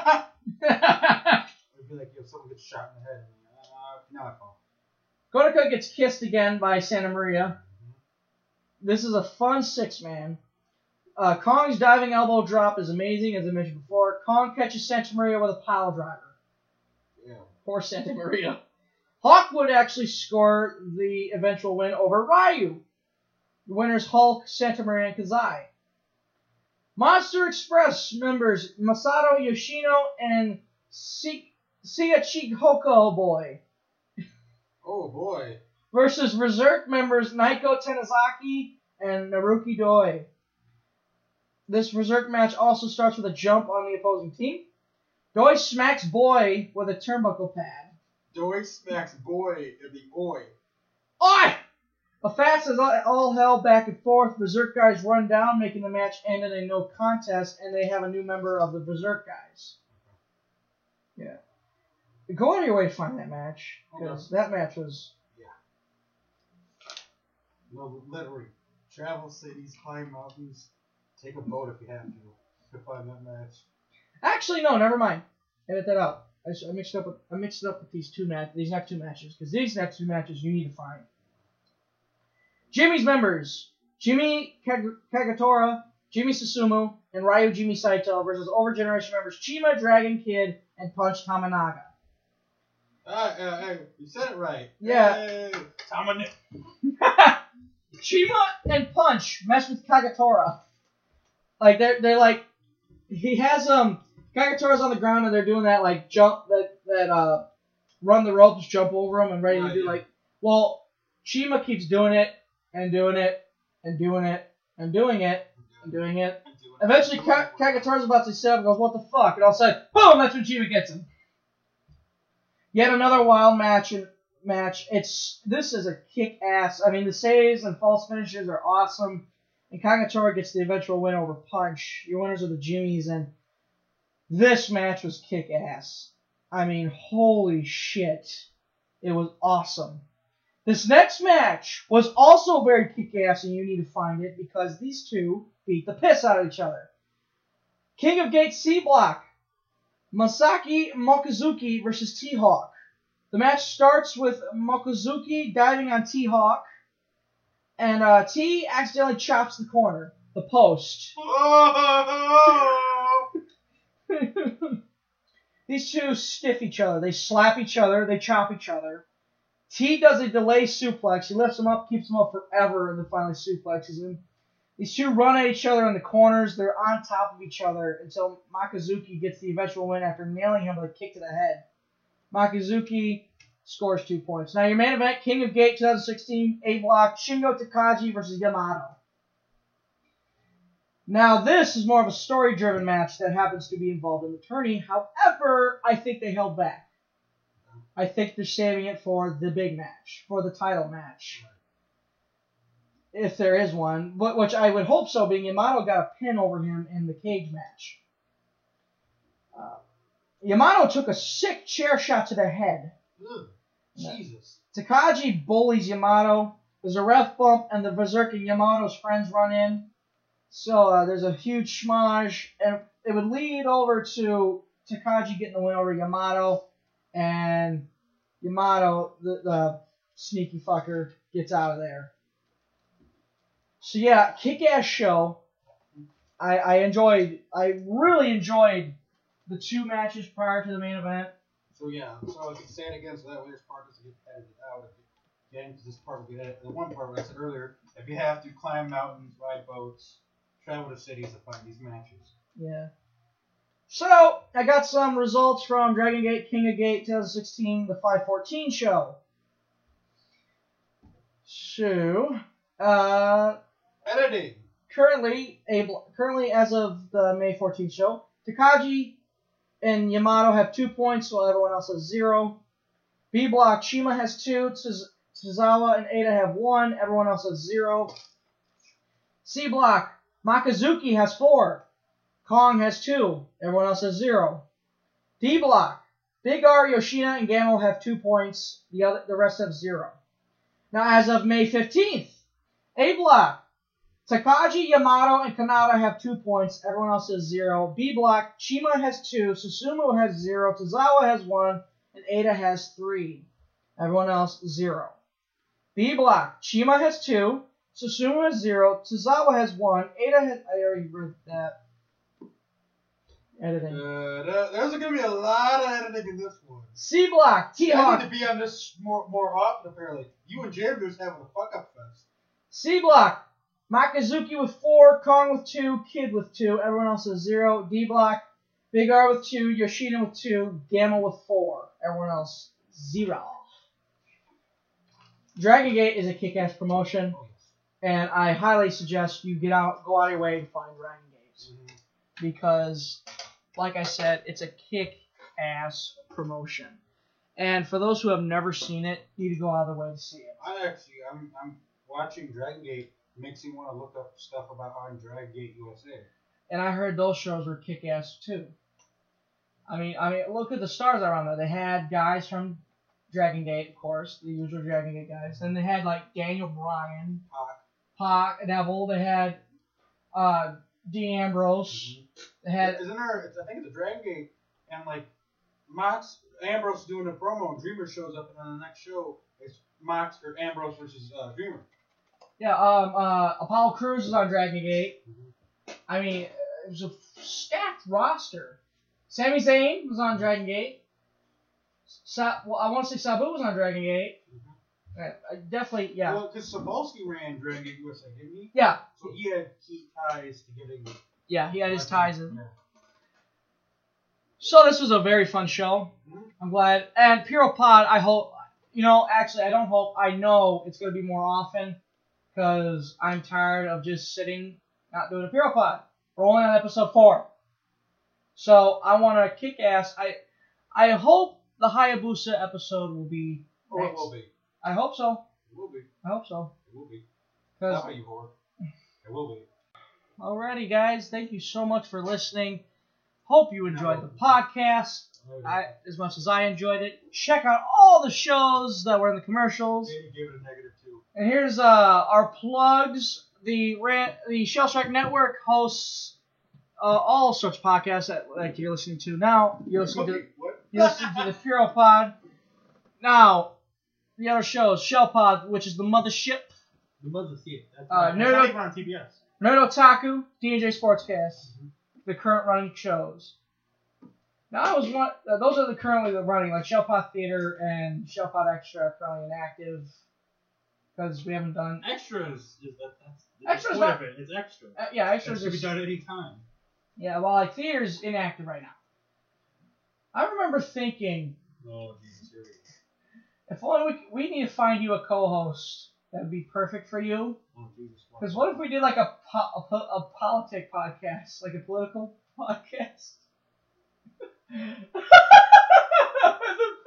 be like you have someone gets shot in the head. And, uh, now I fall. Kotoka gets kissed again by Santa Maria. This is a fun six man. Uh, Kong's diving elbow drop is amazing, as I mentioned before. Kong catches Santa Maria with a pile driver. Yeah. Poor Santa Maria. Hulk would actually score the eventual win over Ryu. The winners Hulk, Santa Maria, and Kazai. Monster Express members Masato Yoshino and Si- Shachihoko Boy Oh boy. versus Berserk members Naoki Tanizaki and Naruki Doi. This Berserk match also starts with a jump on the opposing team. Doi smacks Boy with a turnbuckle pad. Doi smacks boy in the oi. Oi! A fast as all, hell back and forth. Berserk guys run down, making the match end in a no contest, and they have a new member of the Berserk guys. Yeah. Go out of your way to find that match, because that match was. No, literally. Travel cities, climb mountains, take a boat if you have to to find that match. Actually, no, never mind. Edit that out. I, s- I mixed up. With, I mixed it up with these two match. These next two matches, because these next two matches you need to find. Jimmy's members: Jimmy Kag- Kagetora, Jimmy Susumu, and Ryu Jimmy Saito versus Over Generation members CIMA, Dragon Kid, and Punch Tamanaga. Ah, uh, hey, you said it right. Yeah. Hey. Tamane- CIMA and Punch mess with Kagetora. Like they're they're like he has um Kagetora's on the ground and they're doing that like jump that that uh run the ropes, jump over him and ready to do yeah. like well CIMA keeps doing it and doing it and doing it and doing it and doing it. Eventually Ka- Kagetora's about to set up and goes, What the fuck? And all of a sudden, boom, that's when CIMA gets him. Yet another wild match and match. It's this is a kick ass. I mean the saves and false finishes are awesome. And Kagetora gets the eventual win over Punch. Your winners are the Jimmies and this match was kick ass. I mean, holy shit. It was awesome. This next match was also very kick ass, and you need to find it because these two beat the piss out of each other. King of Gate C Block, Masaaki Mochizuki versus T Hawk. The match starts with Mochizuki diving on T Hawk, and uh, T accidentally chops the corner, the post. These two stiff each other. They slap each other. They chop each other. T does a delay suplex. He lifts him up, keeps him up forever, and then finally suplexes him. These two run at each other in the corners. They're on top of each other until Mochizuki gets the eventual win after nailing him with a kick to the head. Mochizuki scores two points. Now your main event, King of Gate 2016 A block, Shingo Takagi versus Yamato. Now this is more of a story-driven match that happens to be involved in the tourney. However, I think they held back. I think they're saving it for the big match, for the title match. If there is one, but which I would hope so, being Yamato got a pin over him in the cage match. Uh, Yamato took a sick chair shot to the head. Ugh, Jesus. Takagi bullies Yamato. There's a ref bump, and the Berserk and Yamato's friends run in. So uh, there's a huge schmoz, and it would lead over to Takagi getting the win over Yamato, and Yamato, the, the sneaky fucker, gets out of there. So yeah, kick-ass show. I, I enjoyed, I really enjoyed the two matches prior to the main event. So yeah, so if you say it again, so that way this part doesn't get edited out again, because this part will get edited. The one part where I said earlier, if you have to climb mountains, ride boats, travel to cities to find these matches. Yeah. So, I got some results from Dragon Gate King of Gate 2016, the 514 show. So, uh, Editing. currently, a, currently as of the May 14th show, Takagi and Yamato have two points, while everyone else has zero. B block, CIMA has two, Tozawa and Eita have one, everyone else has zero. C block, Mochizuki has four, Kong has two, everyone else has zero. D block, Big R, Yoshino, and Gamma have two points, the other the rest have zero. Now as of May 15th, A block, Takagi, Yamato, and Kanata have two points. Everyone else has zero. B block, CIMA has two. Susumu has zero. Tozawa has one. And Eita has three. Everyone else, zero. B block, CIMA has two. Susumu has zero. Tozawa has one. Eita has. I already read that. Editing. Uh, there's going to be a lot of editing in this one. C block, T I Hawk. need to be on this more more often. Apparently, you and Jared are just having a fuck up fest. C block, Mochizuki with four, Kong with two, Kid with two, everyone else is zero. D block, Big R with two, Yoshida with two, Gamma with four, everyone else zero. Dragon Gate is a kick-ass promotion, oh, and I highly suggest you get out, go out of your way to find Dragon Gate mm-hmm. because, like I said, it's a kick-ass promotion. And for those who have never seen it, you need to go out of the way to see it. I actually, I'm I'm watching Dragon Gate makes me want to look up stuff about on Dragon Gate USA. and I heard those shows were kick ass too. I mean, I mean, look at the stars that are on there. They had guys from Dragon Gate, of course, the usual Dragon Gate guys. Then they had like Daniel Bryan, Pac, Pac, Neville. They had uh, Dean Ambrose. They had Isn't there? It's, I think it's a Dragon Gate, and like Mox Ambrose doing a promo, and Dreamer shows up, and then the next show is Mox or Ambrose versus uh, Dreamer. Yeah, um, uh, Apollo Crews was on Dragon Gate. I mean, it was a stacked roster. Sami Zayn was on Dragon Gate. Sa- well, I want to say Sabu was on Dragon Gate. Uh, I definitely, yeah. Well, because Sapolsky ran Dragon Gate USA, didn't he? Yeah. So he had key ties to getting. Yeah, he had his ties in. Yeah. So this was a very fun show. I'm glad. And Puro Pod, I hope, you know, actually, I don't hope, I know it's going to be more often because I'm tired of just sitting, not doing a Puro Pod. We're only on episode four. So I want to kick ass. I I hope the Hayabusa episode will be. Oh, it next. will be. I hope so. It will be. I hope so. It will be. 'Cause- you, whore. It will be. Alrighty, guys. Thank you so much for listening. Hope you enjoyed the podcast oh, I, as much as I enjoyed it. Check out all the shows that were in the commercials. Maybe give it a negative. And here's uh, our plugs. The Ran- the Shell Strike Network hosts uh, all sorts of podcasts that like you're listening to now. You're listening to you're listening to the Puro Pod. Now, the other shows, Shell Pod, which is the mothership. The mother theater. That's Uh, right. no, It's no. even on TBS. Nerd Otaku, DJ Sportscast, the current running shows. Now I was one. Uh, those are the currently the running like Shellpot Theater and Shell Pod Extra are currently inactive because we haven't done. Extras is that that's the Extras point not- of it. It's extra. Uh, yeah, extras can be done any time. Yeah, well, like theater's inactive right now. I remember thinking Oh, Jesus, here we go. if only we, we need to find you a co-host that would be perfect for you. Oh, Jesus. Because what if we did like a po- a, po- a politic podcast, like a political podcast? the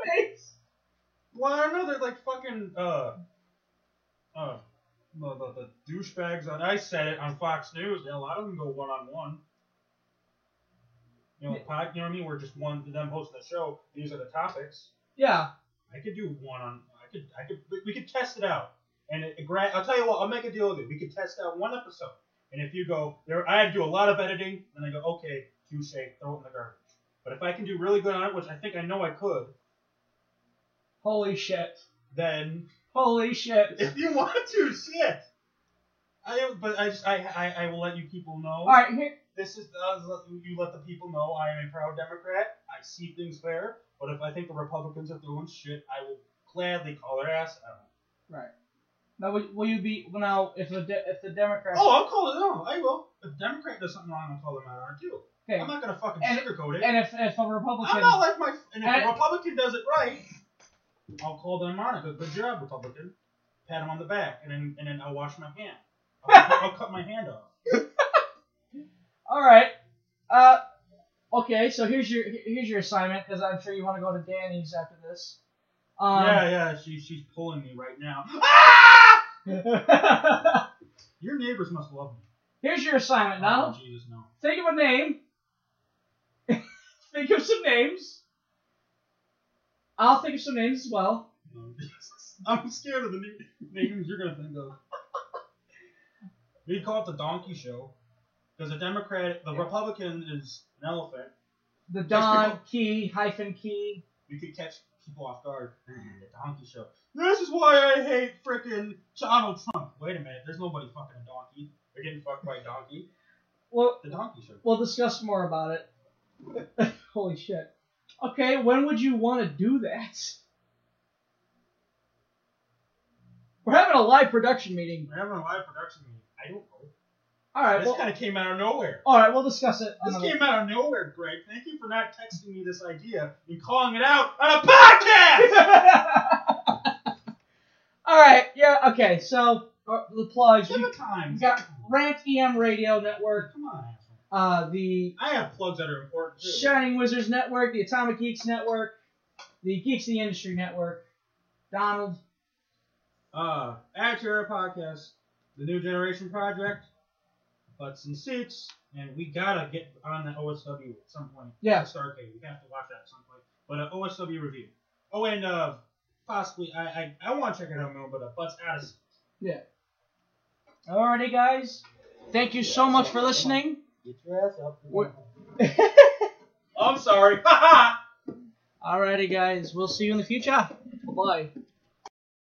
face. Well, I know they're like fucking uh uh the, the, douchebags on I said it on Fox News. Yeah, a lot of them go one on one. You know, pod, you know what I mean? We're just one them hosting the show. These are the topics. Yeah. I could do one on. I could. I could. we- We could test it out. And it, I'll tell you what. I'll make a deal with you. We could test out one episode. And if you go there, I do a lot of editing. And I go, okay, touche, throw it in the garbage. But if I can do really good on it, which I think I know I could, Holy shit. then Holy shit. if you want to, shit. I but I just I I, I will let you people know. All right, here. This is uh, you let the people know I am a proud Democrat. I see things fair. But if I think the Republicans are doing shit, I will gladly call their ass out. Right. Now, will, will you be well, now if the de- if the Democrats? Oh, I'll call it out. I will. If a Democrat does something wrong, I'll call them out on it too. Okay. I'm not gonna fucking And- sugarcoat it. And if if a Republican, I'm not like my. And if And- a Republican does it right, I'll call them on it. Good, job, Republican. Pat him on the back, and then and then I'll wash my hand. I'll, I'll cut my hand off. All right. Uh, okay. So here's your here's your assignment because I'm sure you want to go to Danny's after this. Um, yeah, yeah. She she's pulling me right now. Your neighbors must love me. Here's your assignment now. Oh, Jesus, no. Think of a name. think of some names. I'll think of some names as well. I'm scared of the na- names you're gonna think of. We call it the donkey show because the Democrat, the Republican is an elephant. The Just Don Key hyphen Key. You could catch people off guard. The donkey show. This is why I hate frickin' Donald Trump. Wait a minute, there's nobody fucking a donkey. They're getting fucked by a donkey. Well, The donkey show. we'll discuss more about it. Holy shit. Okay, when would you want to do that? We're having a live production meeting. We're having a live production meeting. I don't know. All right, this well, kind of came out of nowhere. all right, we'll discuss it. This came out of nowhere, Greg. Thank you for not texting me this idea and calling it out on a podcast. All right, yeah, okay. So uh, the plugs. Give We, it time. we got Rant EM Radio Network, Come on. Uh, the I have plugs that are important too. Shining Wizards Network, the Atomic Geeks Network, the Geeks of the Industry Network. Donald, Uh, to Our Podcast, The New Generation Project, Butts and Seats, and we gotta get on the OSW at some point. Yeah. Starcade. We have to watch that at some point. But uh, OSW review. Oh, and uh, possibly, I I, I want to check it out more, but uh, Butts Addison. yeah. Alrighty, guys. Thank you so much for listening. Get your ass up. We're- I'm sorry. Ha ha! Alrighty, guys. We'll see you in the future. Bye.